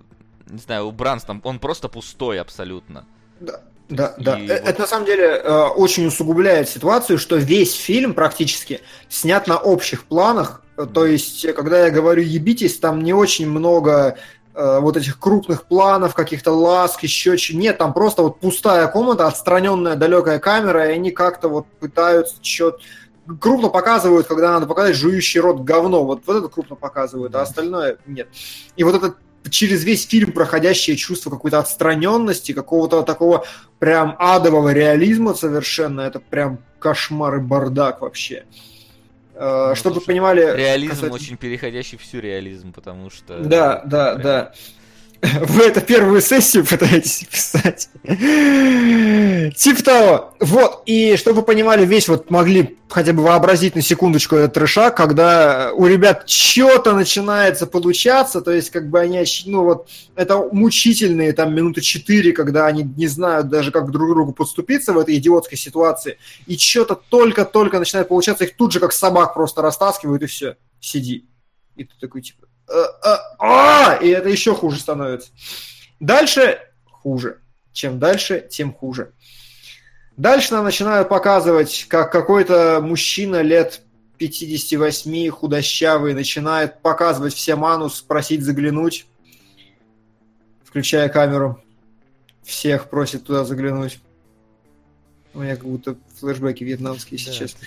не знаю, убранств. Там он просто пустой абсолютно. Да, да, да. И Э, вот- Это на самом деле э, очень усугубляет ситуацию, что весь фильм практически снят на общих планах. Э, То есть, э, когда я говорю ебитесь, там не очень много э, вот этих крупных планов, каких-то ласк, еще чего. Нет, там просто вот пустая комната, отстраненная далекая камера, и они как-то вот пытаются что крупно показывают, когда надо показать жующий рот говно. Вот, вот это крупно показывают, а остальное нет. И вот это через весь фильм проходящее чувство какой-то отстраненности, какого-то такого прям адового реализма совершенно, это прям кошмар и бардак вообще. Э, Ну, Чтобы слушай, понимали... Реализм касательно- очень переходящий в сюрреализм, потому что... Да, да, да. Вы это первую сессию пытаетесь писать. Типа того. Вот, и чтобы вы понимали, весь вот могли хотя бы вообразить на секундочку этот трешак, когда у ребят что-то начинается получаться, то есть как бы они, ну вот, это мучительные там минуты четыре, когда они не знают даже, как друг другу подступиться в этой идиотской ситуации, и что-то только-только начинает получаться, их тут же как собак просто растаскивают, и все, сиди. И ты такой, типа, «А, а, а!» и это еще хуже становится. Дальше хуже. Чем дальше, тем хуже. Дальше нам начинают показывать, как какой-то мужчина лет 58, худощавый, начинает показывать всем анус, просить заглянуть, включая камеру. Всех просит туда заглянуть. У меня как будто флешбеки вьетнамские, Да. честно.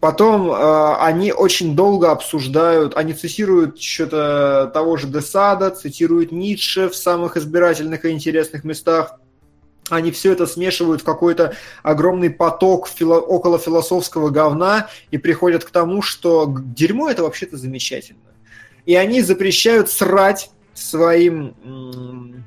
Потом э, они очень долго обсуждают, они цитируют что-то того же Десада, цитируют Ницше в самых избирательных и интересных местах. Они все это смешивают в какой-то огромный поток фило- около философского говна и приходят к тому, что дерьмо это вообще-то замечательно. И они запрещают срать своим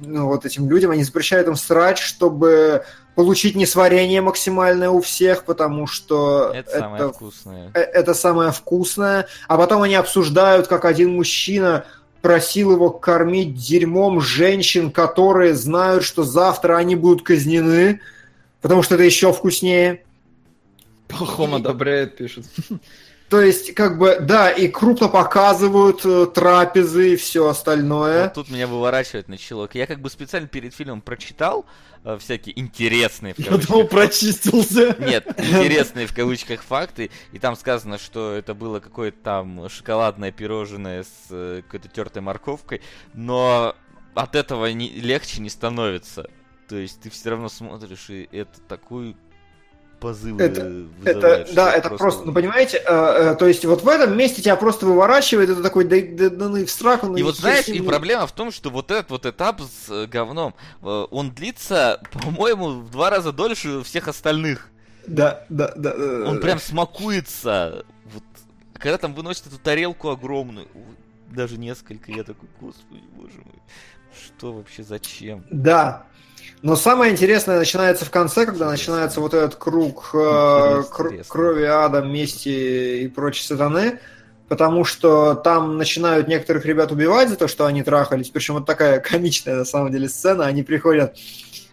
ну, вот этим людям, они запрещают им срать, чтобы получить несварение максимальное у всех, потому что Это самое вкусное. э, это самое вкусное. А потом они обсуждают, как один мужчина просил его кормить дерьмом женщин, которые знают, что завтра они будут казнены, потому что это еще вкуснее. Пахом одобряет, пишет. То есть, как бы, да, и крупно показывают э, трапезы и все остальное. Вот тут меня выворачивает начало. Я как бы специально перед фильмом прочитал э, всякие интересные в Я думал, кавычках. прочистился. Нет, интересные в кавычках факты. И там сказано, что это было какое-то там шоколадное пирожное с э, какой-то тертой морковкой. Но от этого не, легче не становится. То есть ты все равно смотришь, и это такой позыв Это- э, Это, вызывает, да, это просто, ну понимаете, э, э, то есть вот в этом месте тебя просто выворачивает, это такой, да, да, да ну и в сраку, ну И вот знаешь, и ну. проблема в том, что вот этот вот этап с э, говном, э, он длится, по-моему, в два раза дольше всех остальных. Да, да, да. да, Он да. прям смакуется. Вот, когда там выносит эту тарелку огромную, даже несколько, я такой, господи, боже мой, что вообще, зачем? Да. Но самое интересное начинается в конце, когда начинается вот этот круг э, кр- крови ада, мести и прочей сатаны, потому что там начинают некоторых ребят убивать за то, что они трахались, причем вот такая комичная на самом деле сцена, они приходят,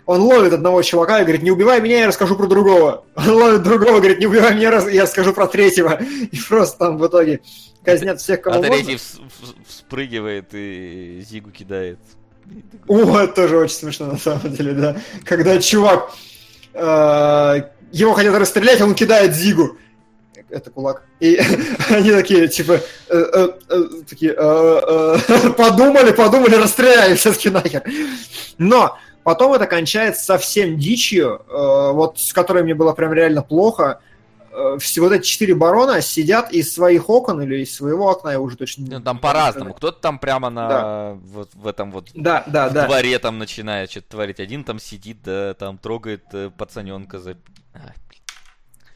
он ловит одного чувака и говорит, не убивай меня, я расскажу про другого. Он ловит другого, говорит, не убивай меня, я расскажу про третьего. И просто там в итоге казнят всех, кого А можно. третий вс- вс- вспрыгивает и Зигу кидает. О, это тоже очень смешно, на самом деле, да. Когда чувак, э, его хотят расстрелять, он кидает Зигу. Это кулак. И они такие, типа, э, э, такие, подумали, подумали, расстреляли все-таки нахер. Но потом это кончается совсем дичью, вот с которой мне было прям реально плохо. Э, Все вот эти четыре барона сидят из своих окон или из своего окна, я уже точно не Ну, там по-разному. Кто-то там прямо на Да. вот в этом вот Да, да, в да. дворе там начинает что-то творить. Один там сидит, да, там трогает э, пацаненка за...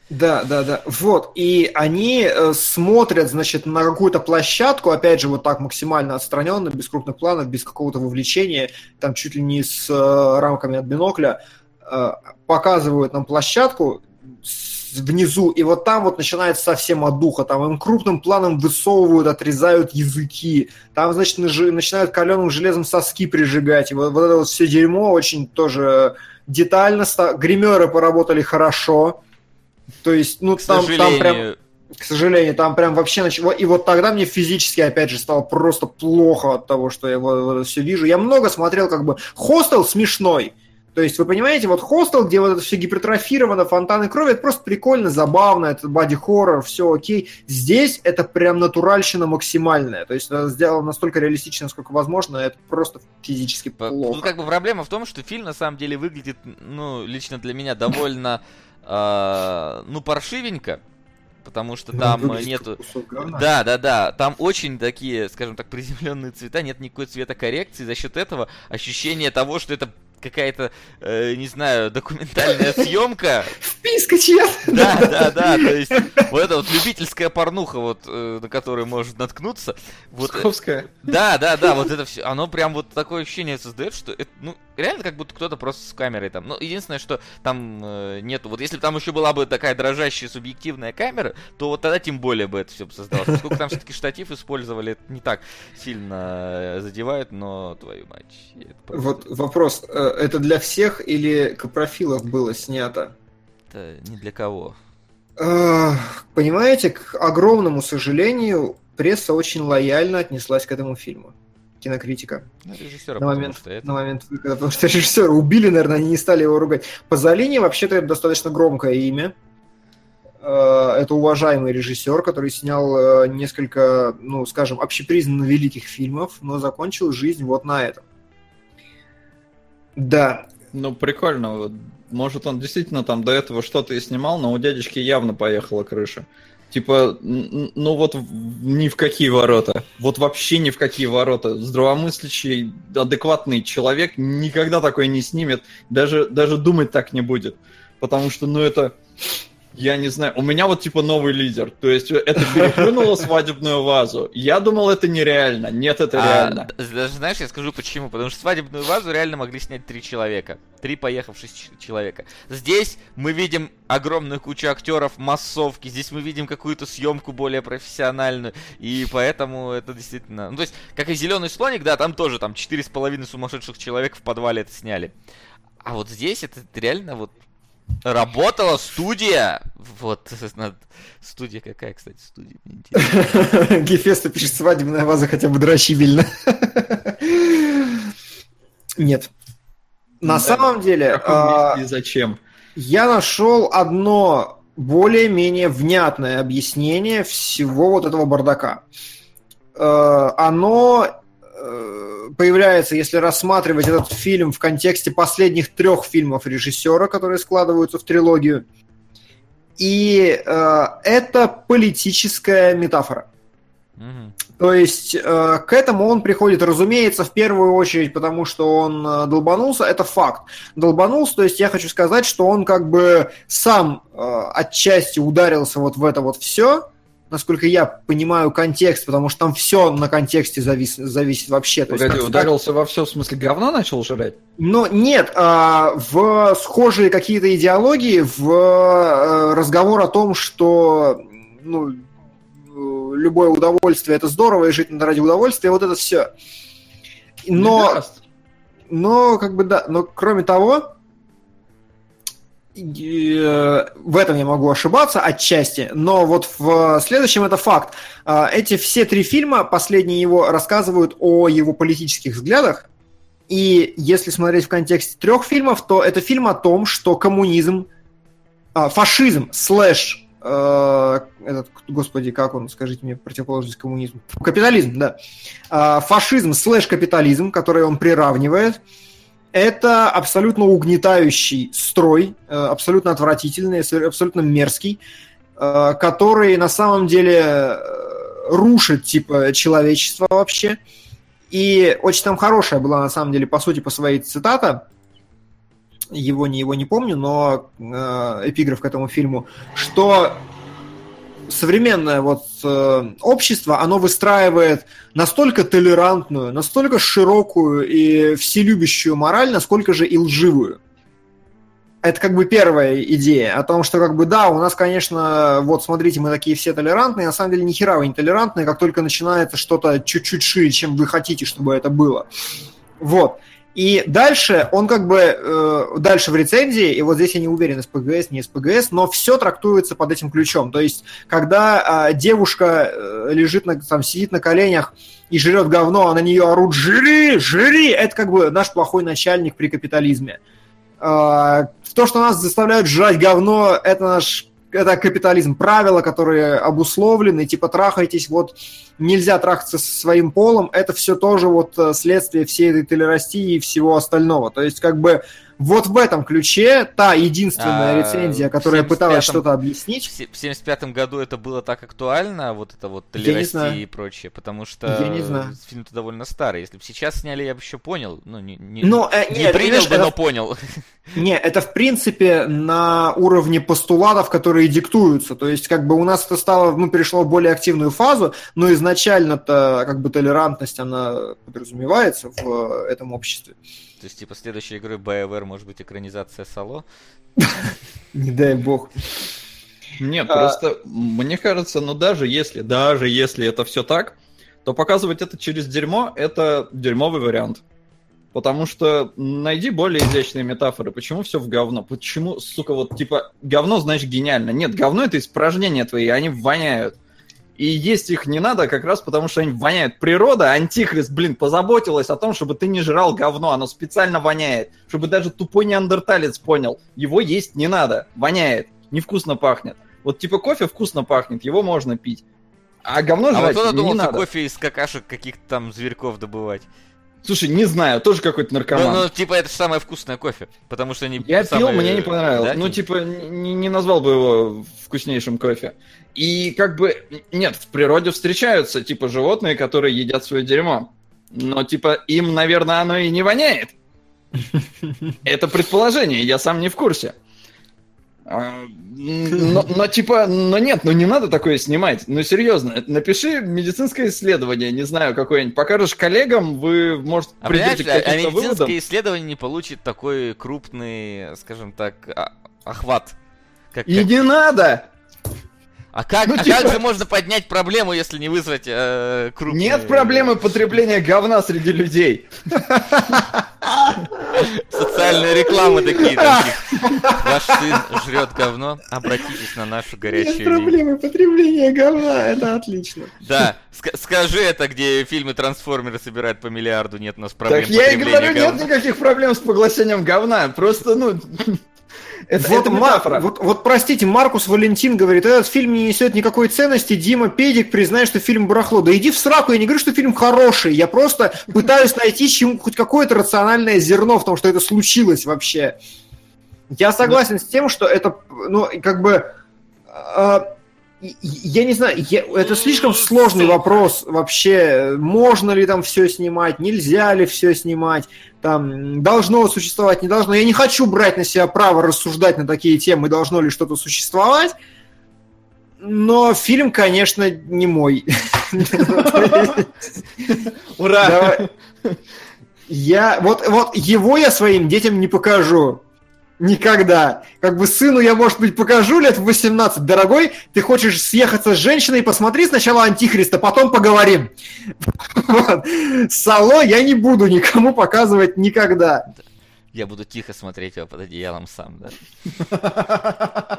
Да, да, да. Вот. И они э, смотрят, значит, на какую-то площадку, опять же, вот так максимально отстраненно, без крупных планов, без какого-то вовлечения, там чуть ли не с э, рамками от бинокля, э, показывают нам площадку внизу, и вот там вот начинается совсем от духа, там им крупным планом высовывают, отрезают языки, там, значит, начинают каленым железом соски прижигать, и вот, вот это вот все дерьмо очень тоже детально, гримеры поработали хорошо, то есть, ну, К там, там прям, сожалению, к сожалению, там прям вообще начало... И вот тогда мне физически, опять же, стало просто плохо от того, что я вот, вот все вижу. Я много смотрел, как бы... Хостел смешной. То есть, вы понимаете, вот хостел, где вот это все гипертрофировано, фонтаны крови, это просто прикольно, забавно, это боди-хоррор, все окей. Здесь это прям натуральщина максимальная. То есть, сделано настолько реалистично, насколько возможно, это просто физически По- плохо. Тут как бы проблема в том, что фильм на самом деле выглядит, ну, лично для меня довольно, а, ну, паршивенько, потому что Ну, там нету... Да, да, да, там очень такие, скажем так, приземленные цвета, нет никакой цветокоррекции, за счет этого ощущение того, что это какая-то, э, не знаю, документальная съемка. Вписка чья-то. Да, да, да, то есть вот эта вот любительская порнуха, вот, э, на которую может наткнуться. Вот, Псковская. да, да, да, вот это все, оно прям вот такое ощущение создает, что это, ну, реально как будто кто-то просто с камерой там. Ну, единственное, что там э, нету, вот если бы там еще была бы такая дрожащая субъективная камера, то вот тогда тем более бы это все бы создалось. Поскольку там все-таки штатив использовали, это не так сильно э, задевает, но твою мать. просто- Вот вопрос, э, это для всех или Капрофилов было снято? Это не для кого. Понимаете, к огромному сожалению, пресса очень лояльно отнеслась к этому фильму. Кинокритика. Ну, режиссера, На потому момент, что это... на момент выхода, потому что режиссера убили, наверное, они не стали его ругать. Пазолини вообще-то это достаточно громкое имя. Э, Это уважаемый режиссер, который снял э, несколько, ну, скажем, общепризнанно великих фильмов, но закончил жизнь вот на этом. Да, Ну, прикольно. Может, он действительно там до этого что-то и снимал, но у дядечки явно поехала крыша. Типа, ну вот ни в какие ворота. Вот вообще ни в какие ворота. Здравомыслящий, адекватный человек никогда такое не снимет. Даже, даже думать так не будет. Потому что, ну это... Я не знаю. У меня вот типа новый лидер. То есть это переплюнуло свадебную вазу. Я думал, это нереально. Нет, это А, реально. даже знаешь, я скажу почему. Потому что свадебную вазу реально могли снять три человека. Три поехавших человека. Здесь мы видим огромную кучу актеров, массовки. Здесь мы видим какую-то съемку более профессиональную. И поэтому это действительно... Ну, то есть, как и зеленый слоник, да, там тоже там четыре с половиной сумасшедших человек в подвале это сняли. А вот здесь это реально вот работала студия. Вот, студия какая, кстати, студия? Гефеста пишет свадебная ваза хотя бы дрочибельно. Нет. На самом деле, а, и зачем? я нашел одно более-менее внятное объяснение всего вот этого бардака. Э, Оно появляется, если рассматривать этот фильм в контексте последних трех фильмов режиссера, которые складываются в трилогию. И э, это политическая метафора. То есть э, к этому он приходит, разумеется, в первую очередь, потому что он э, долбанулся, это факт. Долбанулся, то есть я хочу сказать, что он как бы сам э, отчасти ударился вот в это вот все, насколько я понимаю контекст, потому что там все на контексте завис, зависит вообще. То есть Погоди, как- ударился во все, в смысле, говно начал жрать? но нет, а, в схожие какие-то идеологии, в э, разговор о том, что ну, любое удовольствие это здорово, и жить надо ради удовольствия, вот это все. Но, но как бы да, но кроме того, в этом я могу ошибаться отчасти, но вот в следующем это факт. А, Эти все три фильма, последние его, рассказывают о его политических взглядах, и если смотреть в контексте трех фильмов, то это фильм о том, что коммунизм, а, фашизм, слэш, э, этот, господи, как он, скажите мне, противоположность коммунизму? Капитализм, да. Фашизм слэш капитализм, который он приравнивает, это абсолютно угнетающий строй, э, абсолютно отвратительный, абсолютно мерзкий, э, который на самом деле э, рушит типа человечество вообще. И очень там хорошая была, на самом деле, по сути, по своей цитата. Его не, его не помню, но эпиграф к этому фильму, что современное вот э, общество, оно выстраивает настолько толерантную, настолько широкую и вселюбящую мораль, насколько же и лживую. Это как бы первая идея о том, что как бы да, у нас, конечно, вот смотрите, мы такие все толерантные, на самом деле ни хера вы не толерантные, как только начинается что-то чуть-чуть шире, чем вы хотите, чтобы это было. Вот. И дальше он как бы, э, дальше в рецензии, и вот здесь я не уверен, СПГС, не СПГС, но все трактуется под этим ключом. То есть, когда э, девушка лежит, на, там, сидит на коленях и жрет говно, а на нее орут «Жри! Жри!» Это как бы наш плохой начальник при капитализме. Э, то, что нас заставляют жрать говно, это наш это капитализм, правила, которые обусловлены, типа трахайтесь, вот нельзя трахаться со своим полом, это все тоже вот э, следствие всей этой толерастии и всего остального. То есть как бы вот в этом ключе та единственная А, рецензия, которая 75-м пыталась что-то объяснить, В се- в 75 году это было так актуально, вот это вот знаю. и прочее, потому что фильм-то довольно старый. Если бы сейчас сняли, я бы еще понял. Ну, не, не, Ну, э, не нет, принял бы, это- но понял. Не, это в принципе на уровне постулатов, которые диктуются. То есть, как бы у нас это стало, ну, перешло в более активную фазу, но изначально-то, как бы, толерантность, она подразумевается в э, этом обществе. То есть, типа, следующей игрой BioWare может быть экранизация Сало. Не дай бог. Нет, А- просто мне кажется, ну даже если, даже если это все так, то показывать это через дерьмо это дерьмовый вариант. Потому что найди более изящные метафоры. Почему все в говно? Почему, сука, вот типа говно значит гениально? Нет, говно это испражнения твои, они воняют. И есть их не надо как раз потому, что они воняют. Природа, антихрист, блин, позаботилась о том, чтобы ты не жрал говно. Оно специально воняет. Чтобы даже тупой неандерталец понял. Его есть не надо. Воняет. Невкусно пахнет. Вот типа кофе вкусно пахнет, его можно пить. А говно А вот жрать кто-то не думал, надо. кофе из какашек каких-то там зверьков добывать. Слушай, не знаю, тоже какой-то Ну, наркоман. ну, типа, это самое вкусное кофе. Потому что они Я самые- пил, мне не понравилось. Да, ну, тебе? типа, не, не назвал бы его вкуснейшим кофе. И как бы, нет, в природе встречаются, типа, животные, которые едят свое дерьмо. Но, типа, им, наверное, оно и не воняет. Это предположение, я сам не в курсе. А, Но, но, типа, но нет, ну не надо такое снимать. Ну серьезно, напиши медицинское исследование, не знаю, какое-нибудь. Покажешь коллегам, вы, может, А придете к а, а каким-то медицинское выводам. исследование не получит такой крупный, скажем так, а- охват. Как, И как- не надо! А, как, ну, а типа- как же можно поднять проблему, если не вызвать э, крупный... Нет проблемы потребления говна среди людей. Социальные рекламы такие. типа, Ваш сын жрет говно, обратитесь на нашу горячую линию. проблемы потребления говна, это отлично. Да, ска- скажи это, где фильмы Трансформеры собирают по миллиарду, нет у нас проблем Так я и говорю, нет никаких проблем с поглощением говна. Просто, ну... Это, Вот, это метафора. вот, вот, простите, Маркус Валентин говорит, этот фильм не несет никакой ценности, Дима Педик признает, что фильм барахло. Да иди в сраку, я не говорю, что фильм хороший, я просто пытаюсь найти чему, хоть какое-то рациональное зерно в том, что это случилось вообще. Я согласен с тем, что это, ну, как бы... э, и- я не знаю, я- это слишком сложный вопрос вообще. Можно ли там все снимать, нельзя ли все снимать, там должно существовать, не должно. Я не хочу брать на себя право рассуждать на такие темы, должно ли что-то существовать. Но фильм, конечно, не мой. Ура! Я вот, вот его я своим детям не покажу. Никогда. Как бы сыну я, может быть, покажу лет в 18. Дорогой, ты хочешь съехаться с женщиной, посмотри сначала Антихриста, потом поговорим. Вот. Сало я не буду никому показывать никогда. Я буду тихо смотреть его под одеялом сам, да?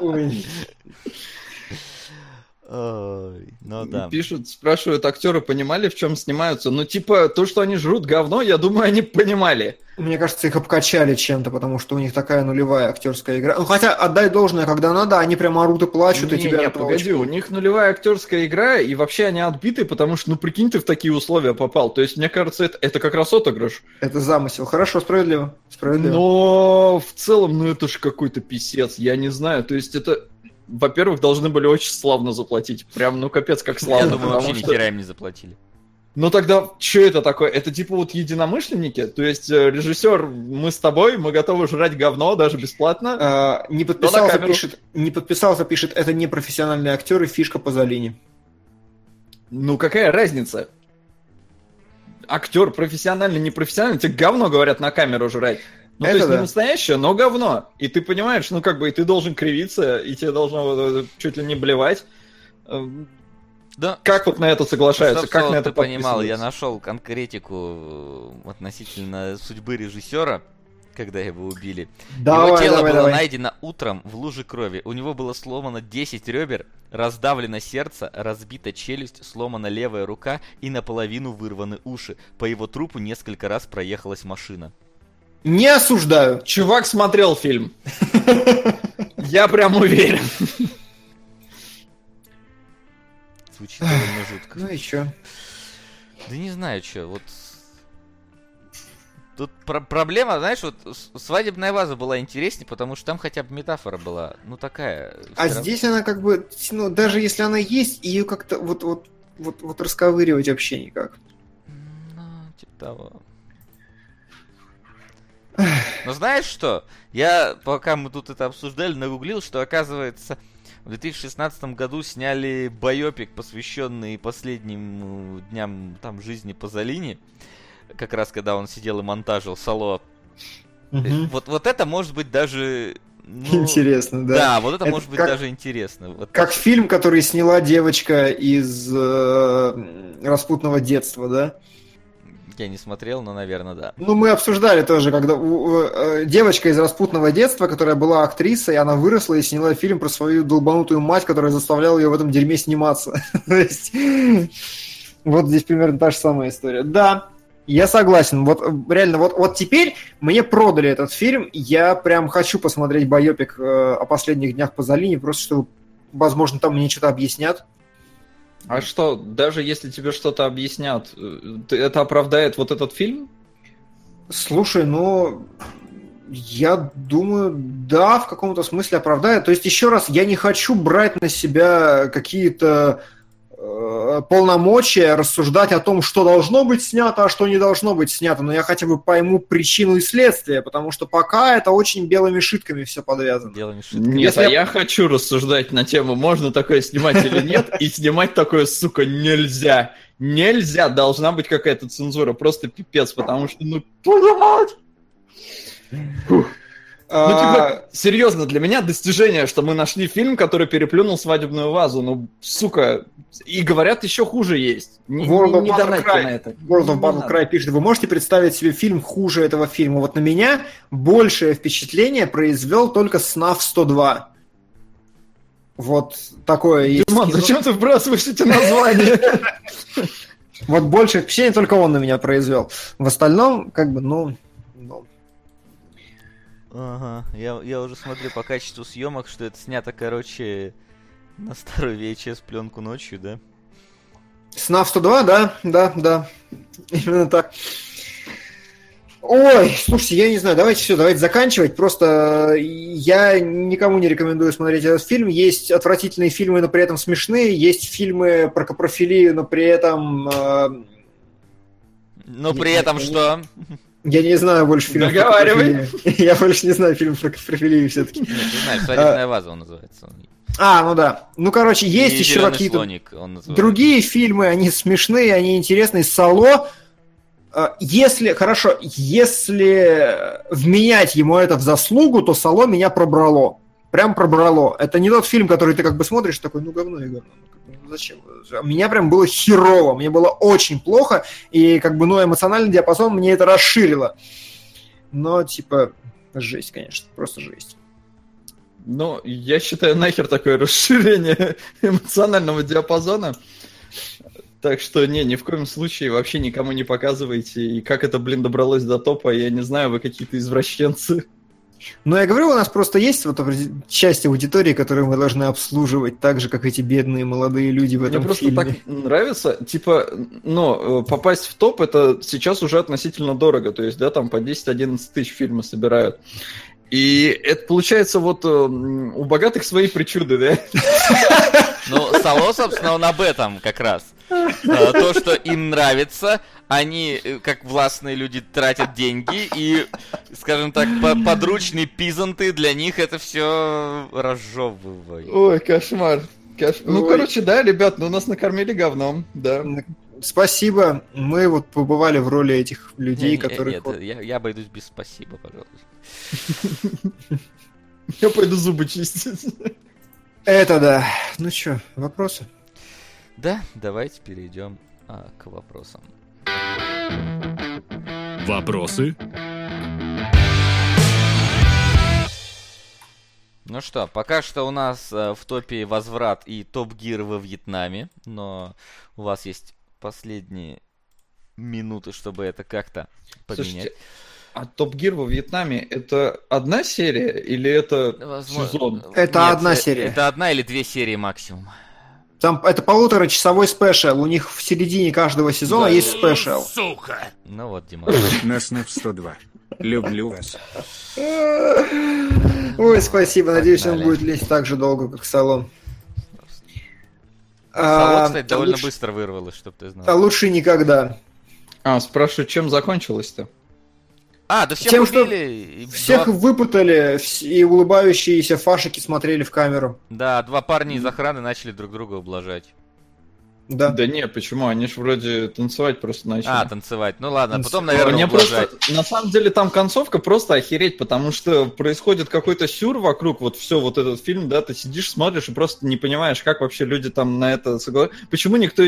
Ой. Ну да. Пишут, спрашивают, актеры понимали, в чем снимаются? Ну, типа, то, что они жрут говно, я думаю, они понимали. Мне кажется, их обкачали чем-то, потому что у них такая нулевая актерская игра. Ну, хотя, отдай должное, когда надо, они прям орут и плачут, и не, тебя... не, погоди, у них нулевая актерская игра, и вообще они отбиты, потому что, ну, прикинь, ты в такие условия попал. То есть, мне кажется, это, это как раз отыгрыш. Это замысел. Хорошо, справедливо. Справедливо. Но в целом, ну, это же какой-то писец, я не знаю. То есть, это, во-первых, должны были очень славно заплатить. Прям, ну, капец, как славно. Я думаю, вообще ни что- им не заплатили. Ну тогда, что это такое? Это типа вот единомышленники? То есть э, режиссер, мы с тобой, мы готовы жрать говно даже бесплатно? А, не подписался, пишет, не подписался, пишет, это не профессиональные актеры, фишка Пазолини. Ну какая разница? Актер профессиональный, непрофессиональный, тебе говно говорят на камеру жрать. Ну, Это то есть да. не настоящее, но говно. И ты понимаешь, ну как бы, и ты должен кривиться, и тебе должно э, чуть ли не блевать. Э, Да, Как вот на это соглашаются? Чтоб Как на это ты понимал, я нашел конкретику э, относительно судьбы режиссера, когда его убили. Давай, его тело давай, было давай. найдено утром в луже крови. У него было сломано 10 ребер, раздавлено сердце, разбита челюсть, сломана левая рука и наполовину вырваны уши. По его трупу несколько раз проехалась машина. Не осуждаю. Чувак смотрел фильм. Я прям уверен. Звучит довольно жутко. Ну и чё? Да не знаю, что, вот... Тут про- проблема, знаешь, вот свадебная ваза была интереснее, потому что там хотя бы метафора была, ну такая. А равно- здесь она как бы, ну, даже если она есть, ее как-то вот, вот, вот, вот расковыривать вообще никак. Ну, типа того. Но знаешь что? Я, пока мы тут это обсуждали, нагуглил, что оказывается в 2016 году сняли байопик, посвященный последним э, дням там жизни Пазолини. Как раз когда он сидел и монтажил Сало. Мгм. Вот, вот это может быть даже... ну, Интересно, да. Да, вот это, Это может быть как- даже интересно. Вот Как фильм, который сняла девочка из э, распутного детства, да? Я не смотрел, но, наверное, да. Ну, мы обсуждали тоже, когда у- э, девочка из распутного детства, которая была актрисой, она выросла и сняла фильм про свою долбанутую мать, которая заставляла ее в этом дерьме сниматься. То есть, вот здесь примерно та же самая история. Да, я согласен. Вот э, реально, вот, вот теперь мне продали этот фильм. Я прям хочу посмотреть байопик э, о последних днях Пазолини, просто чтобы, возможно, там мне что-то объяснят. А что, даже если тебе что-то объяснят, э, это оправдает вот этот фильм? Слушай, ну, я думаю, да, в каком-то смысле оправдает. То есть, еще раз, я не хочу брать на себя какие-то полномочия, рассуждать о том, что должно быть снято, а что не должно быть снято. Но я хотя бы пойму причину и следствие, потому что пока это очень белыми шитками все подвязано. Не шутка. Нет, Если а я- я хочу рассуждать на тему, можно такое снимать или нет, и снимать такое, сука, нельзя. Нельзя, должна быть какая-то цензура, просто пипец, потому что, ну, твою мать! Ну, А, типа, серьезно, для меня достижение, что мы нашли фильм, который переплюнул свадебную вазу. Ну, сука, и говорят, еще хуже есть. Не, World не- не донатьте Cry. на это. World of Battle. Cry пишет, вы можете представить себе фильм хуже этого фильма? Вот на меня большее впечатление произвел только СНАФ 102. Вот такое есть. Диман, зачем ты вбрасываешь эти названия? Вот большее впечатление только он на меня произвел. В остальном, как бы, ну, Ага, я, я уже смотрю по качеству съемок, что это снято, короче, на старую VHS пленку ночью, да? СНАФ 102, да, да, да. Именно так. Ой, слушайте, я не знаю, давайте все, давайте заканчивать. Просто я никому не рекомендую смотреть этот фильм. Есть отвратительные фильмы, но при этом смешные. Есть фильмы про капрофилию, но при этом... э, Но при этом что? Я не знаю больше фильмов про Договаривай. Я больше не знаю фильмов про капрофилию все-таки. Нет, ты знаешь, свадебная ваза он называется. А, ну да. Ну, короче, есть еще «Зелёный какие-то слоник» он называется. Другие фильмы, они смешные, они интересные. Сало, э, если, хорошо, если вменять ему это в заслугу, то Сало меня пробрало. Прям пробрало. Это не тот фильм, который ты как бы смотришь, такой, ну говно и говно. Зачем? Меня прям было херово, мне было очень плохо, и как бы, ну, эмоциональный диапазон мне это расширило. Но, типа, жесть, конечно, просто жесть. Ну, я считаю, нахер такое расширение эмоционального диапазона. Так что, не, ни в коем случае вообще никому не показывайте. И как это, блин, добралось до топа, я не знаю, вы какие-то извращенцы. Ну, я говорю, у нас просто есть вот часть аудитории, которую мы должны обслуживать, так же, как эти бедные молодые люди в Мне этом просто фильме. так нравится, типа, ну, э, попасть в топ, это сейчас уже относительно дорого, то есть, да, там по 10-11 тысяч фильмы собирают. И это получается вот э, у богатых свои причуды, да? Ну, Сало, собственно, он об этом как раз. А, То, что им нравится, они, э, как властные люди, тратят деньги, и, скажем так, по- подручные пизанты, для них это все разжевывают. Ой, кошмар. Кош- Ну, Ой. короче, да, ребят, ну нас накормили говном, да. Спасибо. Мы вот побывали в роли этих людей, Не, не, которые... Нет, я, я обойдусь без спасибо, пожалуйста. Я пойду зубы чистить. Это да. Ну что, вопросы? Да, давайте перейдем а, к вопросам. Вопросы? Ну что, пока что у нас э, в топе возврат и топ-гир во Вьетнаме, но у вас есть последние минуты, чтобы это как-то поменять. Слушайте, а Top Gear во Вьетнаме это одна серия или это Возможно- сезон? Это одна серия. Это одна или две серии максимум. Там это полуторачасовой special. У них в середине каждого сезона есть special. Сука! Ну вот, Дима. На СНЭП 102. Люблю вас. Ой, спасибо. Надеюсь, он будет лезть так же долго, как Сало. Сало, А, кстати, довольно быстро вырвалось, чтоб ты А знал. лучше никогда. А, спрашиваю, чем закончилось-то? А, да всех Тем, что убили. и Всех два- выпутали, и улыбающиеся фашики смотрели в камеру. Да, два парня из охраны начали друг друга ублажать. Да. Да не, почему? Они ж вроде танцевать просто начали. А, танцевать. Ну ладно, потом, Танцевать. наверное, Мне ублажать. просто, на самом деле, там концовка просто охереть, потому что происходит какой-то сюр вокруг, вот все, вот этот фильм, да, ты сидишь, смотришь и просто не понимаешь, как вообще люди там на это согласны. Почему никто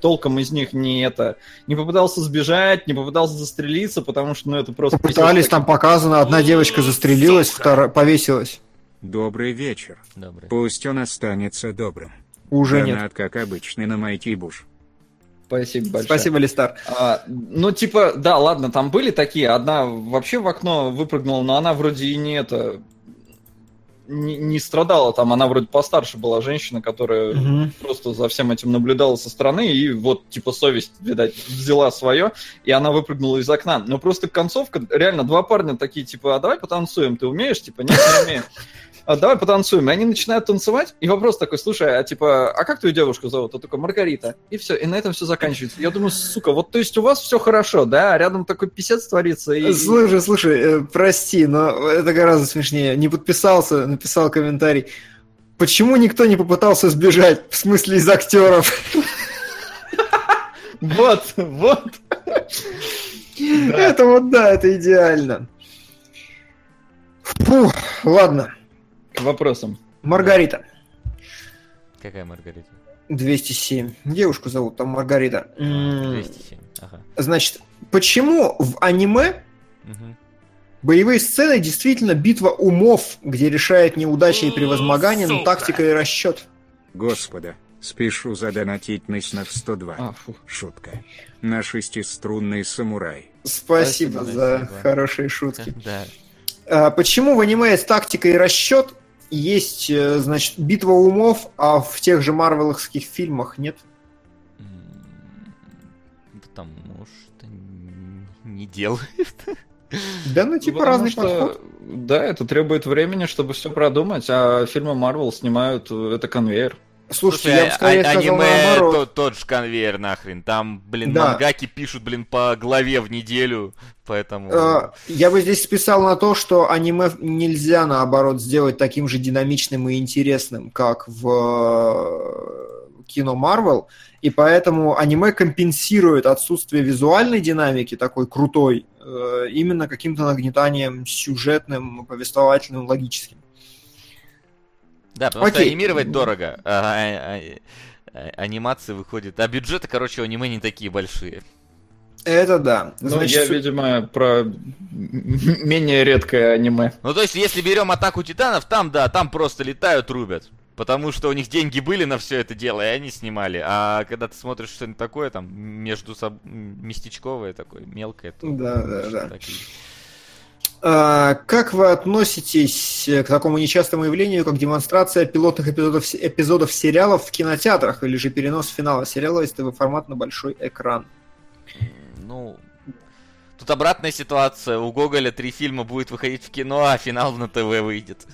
толком из них не это, не попытался сбежать, не попытался застрелиться, потому что, ну, это просто... Попытались, там показано, одна девочка застрелилась, вторая повесилась. Добрый вечер. Добрый. Пусть он останется добрым. Уже нет. Донат, как обычный, на Майти Буш. Спасибо большое. Спасибо, Листар. А, ну, типа, да, ладно, там были такие. Одна вообще в окно выпрыгнула, но она вроде и не это не, не страдала там, она вроде постарше была женщина, которая Мгм. просто за всем этим наблюдала со стороны, и вот, типа, совесть, видать, взяла свое, и она выпрыгнула из окна. Но просто концовка, реально, два парня такие, типа, а давай потанцуем, ты умеешь? Типа, нет, не умею. А давай потанцуем. И они начинают танцевать, и вопрос такой, слушай, а типа, а как твою девушку зовут? А такой, Маргарита. И все, и на этом все заканчивается. Я думаю, сука, вот то есть у вас все хорошо, да, а рядом такой писец творится, и... Слушай, слушай, э, прости, но это гораздо смешнее. Не подписался, написал комментарий. Почему никто не попытался сбежать? В смысле, из актеров? Вот, вот. Это вот да, это идеально. Фу, ладно. К вопросам. Маргарита. Какая Маргарита? 207. Девушку зовут там Маргарита. М, 207. Ага. Значит, почему в аниме Мгм. боевые сцены действительно битва умов, где решает неудача и превозмогание, но тактика и расчет? Господа, спешу задонатить на СНЭП 102. А, фу. Шутка. На шестиструнный самурай. Спасибо, Спасибо, за спасибо. хорошие шутки. Да. А, Почему в аниме есть тактика и расчет, есть, э, значит, битва умов, а в тех же марвеловских фильмах нет? Потому что не делают. Да, ну типа Потому разный что, подход. Да, это требует времени, чтобы все продумать, а фильмы Марвел снимают э, это конвейер. Слушайте, Слушай, я бы скорее а- сказал аниме наоборот. то- тот же конвейер нахрен. Там, блин, Да. мангаки пишут, блин, по главе в неделю, поэтому... Э, Я бы здесь списал на то, что аниме нельзя, наоборот, сделать таким же динамичным и интересным, как в э, кино Марвел, и поэтому аниме компенсирует отсутствие визуальной динамики, такой крутой, э, именно каким-то нагнетанием сюжетным, повествовательным, логическим. Да, потому что Окей. анимировать дорого. а- а- а- анимации выходит. А бюджеты, короче, у аниме не такие большие. Это да. Ну, Значит, я, видимо, про менее редкое аниме. Ну, то есть, если берем атаку титанов, там, да, там просто летают, рубят. Потому что у них деньги были на все это дело, и они снимали. А когда ты смотришь что-нибудь такое, там, между соб... местечковое такое, мелкое, то... Да, да, да. так и- А, Как вы относитесь к такому нечастому явлению, как демонстрация пилотных эпизодов, эпизодов сериалов в кинотеатрах или же перенос финала сериала из ТВ-формата на большой экран? Ну, тут обратная ситуация. У Гоголя три фильма будет выходить в кино, а финал на ТВ выйдет.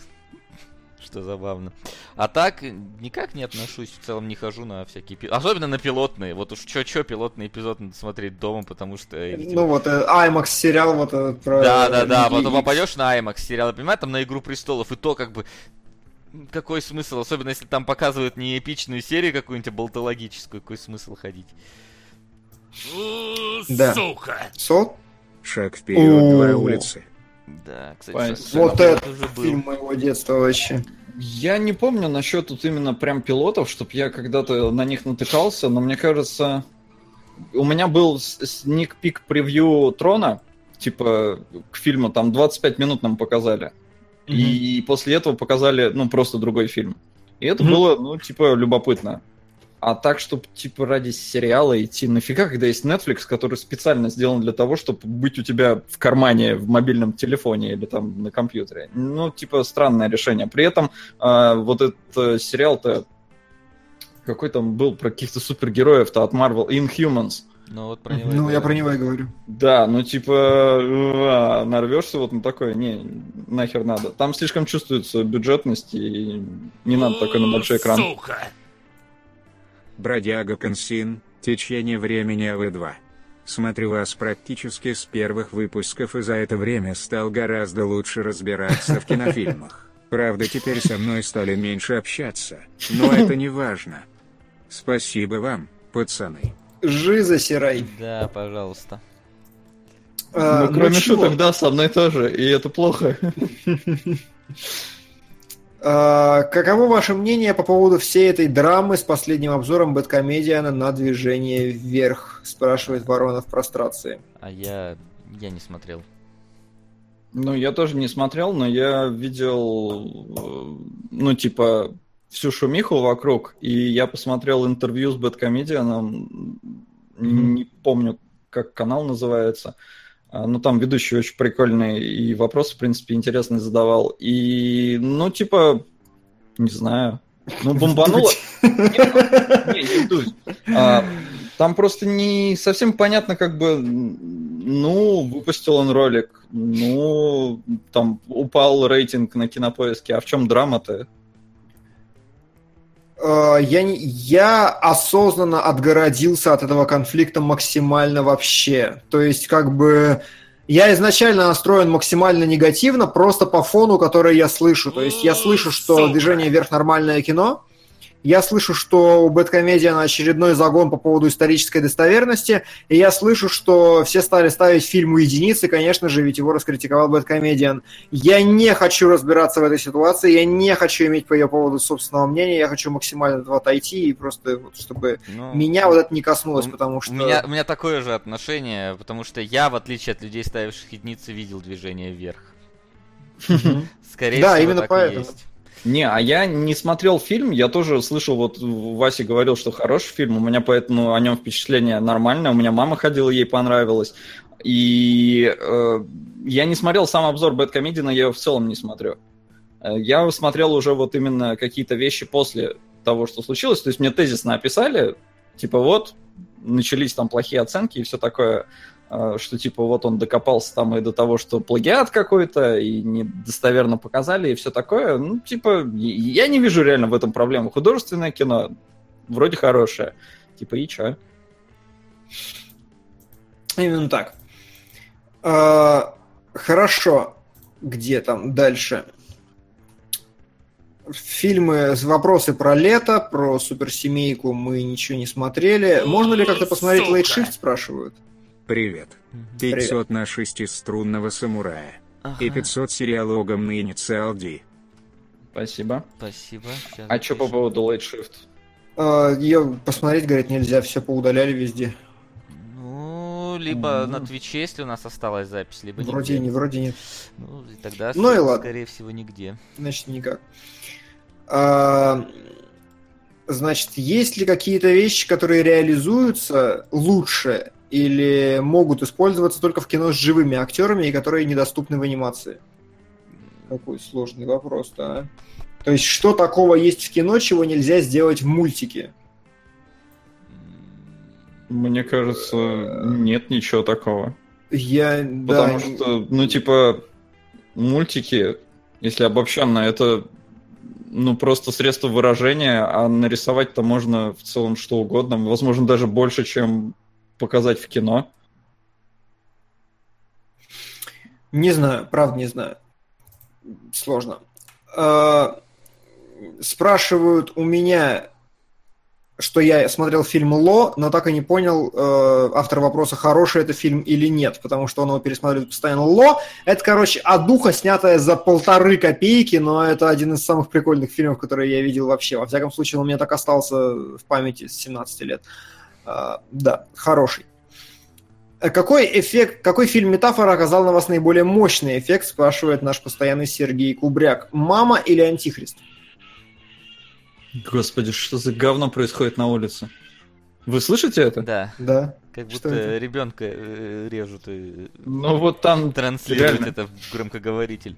Что забавно. А так, никак не отношусь, в целом не хожу на всякие... Особенно на пилотные. Вот уж чё-чё, пилотный эпизод надо смотреть дома, потому что... э, Ну вот, э, IMAX сериал вот этот про... Да, да, да, Люди потом попадешь на IMAX сериал, понимаешь, там на Игру Престолов, и то как бы... Какой смысл, особенно если там показывают не эпичную серию какую-нибудь, а болтологическую, какой смысл ходить? Да. Сука! Сол? Шаг вперед, два улицы. Да, кстати. Вот это фильм моего детства вообще. Я не помню насчет тут именно прям пилотов, чтобы я когда-то на них натыкался, но мне кажется, у меня был сник-пик превью Трона, типа к фильму, там 25 минут нам показали. И после этого показали, ну, просто другой фильм. И это Мгм. было, ну, типа, любопытно. А так, чтобы, типа, ради сериала идти, нафига, когда есть Netflix, который специально сделан для того, чтобы быть у тебя в кармане, в мобильном телефоне или там на компьютере. Ну, типа, странное решение. При этом а, вот этот э, сериал-то какой там был про каких-то супергероев-то от Marvel, Inhumans. Ну вот про него. Ну, я про него и говорю. Да, ну типа нарвешься вот на такое, не, нахер надо. Там слишком чувствуется бюджетность, и не надо такой на большой экран. Сука! Бродяга Консин, течение времени АВ2. Смотрю вас практически с первых выпусков и за это время стал гораздо лучше разбираться в кинофильмах. Правда, теперь со мной стали меньше общаться, но это не важно. Спасибо вам, пацаны. Жиза Сирай. Да, пожалуйста. А, ну, кроме чего? шуток, да, со мной тоже, и это плохо. А, каково ваше мнение по поводу всей этой драмы с последним обзором Бэткомедиана на движение вверх? Спрашивает Ворона в прострации. А я... я не смотрел. Ну, я тоже не смотрел, но я видел, э, ну, типа, всю шумиху вокруг, и я посмотрел интервью с Бэткомедианом, не помню, как канал называется, ну, там ведущий очень прикольный, и вопрос, в принципе, интересный задавал, и, ну, типа, не знаю, ну, бомбануло... Не, не вдуть. А, Там просто не совсем понятно, как бы, ну, выпустил он ролик, ну, там упал рейтинг на кинопоиске, а в чем драма-то? А, Я, не- я осознанно отгородился от этого конфликта максимально вообще. То есть, как бы, я изначально настроен максимально негативно, просто по фону, который я слышу. То есть, я слышу, что движение вверх нормальное кино. Я слышу, что у Бэткомедиана очередной загон по поводу исторической достоверности, и я слышу, что все стали ставить фильму единицы, конечно же, ведь его раскритиковал Бэткомедиан. Я не хочу разбираться в этой ситуации, я не хочу иметь по ее поводу собственного мнения, я хочу максимально от этого отойти, и просто, вот, чтобы Ну, меня вот это не коснулось, у- потому что... У меня, у меня такое же отношение, потому что я, в отличие от людей, ставивших единицы, видел движение вверх. Скорее всего, именно поэтому. есть. Не, а я не смотрел фильм, я тоже слышал, вот Вася говорил, что хороший фильм, у меня поэтому о нем впечатление нормальное, у меня мама ходила, ей понравилось. И э, я не смотрел сам обзор Бэткомедиана, я его в целом не смотрю. Э, Я смотрел уже вот именно какие-то вещи после того, что случилось. То есть мне тезисно описали, типа вот, начались там плохие оценки и все такое, что типа вот он докопался там и до того, что плагиат какой-то, и недостоверно показали, и все такое. Ну, типа, я не вижу реально в этом проблемы. Художественное кино вроде хорошее. Типа, и чё? Именно так. А, хорошо. Где там дальше? Фильмы, вопросы про лето, про суперсемейку мы ничего не смотрели. Можно ли как-то посмотреть Сука. Late Shift, спрашивают? Привет. 500 на шестиструнного самурая. И Ага, 500 сериалогом на инициал D. Спасибо. Спасибо. щас А что по поводу Late Shift? А, Ее посмотреть, говорят, нельзя, все поудаляли везде. Ну, либо Мгм. на Твиче, если у нас осталась запись, либо Вроде нигде. не, вроде нет. Ну, и тогда, Ну и ладно. скорее всего, нигде. Значит, никак. А, значит, есть ли какие-то вещи, которые реализуются лучше или могут использоваться только в кино с живыми актерами и которые недоступны в анимации? Какой сложный вопрос-то, а? То есть, что такого есть в кино, чего нельзя сделать в мультике? Мне кажется, нет ничего такого. Я, да, Потому что, ну, типа, мультики, если обобщенно, это ну, просто средство выражения, а нарисовать-то можно в целом что угодно, возможно, даже больше, чем показать в кино. Не знаю, правда не знаю. Сложно. А, Спрашивают у меня, что я смотрел фильм Ло, но так и не понял э, автор вопроса, хороший это фильм или нет, потому что он его пересматривает постоянно. Ло – это, короче, от духа, снятая за полторы копейки, но это один из самых прикольных фильмов, которые я видел вообще. Во всяком случае, он у меня так остался в памяти с 17 лет. А, да, хороший. Э, Какой эффект, какой фильм метафора оказал на вас наиболее мощный эффект, спрашивает наш постоянный Сергей Кубряк. Мама или Антихрист? Господи, что за говно происходит на улице? Вы слышите это? Да, Да. как Что будто это? ребенка режут и Ну вот там транслируют реально. это в громкоговоритель.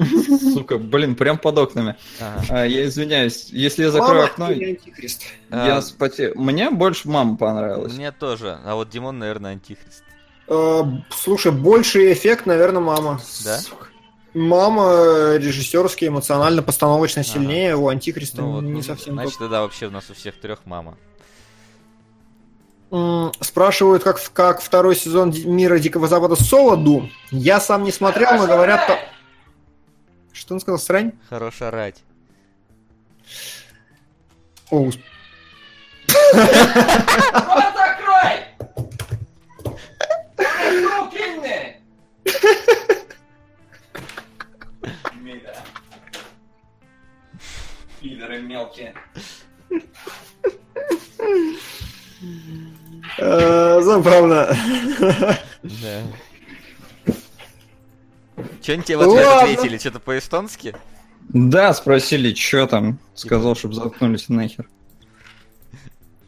Сука, блин, прям под окнами. Ага. А, я извиняюсь, если я закрою Мама окно, или антихрист? я А, споте... Мне больше мама понравилась. Мне тоже. А вот Димон, наверное, антихрист. Э, Слушай, больший эффект, наверное, мама. Да? Мама э, режиссерски, эмоционально, постановочно Ага. сильнее, у антихриста Ну вот, не ну, совсем. Значит, тогда вообще у нас у всех трех мама. Спрашивают, как, как второй сезон Мира Дикого Запада Солоду. Я сам не смотрел, но говорят... то- Что он сказал, срань? Хорош орать. О, усп- Рот закрой! Руки мне! Мида. Пидоры мелкие. э, Забавно. Да. Че они тебе в ответ ответили? Что-то по-эстонски? Да, спросили, что там. Сказал, чтобы заткнулись нахер.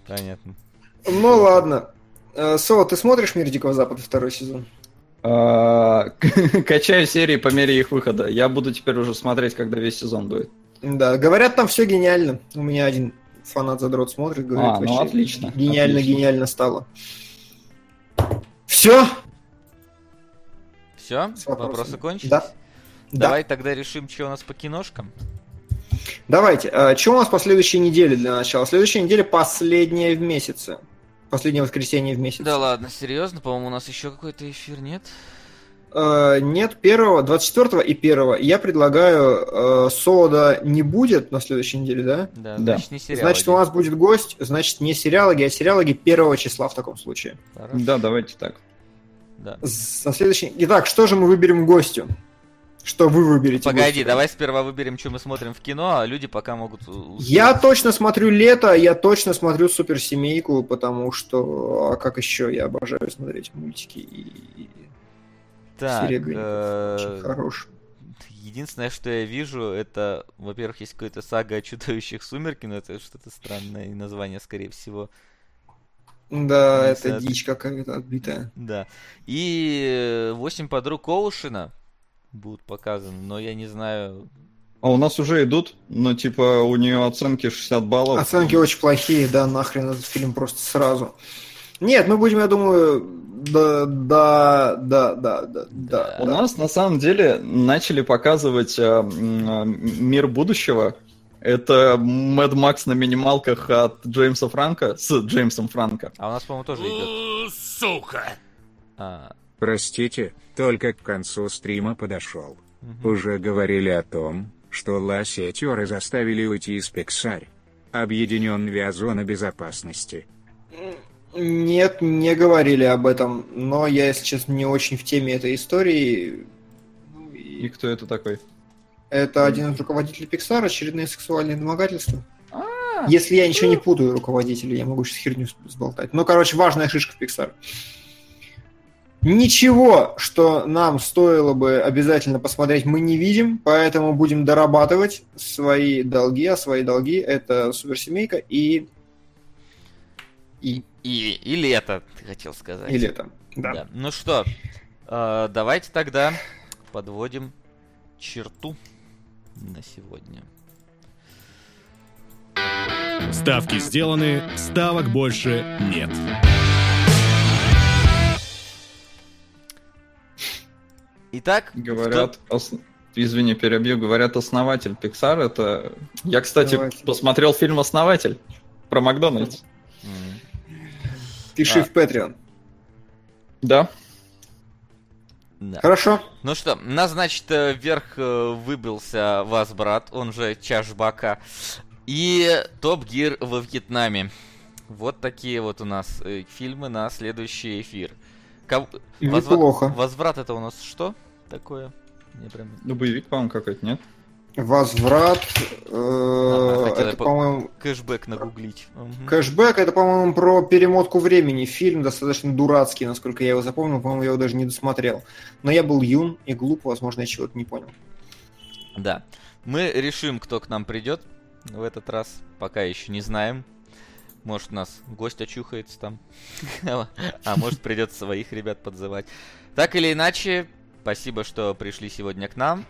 Понятно. Ну ладно. Э, Соло, ты смотришь Мир Дикого Запада второй сезон? А, Качаю серии по мере их выхода. Я буду теперь уже смотреть, когда весь сезон будет. Да, говорят, там все гениально. У меня один фанат задрот смотрит, говорит, А, ну вообще отлично, Гениально, отлично. гениально стало. Все? Все? Вопросы кончились? Да. Да. Давай тогда решим, что у нас по киношкам. Давайте. что у нас по следующей неделе для начала? Следующая неделя последняя в месяце. Последнее воскресенье в месяце. Да ладно, серьезно? По-моему, у нас еще какой-то эфир нет? Э, нет, первого, 24 и первого. Я предлагаю, э, Сода не будет на следующей неделе, да? Да, Да. значит не сериал. Значит, у нас будет гость, значит, не сериалоги, а сериалоги первого числа в таком случае. Да, давайте так. Да. На следующий... Итак, что же мы выберем гостю? Что вы выберете? Погоди, гостю? давай сперва выберем, что мы смотрим в кино, а люди пока могут... Я точно смотрю лето, я точно смотрю суперсемейку, потому что, а как еще, я обожаю смотреть мультики и Так, э, хорош. Единственное, что я вижу, это, во-первых, есть какая-то сага о чудовищах сумерки, но это что-то странное название, скорее всего. Да, это дичь какая-то отбитая. Да. И восемь подруг Оушена будут показаны, но я не знаю... А у нас уже идут, но типа у нее оценки 60 баллов. Оценки очень плохие, да, нахрен этот фильм просто сразу. Нет, мы будем, я думаю, да, да, да, да, да, да. У да. нас на самом деле начали показывать э, э, мир будущего. Это Мэд Макс на минималках от Джеймса Франка с Джеймсом Франко. А у нас, по-моему, тоже идет. Сука! А, Простите, только к концу стрима подошел. мгм. Уже говорили о том, что лосетеры заставили уйти из Пиксарь. Объединен Виазона безопасности. Нет, не говорили об этом, но я, если честно, не очень в теме этой истории. Ну, И и кто это такой? Это один из руководителей Pixar, очередные сексуальные домогательства. Если я ничего не путаю, руководителей, я могу сейчас херню сболтать. Ну, короче, важная шишка в Pixar. Ничего, что нам стоило бы обязательно посмотреть, мы не видим, поэтому будем дорабатывать свои долги, а свои долги это суперсемейка и и, И, и лето, ты хотел сказать. и лето. Да. Да. Ну что, э, давайте тогда подводим черту на сегодня. Ставки сделаны, ставок больше нет. Итак, Говорят, ос- извини, перебью, говорят, основатель Pixar это... Я, кстати, Основатель. посмотрел фильм «Основатель» про Макдональдс. кто- Пиши А. в Patreon. Да. Да. Хорошо. Ну что, нас, значит, э, вверх э, выбился вас, брат, он же Чашбака, и Топ Гир во Вьетнаме. Вот такие вот у нас э, фильмы на следующий эфир. Ков- возва- Неплохо. Возврат это у нас что такое? Мне прям... Ну, боевик, по-моему, какой-то, нет? Возврат. э, это, по- по-моему, Кэшбэк нагуглить. Мгм. кэшбэк. Это, по-моему, про перемотку времени. Фильм достаточно дурацкий, насколько я его запомнил. По-моему, я его даже не досмотрел. Но я был юн и глуп, возможно, я чего-то не понял. Да. Мы решим, кто к нам придет в этот раз. Пока еще не знаем. Может, у нас гость очухается там. А может, придется своих ребят подзывать. Так или иначе, спасибо, что пришли сегодня к нам.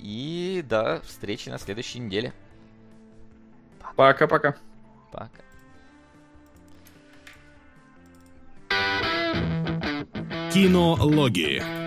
И до встречи на следующей неделе. Пока-пока. Пока. Кинологии.